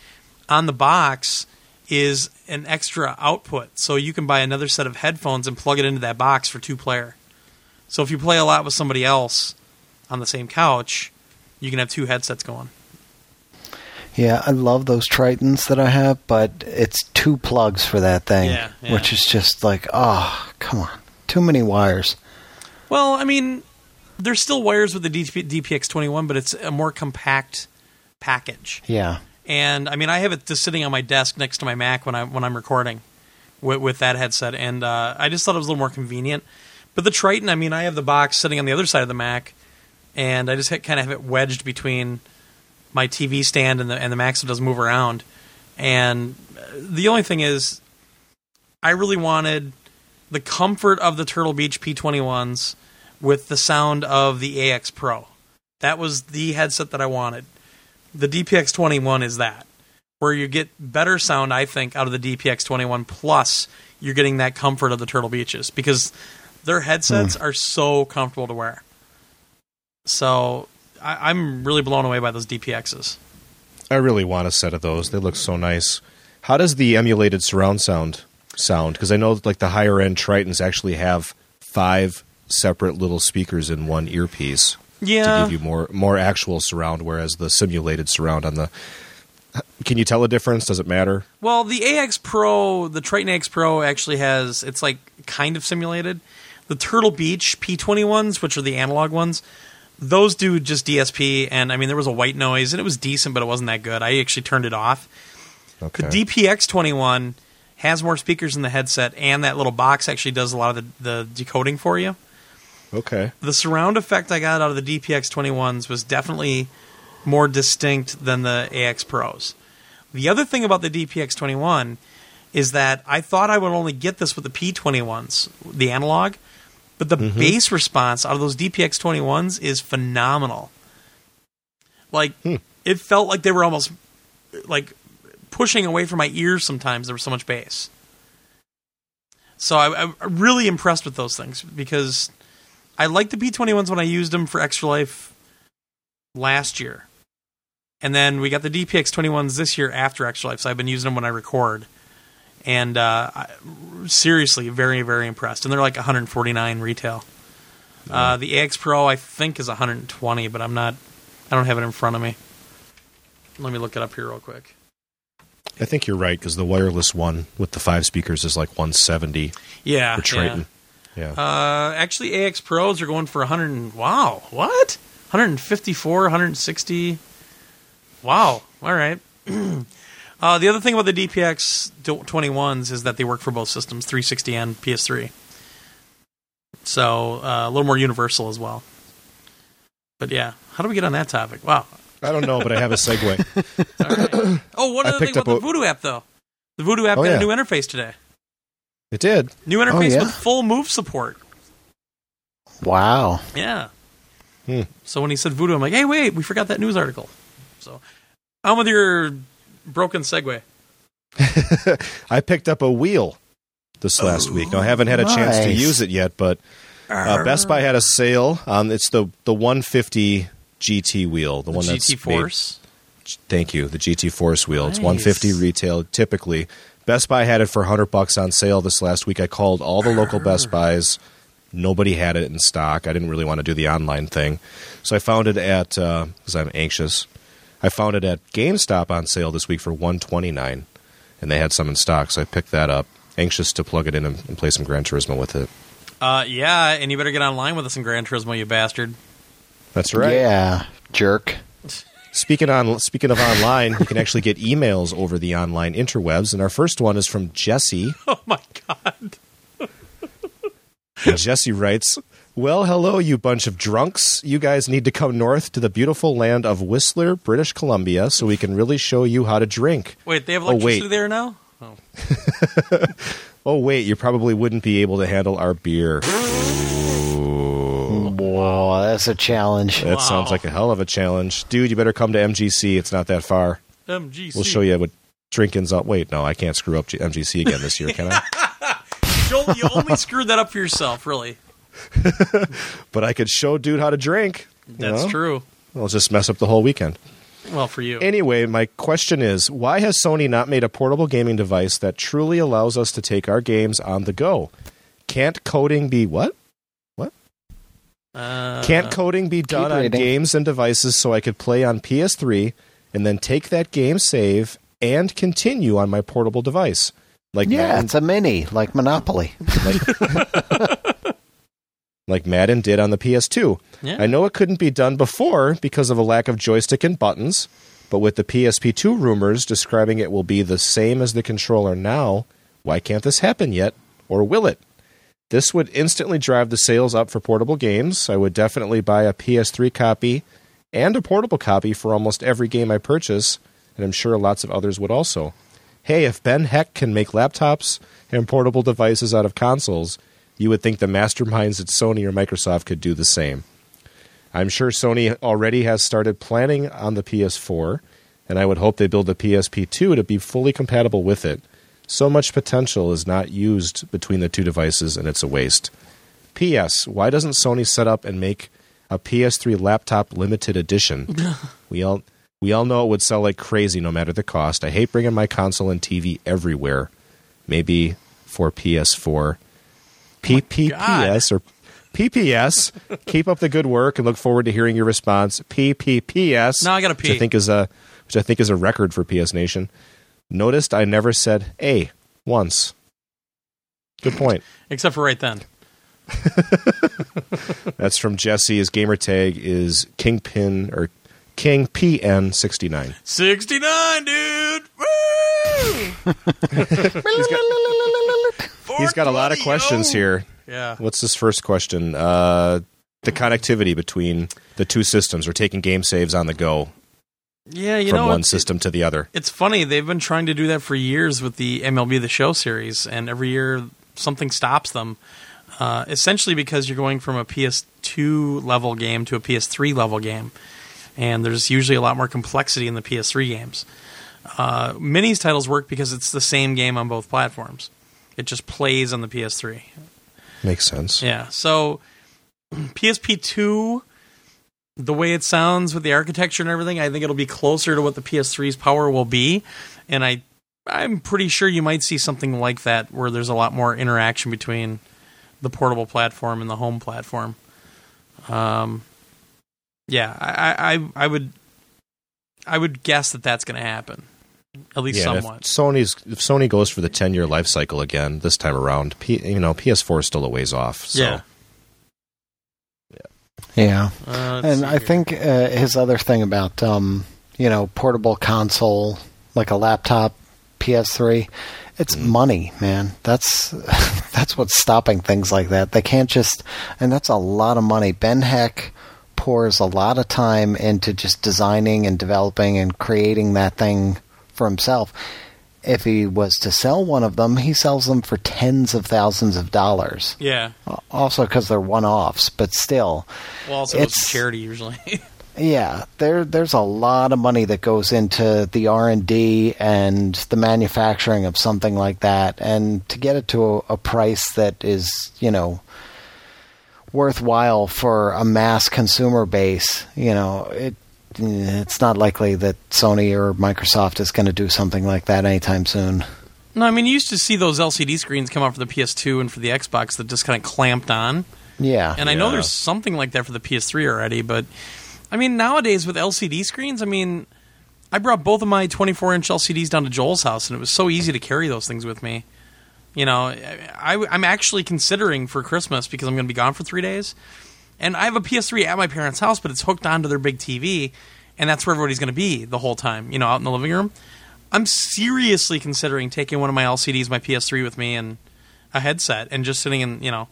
on the box is an extra output, so you can buy another set of headphones and plug it into that box for two player. So if you play a lot with somebody else on the same couch, you can have two headsets going. Yeah, I love those Trittons that I have, but it's two plugs for that thing, yeah, yeah. which is just like, oh, come on, too many wires. Well, I mean, there's still wires with the DPX21, but it's a more compact package. Yeah. And I mean, I have it just sitting on my desk next to my Mac when I when I'm recording with, with that headset, and uh, I just thought it was a little more convenient. But the Tritton, I mean, I have the box sitting on the other side of the Mac, and I just kind of have it wedged between my TV stand and the and the Mac so it doesn't move around. And the only thing is, I really wanted the comfort of the Turtle Beach P21s with the sound of the AX Pro. That was the headset that I wanted. The DPX 21 is that, where you get better sound, I think, out of the DPX 21, plus you're getting that comfort of the Turtle Beaches because their headsets mm. are so comfortable to wear. So I, am really blown away by those DPXs. I really want a set of those. They look so nice. How does the emulated surround sound sound? Because I know like the higher end Trittons actually have five separate little speakers in one earpiece. Yeah. To give you more more actual surround, whereas the simulated surround on the can you tell a difference? Does it matter? Well, the AX Pro, the Tritton AX Pro actually has it's like kind of simulated. The Turtle Beach P21s, which are the analog ones, those do just DSP, and I mean there was a white noise, and it was decent, but it wasn't that good. I actually turned it off. Okay. The DPX twenty one has more speakers in the headset, and that little box actually does a lot of the, the decoding for you. Okay. The surround effect I got out of the DPX twenty ones was definitely more distinct than the AX Pros. The other thing about the DPX twenty one is that I thought I would only get this with the P twenty ones, the analog but the mm-hmm. bass response out of those DPX 21s is phenomenal. Like hmm. it felt like they were almost like pushing away from my ears sometimes there was so much bass. So I, am really impressed with those things because I liked the P21s when I used them for Extra Life last year. And then we got the DPX 21s this year after Extra Life, so I've been using them when I record and uh, seriously, very very impressed. And they're like 149 retail. Uh, the AX Pro I think is 120, but I'm not. I don't have it in front of me. Let me look it up here real quick. I think you're right because the wireless one with the five speakers is like 170. Yeah, for Tritton. Yeah. Yeah. Uh, actually, AX Pros are going for 100. Wow, what? 154, 160. Wow. All right. [CLEARS THROAT] Uh, the other thing about the DPX 21s is that they work for both systems, 360 and PS3. So uh, a little more universal as well. But yeah, how do we get on that topic? Wow. I don't know, but I have a segue. [LAUGHS] Right. Oh, one other thing about the Vudu app, though. The Vudu app Oh, got yeah. a new interface today. It did. New interface yeah? with full move support. Wow. Yeah. Hmm. So when he said Vudu, I'm like, hey, wait, we forgot that news article. So, I'm with your broken segue. [LAUGHS] I picked up a wheel this last week. I haven't had a chance to use it yet, but uh, Best Buy had a sale. Um, it's the the 150 GT wheel, the, The one that's GT made- Force. Thank you. The GT Force wheel. It's 150 retail typically. Best Buy had it for 100 bucks on sale this last week. I called all the local Best Buys. Nobody had it in stock. I didn't really want to do the online thing. So I found it at because I'm anxious. I found it at GameStop on sale this week for 129 and they had some in stock, so I picked that up. Anxious to plug it in and, and play some Gran Turismo with it. Uh, yeah, and you better get online with us in Gran Turismo, you bastard. That's right. Yeah, jerk. Speaking on speaking of online, you can actually get emails over the online interwebs, and our first one is from Jesse. [LAUGHS] Oh my god. Jesse writes, Well, hello, you bunch of drunks. You guys need to come north to the beautiful land of Whistler, British Columbia, so we can really show you how to drink. Wait, they have Oh, wait. there now? Oh. [LAUGHS] Oh, wait, you probably wouldn't be able to handle our beer. [LAUGHS] Whoa, that's a challenge. That Wow. sounds like a hell of a challenge. Dude, you better come to MGC. It's not that far. MGC. We'll show you what drinking's up. Wait, no, I can't screw up G- MGC again this year, can I? [LAUGHS] Joel, you only screwed that up for yourself, really. [LAUGHS] but I could show dude how to drink. you That's know? true. I'll just mess up the whole weekend. Well, for you. Anyway, my question is why has Sony not made a portable gaming device that truly allows us to take our games on the go? Can't coding be what? Uh, Can't coding be done on games and devices so I could play on PS3 and then take that game save and continue on my portable device? Like Yeah, Madden, it's a mini, like Monopoly. like [LAUGHS] Madden did on the PS2. Yeah. I know it couldn't be done before because of a lack of joystick and buttons, but with the PSP2 rumors describing it will be the same as the controller now, why can't this happen yet? Or will it? This would instantly drive the sales up for portable games. I would definitely buy a PS3 copy and a portable copy for almost every game I purchase, and I'm sure lots of others would also. Hey, if Ben Heck can make laptops and portable devices out of consoles, you would think the masterminds at Sony or Microsoft could do the same. I'm sure Sony already has started planning on the PS4, and I would hope they build the PSP2 to be fully compatible with it. So much potential is not used between the two devices, and it's a waste. P.S. Why doesn't Sony set up and make a PS3 laptop limited edition? [LAUGHS] we all we all know it would sell like crazy no matter the cost. I hate bringing my console and TV everywhere. Maybe for PS4, PPPS or PPS. Keep up the good work and look forward to hearing your response. PPPS. No, I got a P. Which I think is a which I think is a record for PS Nation. Noticed I never said A once. Good point. [LAUGHS] Except for right then. [LAUGHS] That's from Jesse. His gamer tag is Kingpin or King PN sixty nine. 69, dude! Woo! [LAUGHS] He's got a lot of questions here. Yeah. What's this first question? Uh, the connectivity between the two systems or taking game saves on the go Yeah, you from know, one system to the other. It's funny. They've been trying to do that for years with the MLB The Show series, and every year something stops them. Uh, essentially, because you're going from a PS2 level game to a PS3 level game, and there's usually a lot more complexity in the PS3 games. Uh, Minis titles work because it's the same game on both platforms. It just plays on the PS3. Makes sense. Yeah. So [CLEARS THROAT] PSP two, the way it sounds with the architecture and everything, I think it'll be closer to what the PS3's power will be, and I I'm pretty sure you might see something like that where there's a lot more interaction between the portable platform and the home platform. Um, yeah, I, I I would I would guess that that's going to happen, at least Yeah, and if somewhat. Sony's if Sony goes for the ten year life cycle again this time around, P, you know PS4 is still a ways off. So Yeah. Yeah. Uh, And I here. think uh, his other thing about um, you know portable console like a laptop PS3 It's money, man. That's [LAUGHS] that's what's stopping things like that. They can't just, and that's a lot of money. Ben Heck pours a lot of time into just designing and developing and creating that thing for himself. If he was to sell one of them, he sells them for tens of thousands of dollars. Yeah. Also, because they're one-offs, but still, Well, also it's charity usually. [LAUGHS] yeah, there there's a lot of money that goes into the R and D and the manufacturing of something like that, and to get it to a, a price that is you know worthwhile for a mass consumer base, you know it. Eh, it's not likely that Sony or Microsoft is going to do something like that anytime soon. no, I mean you used to see those LCD screens come out for the PS2 and for the Xbox that just kind of clamped on. Yeah, And I know there's something like that for the PS3 already, but I mean nowadays with LCD screens, I mean I brought both of my 24 inch LCDs down to Joel's house, and it was so easy to carry those things with me. You know, I, am actually considering for Christmas because I'm going to be gone for three days, and I have a PS3 at my parents' house, but it's hooked onto their big TV, and that's where everybody's going to be the whole time. You know, out in the living room. I'm seriously considering taking one of my LCDs, my PS3, with me, and a headset, and just sitting in, you know,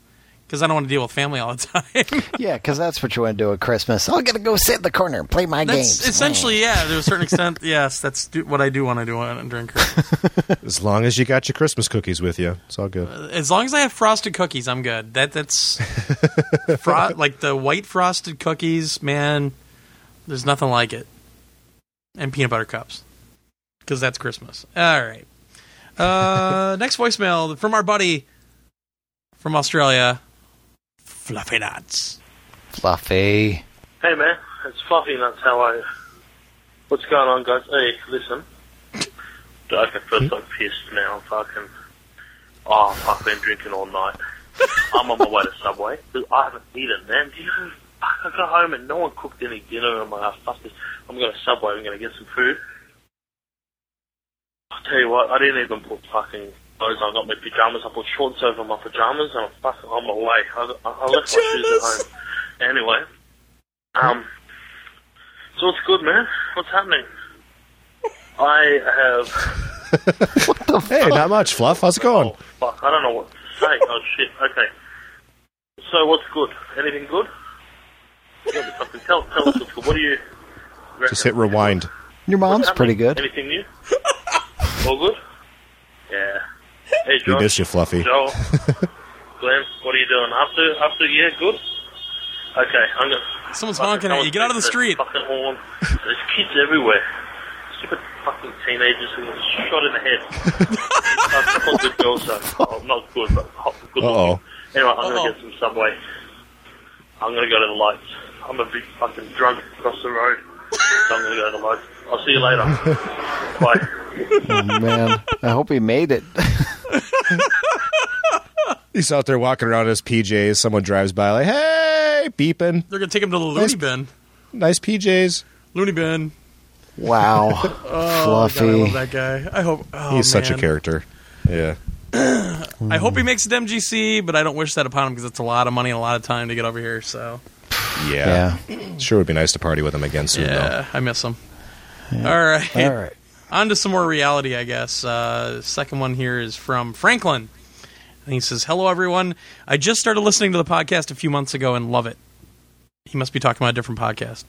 because I don't want to deal with family all the [LAUGHS] time. yeah, because that's what you want to do at Christmas. I'm gonna go sit in the corner and play my That's games. essentially, yeah, to a certain extent, [LAUGHS] yes, that's do, what I do want to do on, during Christmas. As long as you got your Christmas cookies with you, it's all good. As long as I have frosted cookies, I'm good. That that's [LAUGHS] fro- like the white frosted cookies, man. There's nothing like it. And peanut butter cups, because that's Christmas. All right. Uh, next voicemail from our buddy from Australia, Fluffy Nuts. Fluffy. Hey man, it's Fluffy Nuts. How are you? What's going on, guys? Hey, listen. Okay, first I'm pissed now. I'm fucking. Oh, fuck, been drinking all night. I'm on my way to Subway. I haven't eaten, man. Do you know? Fuck, I got home and no one cooked any dinner. I'm like, oh, fuck this. I'm going to Subway. I'm going to get some food. I'll tell you what, I didn't even put fucking clothes on. I got my pajamas. I put shorts over my pajamas and I'm fucking on my way. I, I, I left my shoes at home. Anyway, um, so what's good, man? What's happening? I have. [LAUGHS] Hey, not much, Fluff. How's it going? Oh, fuck, I don't know what to say. Oh, shit, okay. So, what's good? Anything good? Tell me something. Tell, tell us what's good. What do you reckon? Just hit rewind. Your mom's pretty good. Anything new? All good? [LAUGHS] Yeah. Hey, We Josh. miss you, Fluffy. Joel. [LAUGHS] Glenn, what are you doing? After, after, yeah, good? Okay, I'm gonna... Someone's honking at you. Get out of the street. Fucking horn. There's kids everywhere. Stupid fucking teenagers who get shot in the head. [LAUGHS] That's not good girls though. Oh, not good, but hot, good Uh-oh. looking. Anyway, I'm Uh-oh. gonna get some Subway. I'm gonna go to the lights. I'm a big fucking drunk across the road. [LAUGHS] So I'm gonna go to the lights. I'll see you later. [LAUGHS] Bye. Oh, man, I hope he made it. [LAUGHS] He's out there walking around in his PJs. Someone drives by, like, hey, beeping. They're gonna take him to the loony Nice- bin. Nice PJs. Loony bin. Wow, [LAUGHS] Oh, God, I Fluffy. love that guy. I hope. Oh, He's such a character. Yeah. [CLEARS THROAT] I hope he makes it to MGC, but I don't wish that upon him because it's a lot of money and a lot of time to get over here. So Yeah. yeah. Sure would be nice to party with him again soon, yeah, I miss him. All right, All right. [LAUGHS] on to some more reality, I guess. Uh, second one here is from Franklin, and he says, "Hello, everyone. I just started listening to the podcast a few months ago and love it. He must be talking about a different podcast."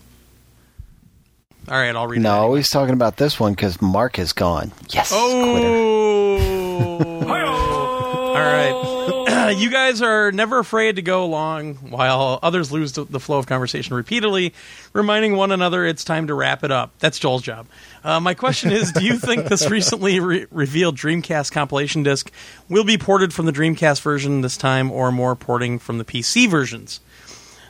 All right, I'll read. No, that. he's talking about this one because Mark is gone. Yes. Oh. [LAUGHS] You guys are never afraid to go along while others lose the the flow of conversation repeatedly, reminding one another it's time to wrap it up. That's Joel's job. Uh, my question is Do you think this [LAUGHS] recently re- revealed Dreamcast compilation disc will be ported from the Dreamcast version this time or more porting from the PC versions?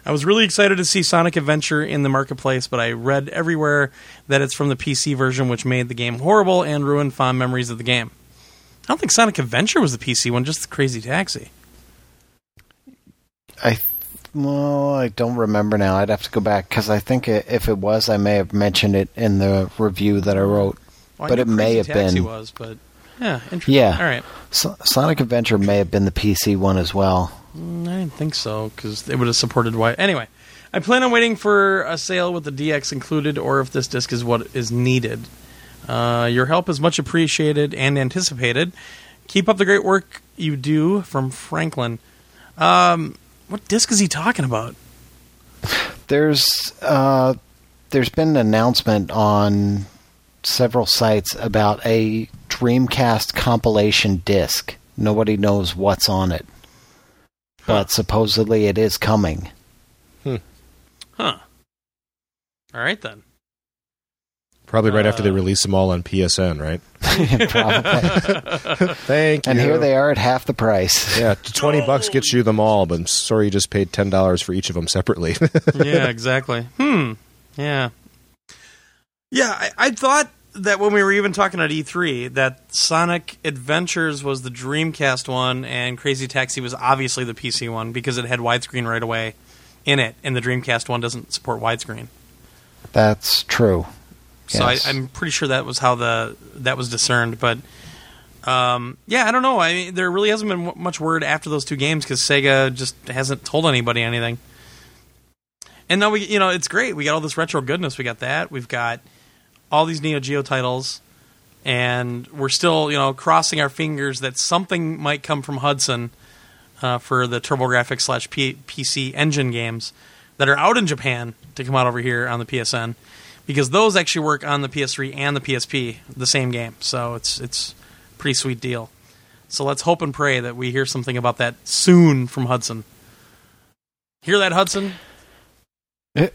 I was really excited to see Sonic Adventure in the marketplace, but I read everywhere that it's from the PC version, which made the game horrible and ruined fond memories of the game. I don't think Sonic Adventure was the PC one, just the Crazy Taxi. I well, I don't remember now. I'd have to go back because I think i if it was, I may have mentioned it in the review that I wrote. Well, But it may have been. was, but yeah, interesting. Yeah. All right. So, Sonic Adventure may have been the PC one as well. Mm, I didn't think so because it would have supported White. Anyway, I plan on waiting for a sale with the DX included, or if this disc is what is needed. Uh, your help is much appreciated and anticipated. Keep up the great work you do from Franklin. Um, what disc is he talking about? There's uh, there's been an announcement on several sites about a Dreamcast compilation disc. Nobody knows what's on it, but supposedly it is coming. Huh. All right then. Probably right after they Uh, release them all on PSN, right? [LAUGHS] Probably. [LAUGHS] Thank you. And here they are at half the price. Yeah, t- [LAUGHS] twenty bucks gets you them all, but I'm sorry you just paid ten dollars for each of them separately. yeah, exactly. Hmm. Yeah. Yeah, I, I thought that when we were even talking at E3, that Sonic Adventures was the Dreamcast one, and Crazy Taxi was obviously the PC one because it had widescreen right away in it, and the Dreamcast one doesn't support widescreen. That's true. So Yes. I, I'm pretty sure that was how the that was discerned. But um, yeah, I don't know. I mean, there really hasn't been much word after those two games because Sega just hasn't told anybody anything. And now we, you know, it's great. We got all this retro goodness. We got that. We've got all these Neo Geo titles, and we're still, you know, crossing our fingers that something might come from Hudson uh, for the TurboGrafx slash PC engine games that are out in Japan to come out over here on the PSN because those actually work on the PS3 and the PSP, the same game. So it's it's a pretty sweet deal. So let's hope and pray that we hear something about that soon from Hudson. Hear that, Hudson? [SIGHS]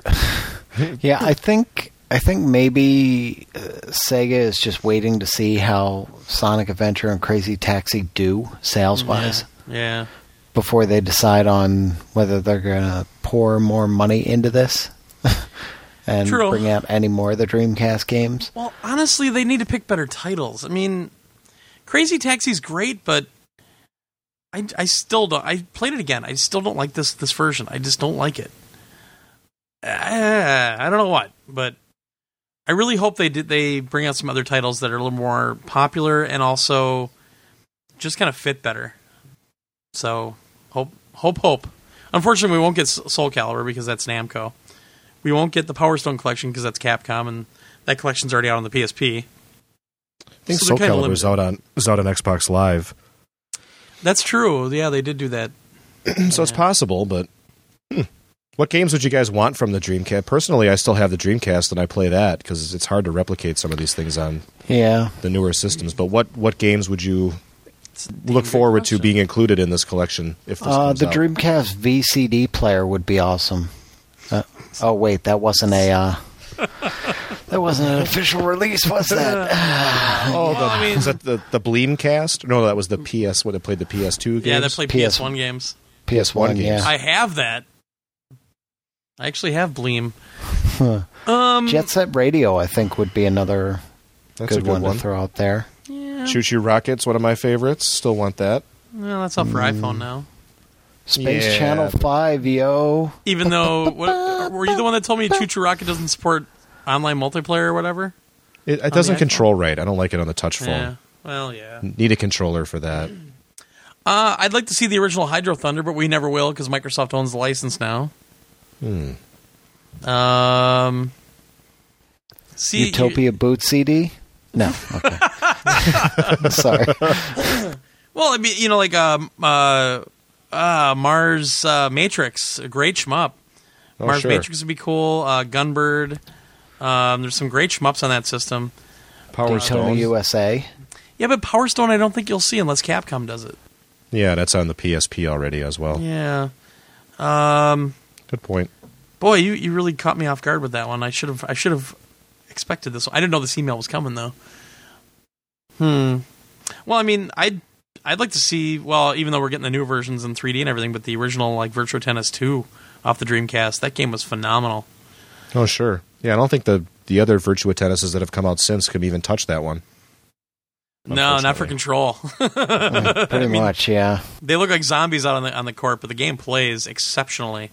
Yeah, I think I think maybe uh, Sega is just waiting to see how Sonic Adventure and Crazy Taxi do sales wise Yeah. before they decide on whether they're going to pour more money into this [LAUGHS] and True. bring out any more of the Dreamcast games. Well, honestly, they need to pick better titles. I mean, Crazy Taxi's great, but I, I still don't. I played it again. I still don't like this this version. I just don't like it. Uh, I don't know what, but I really hope they did. They bring out some other titles that are a little more popular and also just kind of fit better. So hope, hope, hope. Unfortunately, we won't get Soul Calibur because that's Namco. We won't get the Power Stone collection because that's Capcom, and that collection's already out on the PSP. I think So Soul they're out on is out on Xbox Live, That's true. Yeah, they did do that. [CLEARS THROAT] so it's possible. But hmm. what games would you guys want from the Dreamcast? Personally, I still have the Dreamcast and I play that because it's hard to replicate some of these things on Yeah. the newer systems. But what what games would you It's a damn look good forward to being included in this collection if this Uh, comes the out? Dreamcast VCD player would be awesome. Oh wait, that wasn't a uh, [LAUGHS] that wasn't an official release, was that? Oh, [LAUGHS] [SIGHS] Well, I mean- was that the the Bleemcast? No, that was the PS. What it played the PS2 games. Yeah, they play PS PS1 games. PS1, games. yeah. I have that. I actually have Bleem. Um, Jet Set Radio, I think, would be another That's good, a good one, one. to throw out there. yeah. ChuChu Rockets, one of my favorites. Still want that. Well, that's up for iPhone now. Space Yeah, Channel 5, yo. Even though, what, were you the one that told me ChuChu Rocket doesn't support online multiplayer or whatever? It, it doesn't control right. I don't like it on the touch phone. Yeah. Well, yeah. Need a controller for that. [CLEARS THROAT] Uh, I'd like to see the original Hydro Thunder, but we never will because Microsoft owns the license now. Hmm. Um, see, Utopia Boot CD? No. Okay. [LAUGHS] [LAUGHS] Sorry. [LAUGHS] Well, I mean, you know, like um, uh, uh, Mars uh, Matrix, a great shmup. Oh, Mars sure. Matrix would be cool. Uh, Gunbird. Um, there's some great shmups on that system. Power Daytona Stone. USA. Yeah, but Power Stone, I don't think you'll see unless Capcom does it. Yeah, that's on the PSP already as well. Yeah. Um, Good point. boy, you, you really caught me off guard with that one. I should have I should have expected this. one. I didn't know this email was coming though. Hmm. Well, I mean, I'd I'd like to see. Well, even though we're getting the new versions in 3D and everything, but the original like Virtua Tennis 2 off the Dreamcast, that game was phenomenal. Oh, sure. Yeah, I don't think the the other Virtua Tennises that have come out since can even touch that one. No, not for control. [LAUGHS] Uh, Pretty I mean, much, yeah. They look like zombies out on the on the court, but the game plays exceptionally.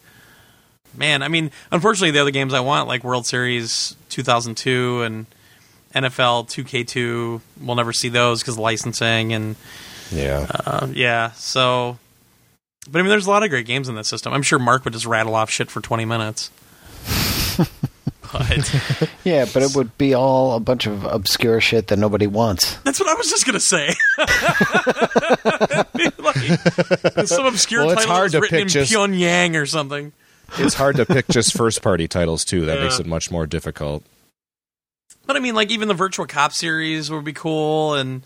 Man, I mean, unfortunately, the other games I want, like World Series 2002 and NFL 2K2, we'll never see those because licensing and Yeah. uh, yeah. So, but I mean, there's a lot of great games in this system. I'm sure Mark would just rattle off shit for 20 minutes. [LAUGHS] What? [LAUGHS] Yeah, but it would be all a bunch of obscure shit that nobody wants. That's what I was just gonna say. [LAUGHS] like, some obscure Well, it's title hard to written pick in just- Pyongyang or something. It's hard to pick just first party titles too. That makes it much more difficult. But I mean, like even the Virtual Cop series would be cool, and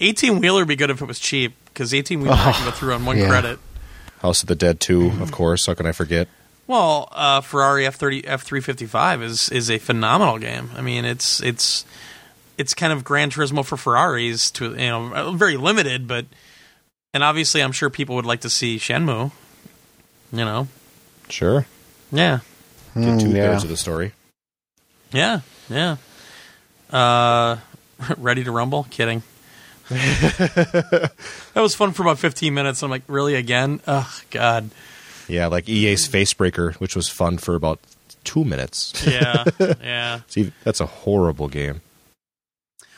eighteen wheeler would be good if it was cheap because eighteen wheeler I can go through on one yeah. credit. House of the Dead 2, of course. How can I forget? Well, uh, Ferrari F thirty F three fifty five is is a phenomenal game. I mean, it's it's it's kind of Gran Turismo for Ferraris to you know very limited, but and obviously I'm sure people would like to see Shenmue. You know, Sure. yeah, Get two Mm, yeah. thirds of the story. yeah, yeah. Uh, [LAUGHS] ready to rumble? Kidding. [LAUGHS] that was fun for about fifteen minutes. I'm like, really again? Oh God. Yeah, like EA's Facebreaker, which was fun for about two minutes. Yeah, [LAUGHS] yeah. See, that's a horrible game.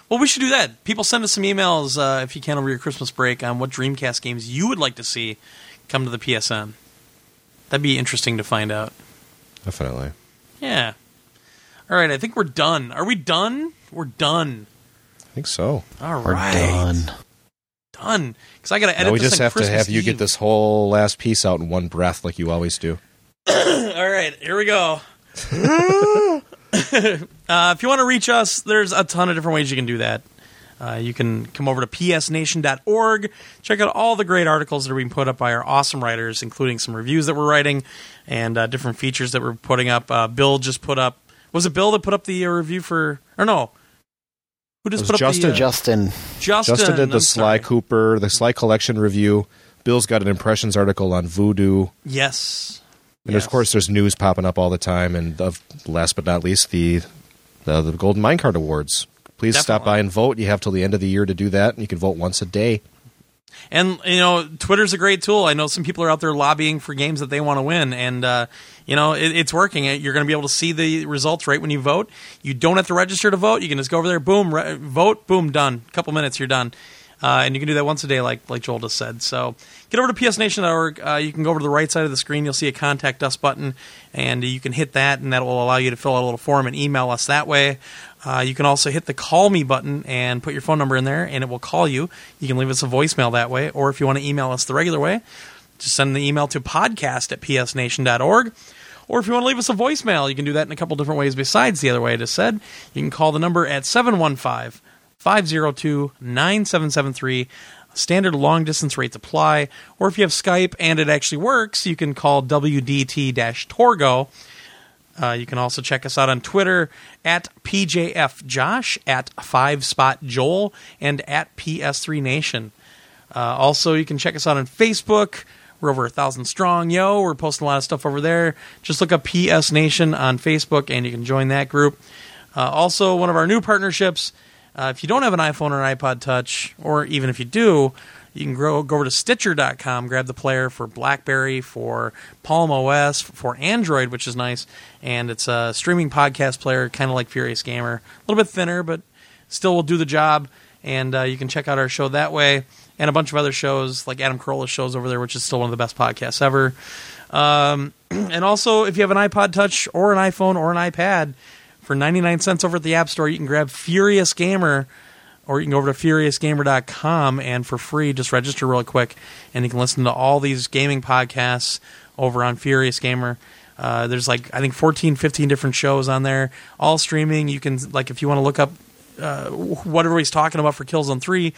Well, we should do that. People send us some emails uh, if you can over your Christmas break on what Dreamcast games you would like to see come to the PSN. That'd be interesting to find out. Definitely. Yeah. All right, I think we're done. Are we done? We're done. I think so. All We're right, done. Done. Because I got to edit. Now we this just on have to Christmas have you get this whole last piece out in one breath like you always do. [COUGHS] All right, here we go. [LAUGHS] [LAUGHS] uh, if you want to reach us, there's a ton of different ways you can do that. Uh, you can come over to psnation.org, check out all the great articles that are being put up by our awesome writers, including some reviews that we're writing and uh, different features that we're putting up. Uh, Bill just put up, was it Bill that put up the uh, review for, or no? Who just It put was up Justin. the. Uh, Justin, Justin. Justin did the I'm Sly sorry. Cooper, the Sly Collection review. Bill's got an impressions article on Vudu. Yes. And Yes. of course, there's news popping up all the time. And of, last but not least, the the, the Golden Minecart Awards. Please stop by and vote. You have till the end of the year to do that, and you can vote once a day. And you know, Twitter's a great tool. I know some people are out there lobbying for games that they want to win, and uh, you know, it, it's working. You're going to be able to see the results right when you vote. You don't have to register to vote. You can just go over there, boom, re- vote, boom, done. A couple minutes, you're done. Uh, and you can do that once a day, like like Joel just said. So get over to psnation.org. Uh, you can go over to the right side of the screen. You'll see a contact us button, and you can hit that, and that will allow you to fill out a little form and email us that way. Uh, you can also hit the call me button and put your phone number in there, and it will call you. You can leave us a voicemail that way, or if you want to email us the regular way, just send the email to podcast at psnation.org. Or if you want to leave us a voicemail, you can do that in a couple different ways besides the other way I just said. You can call the number at 715 502 9773. Standard long distance rates apply. Or if you have Skype and it actually works, you can call WDT Torgo. Uh, you can also check us out on Twitter at PJFJosh, at Five Spot Joel, and at PS3Nation. Uh, also, you can check us out on Facebook. We're over a thousand strong, yo. We're posting a lot of stuff over there. Just look up PS Nation on Facebook, and you can join that group. Uh, also, one of our new partnerships. Uh, if you don't have an iPhone or an iPod Touch, or even if you do, you can go, go over to Stitcher.com, grab the player for BlackBerry, for Palm OS, for Android, which is nice, and it's a streaming podcast player, kind of like Furious Gamer. A little bit thinner, but still will do the job. And uh, you can check out our show that way, and a bunch of other shows like Adam Carolla's shows over there, which is still one of the best podcasts ever. Um, [CLEARS THROAT] and also, if you have an iPod Touch or an iPhone or an iPad, for 99 cents over at the App Store, you can grab Furious Gamer, or you can go over to furiousgamer.com and for free, just register real quick, and you can listen to all these gaming podcasts over on Furious Gamer. Uh, there's like, I think 14, 15 different shows on there, all streaming. You can, like, if you want to look up uh, what everybody's talking about for Killzone 3,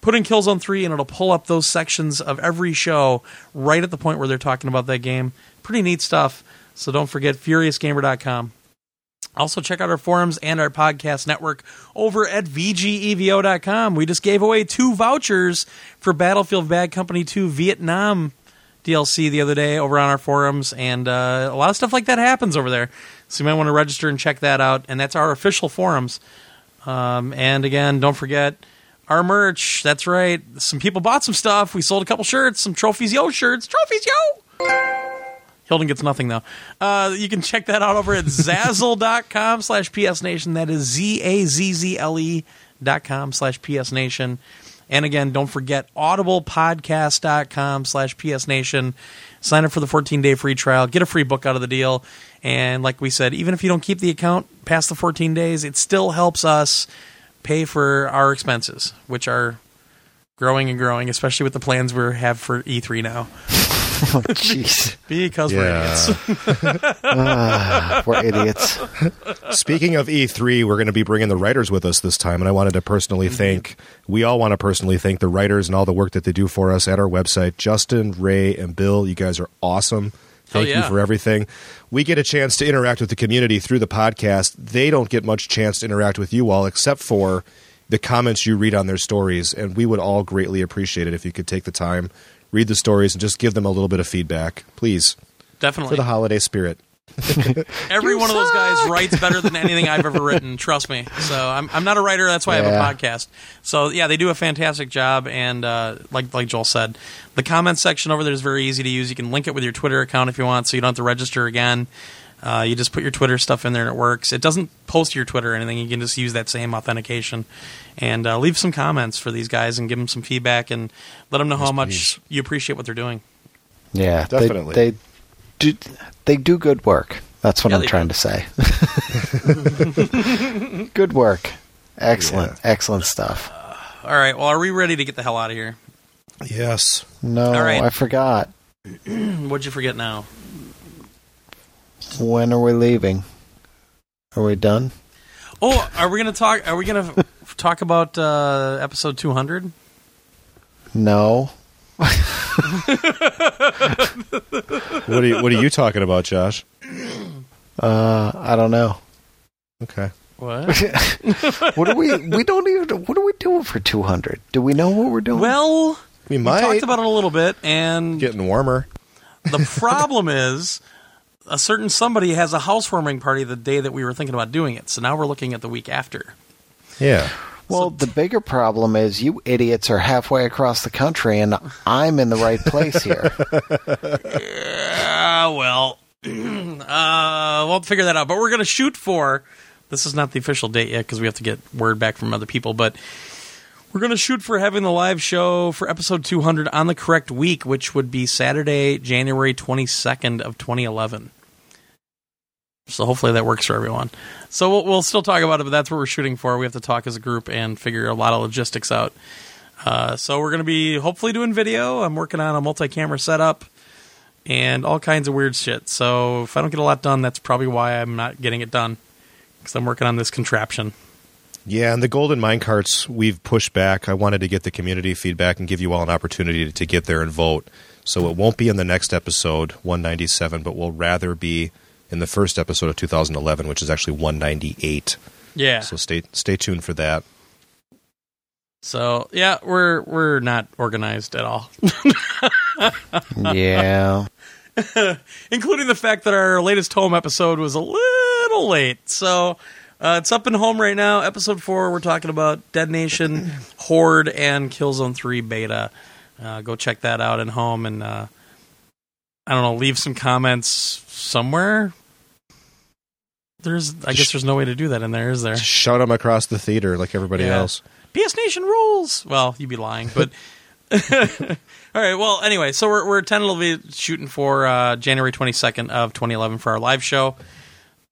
put in Killzone 3 and it'll pull up those sections of every show right at the point where they're talking about that game. Pretty neat stuff. So don't forget furiousgamer.com. Also, check out our forums and our podcast network over at VGEVO.com. We just gave away two vouchers for Battlefield Bad Company 2 Vietnam DLC the other day over on our forums, and uh, a lot of stuff like that happens over there. So you might want to register and check that out. And that's our official forums. Um, and again, don't forget our merch. That's right. Some people bought some stuff. We sold a couple shirts, some Trophies Yo shirts. Trophies Yo! Hilton gets nothing though. Uh, you can check that out over at [LAUGHS] zazzle.com slash psnation. That is Z A Z Z L E dot com slash psnation. And again, don't forget audiblepodcast.com slash psnation. Sign up for the 14-day free trial. Get a free book out of the deal. And like we said, even if you don't keep the account past the 14 days, it still helps us pay for our expenses, which are growing and growing, especially with the plans we have for E3 now. [LAUGHS] Oh, jeez. Because we're idiots. [LAUGHS] Ah, we're idiots. Speaking of E3, we're going to be bringing the writers with us this time, and I wanted to personally Mm-hmm. thank, we all want to personally thank the writers and all the work that they do for us at our website. Justin, Ray, and Bill, you guys are awesome. Thank yeah. you for everything. We get a chance to interact with the community through the podcast. They don't get much chance to interact with you all except for the comments you read on their stories, and we would all greatly appreciate it if you could take the time, read the stories, and just give them a little bit of feedback, please, Definitely. for the holiday spirit. [LAUGHS] Every one of those guys writes better than anything I've ever written. Trust me. So I'm I'm not a writer. That's why I have a podcast. So yeah, they do a fantastic job. And uh, like like Joel said, the comment section over there is very easy to use. You can link it with your Twitter account if you want, so you don't have to register again. Uh, you just put your Twitter stuff in there and it works. It doesn't post to your Twitter or anything. You can just use that same authentication and uh, leave some comments for these guys and give them some feedback and let them know how much please. you appreciate what they're doing. Yeah, they- Definitely. They, do. They do good work. That's what Yeah, I'm trying do. to say. [LAUGHS] good work. Excellent. Yeah. Excellent stuff. All right. Well, are we ready to get the hell out of here? Yes. No, All right. I forgot. [CLEARS THROAT] What'd you forget now? When are we leaving? Are we done? Oh, are we going to talk? Are we going [LAUGHS] to talk about uh, episode two hundred? No. [LAUGHS] What are you, what are you talking about, Josh? Uh, I don't know. Okay. What? [LAUGHS] What are we? We don't even. What are we doing for 200? Do we know what we're doing? well, We might. we talked about it a little bit, and getting warmer. the problem is a certain somebody has a housewarming party the day that we were thinking about doing it. So now we're looking at the week after. Yeah. well, the bigger problem is you idiots are halfway across the country, and I'm in the right place here. [LAUGHS] Ah, well, [CLEARS THROAT] uh, we'll figure that out. But we're going to shoot for. This is not the official date yet because we have to get word back from other people. But we're going to shoot for having the live show for episode 200 on the correct week, which would be Saturday, January 22nd of 2011. So hopefully that works for everyone. So we'll, we'll still talk about it, but that's what we're shooting for. We have to talk as a group and figure a lot of logistics out. Uh, so we're going to be hopefully doing video. I'm working on a multi-camera setup and all kinds of weird shit. So if I don't get a lot done, that's probably why I'm not getting it done because I'm working on this contraption. Yeah, and the golden mine carts we've pushed back. I wanted to get the community feedback and give you all an opportunity to get there and vote. So it won't be in the next episode, 197, but will rather be in the first episode of 2011, which is actually 198. Yeah. So stay stay tuned for that. So yeah, we're we're not organized at all, [LAUGHS] yeah. [LAUGHS] including the fact that our latest home episode was a little late. So uh, it's up in home right now. Episode four, we're talking about Dead Nation, [CLEARS THROAT] Horde, and Killzone Three beta. Uh, go check that out in home, and uh, I don't know, leave some comments somewhere. There's, I guess, there's no way to do that in there, is there? Shout them across the theater like everybody Yeah. else. PS Nation rules. Well, you'd be lying, but [LAUGHS] [LAUGHS] all right. Well, anyway, so we're we're tentatively shooting for uh, January twenty second of twenty eleven for our live show.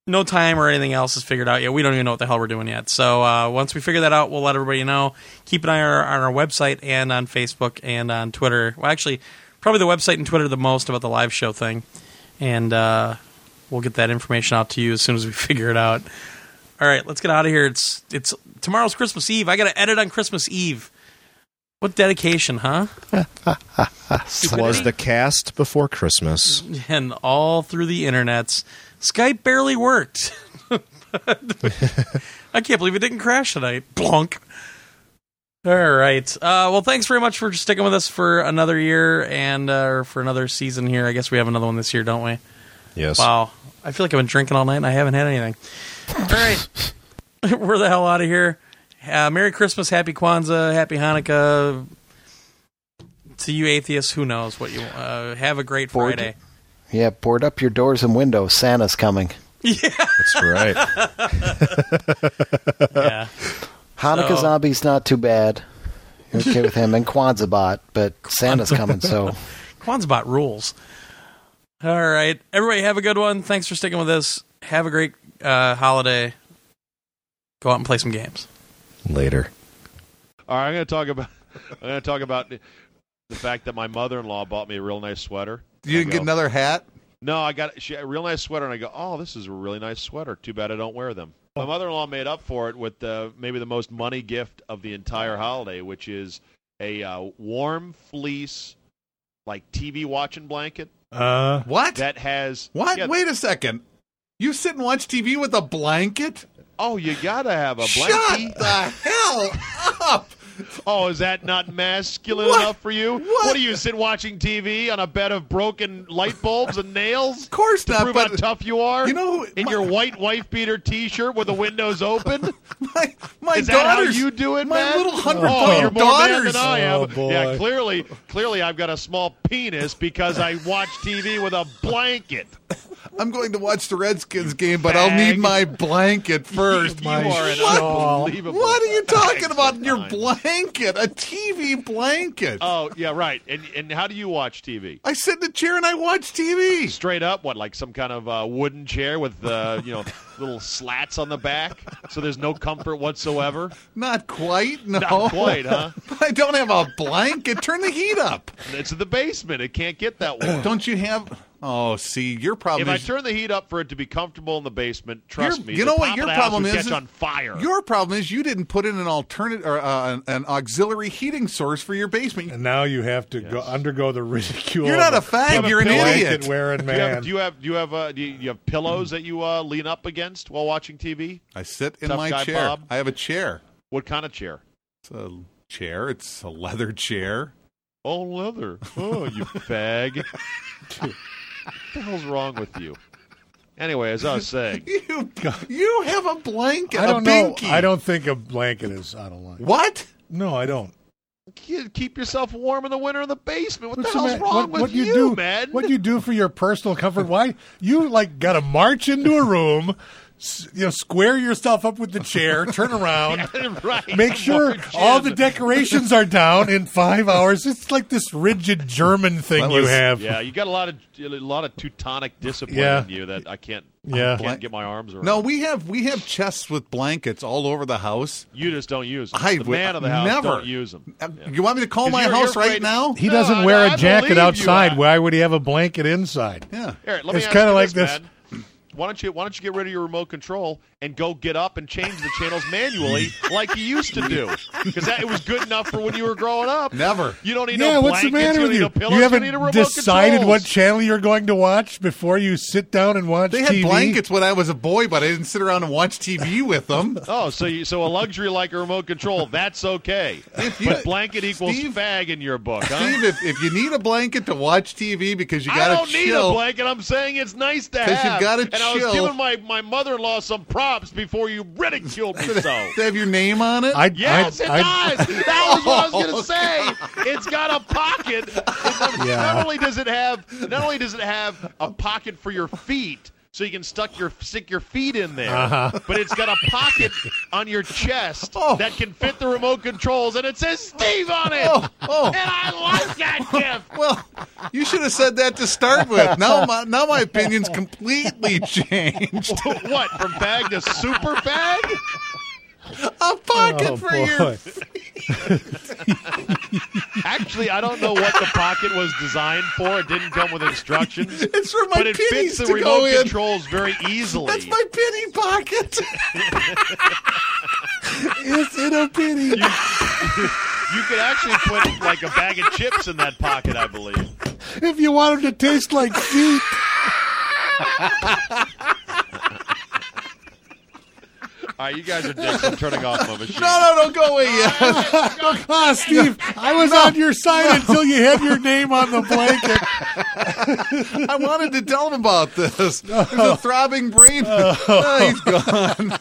No time or anything else is figured out yet. We don't even know what the hell we're doing yet. So uh, once we figure that out, we'll let everybody know. Keep an eye on our, on our website and on Facebook and on Twitter. Well, actually, probably the website and Twitter the most about the live show thing, and uh, we'll get that information out to you as soon as we [LAUGHS] figure it out. All right, let's get out of here. It's it's tomorrow's Christmas Eve. I got to edit on Christmas Eve. What dedication, huh? [LAUGHS] Was the cast before Christmas? [LAUGHS] And all through the internets, Skype barely worked. [LAUGHS] I can't believe it didn't crash tonight. Blunk. All right. Uh, well, thanks very much for sticking with us for another year and uh, for another season here. I guess we have another one this year, don't we? Yes. Wow. I feel like I've been drinking all night and I haven't had anything. All right. [LAUGHS] We're the hell out of here. Uh, Merry Christmas, Happy Kwanzaa, Happy Hanukkah. To you atheists, who knows what you uh, have a great Board- Friday. Yeah, board up your doors and windows. Santa's coming. Yeah, that's right. [LAUGHS] Yeah. Hanukkah So- zombies not too bad. You're okay with him and Kwanzaa but Santa's coming, so [LAUGHS] Kwanzaa rules. All right, everybody, have a good one. Thanks for sticking with us. Have a great uh, holiday. Go out and play some games. Later. All right, I'm going to talk about. I'm going to talk about the fact that my mother-in-law bought me a real nice sweater. You I didn't get another hat? No, I got she, a real nice sweater, and I go, "Oh, this is a really nice sweater. Too bad I don't wear them." My mother-in-law made up for it with uh, maybe the most money gift of the entire holiday, which is a uh, warm fleece, like TV watching blanket Uh, What? that has what? Yeah, Wait a second. You sit and watch TV with a blanket? Oh, you gotta have a blanket. Shut blanket. the hell up! Oh, is that not masculine What? enough for you? What? do you sit watching TV on a bed of broken light bulbs and nails? Of course to not, prove but how tough you are. you know, in my- your white wife beater T-shirt with the windows open. [LAUGHS] My, my Is that how you do it, my man? little hundred oh, pound you're more man than I am. Oh, boy. Yeah, clearly, clearly, I've got a small penis because I watch TV with a blanket. I'm going to watch the Redskins game, but I'll need my blanket first. [LAUGHS] you are an shawl. unbelievable. What are you talking about in your blanket? A TV blanket. Oh yeah, right. And and how do you watch TV? I sit in a chair and I watch TV. Straight up, what like some kind of uh, wooden chair with uh, you know [LAUGHS] little slats on the back, so there's no comfort whatsoever. Not quite, no. Not quite, huh? [LAUGHS] I don't have a blanket. Turn the heat up. It's in the basement. It can't get that warm. Don't you have? Oh, see, your problem If I is turn the heat up for it to be comfortable in the basement, trust Your- me, you the know what top your of the house problem is? Catch on fire. your problem is you didn't put in an alternate or uh, an, an auxiliary heating source for your basement. and now you have to go undergo the [LAUGHS] ridicule. You're not a fag. You're an idiot. blanket wearing [LAUGHS] [LAUGHS] do you have man. do you have do you have, uh, do you, you have pillows that you uh, lean up against while watching TV? I sit in Tough my chair. Bob. I have a chair. What kind of chair? It's a chair. It's a leather chair. Oh, leather. Oh, you fag. What the hell's wrong with you? Anyway, as I was saying, [LAUGHS] You, you have a blanket. I don't a know. binky. I don't think a blanket is out of line. What? No, I don't. kid, keep yourself warm in the winter in the basement. What What's the the hell's ma- wrong what, with what you, you, do, man? What do you do for your personal comfort? Why you like got to march into a room, s- you know, square yourself up with the chair, [LAUGHS] turn around, [LAUGHS] right. make sure all the decorations are down in five hours. It's like this rigid German thing That you have. Yeah, you got a lot of a lot of Teutonic discipline Yeah. in you that I can't. Yeah. I can't get my arms around. No, we have we have chests with blankets all over the house. you just don't use them. I the man of the house never. don't use them. Uh, You want me to call my you're- house you're right afraid- now? He No, doesn't I- wear I a jacket believe you, outside. Why would he have a blanket inside? Yeah. Here, let me It's kinda like this, this- man. Why don't you Why don't you get rid of your remote control and go get up and change the channels manually [LAUGHS] like you used to do? Because that it was good enough for when you were growing up. Never. You don't need Yeah, no what's the blankets, matter you with you? no pillows, You you haven't need a remote decided what channel you're going to watch before you sit down and watch They had TV. blankets when I was a boy, but I didn't sit around and watch TV with them. [LAUGHS] Oh, so you, so a luxury like a remote control, that's okay. you- but blanket equals Steve- fag in your book, huh? Steve, if, if you need a blanket to watch TV because you got to chill, I don't to need a blanket. I'm saying it's nice to 'Cause you have. gotta and I was chill. giving my, my mother-in-law some props before you ridiculed me so. [LAUGHS] to have your name on it. I, Yes, I, it I- does. That was what I was going [LAUGHS] to say. It's got a pocket. It's- Yeah. Not only does it have, not only does it have a pocket for your feet, so you can stuck your stick your feet in there, Uh-huh. but it's got a pocket [LAUGHS] on your chest Oh. that can fit the remote controls, and it says Steve on it. Oh, oh. And I like that [LAUGHS] gift. well, you should have said that to start with. Now my now my opinion's completely [LAUGHS] changed. what from fag to super fag? A pocket oh, for boy. your. Actually, I don't know what the pocket was designed for. It didn't come with instructions. It's for my but it fits the remote controls very easily. That's my penny pocket. [LAUGHS] it's in a pity. You could actually put like a bag of chips in that pocket, I believe. if you want them to taste like feet. [LAUGHS] All right, you guys are dicks. I'm turning off my machine. no, no, don't go away yet. [LAUGHS] Ah, Steve, I was on your side until you had your name on the blanket. [LAUGHS] I wanted to tell him about this. There's a throbbing brain. [LAUGHS] Oh, he's gone.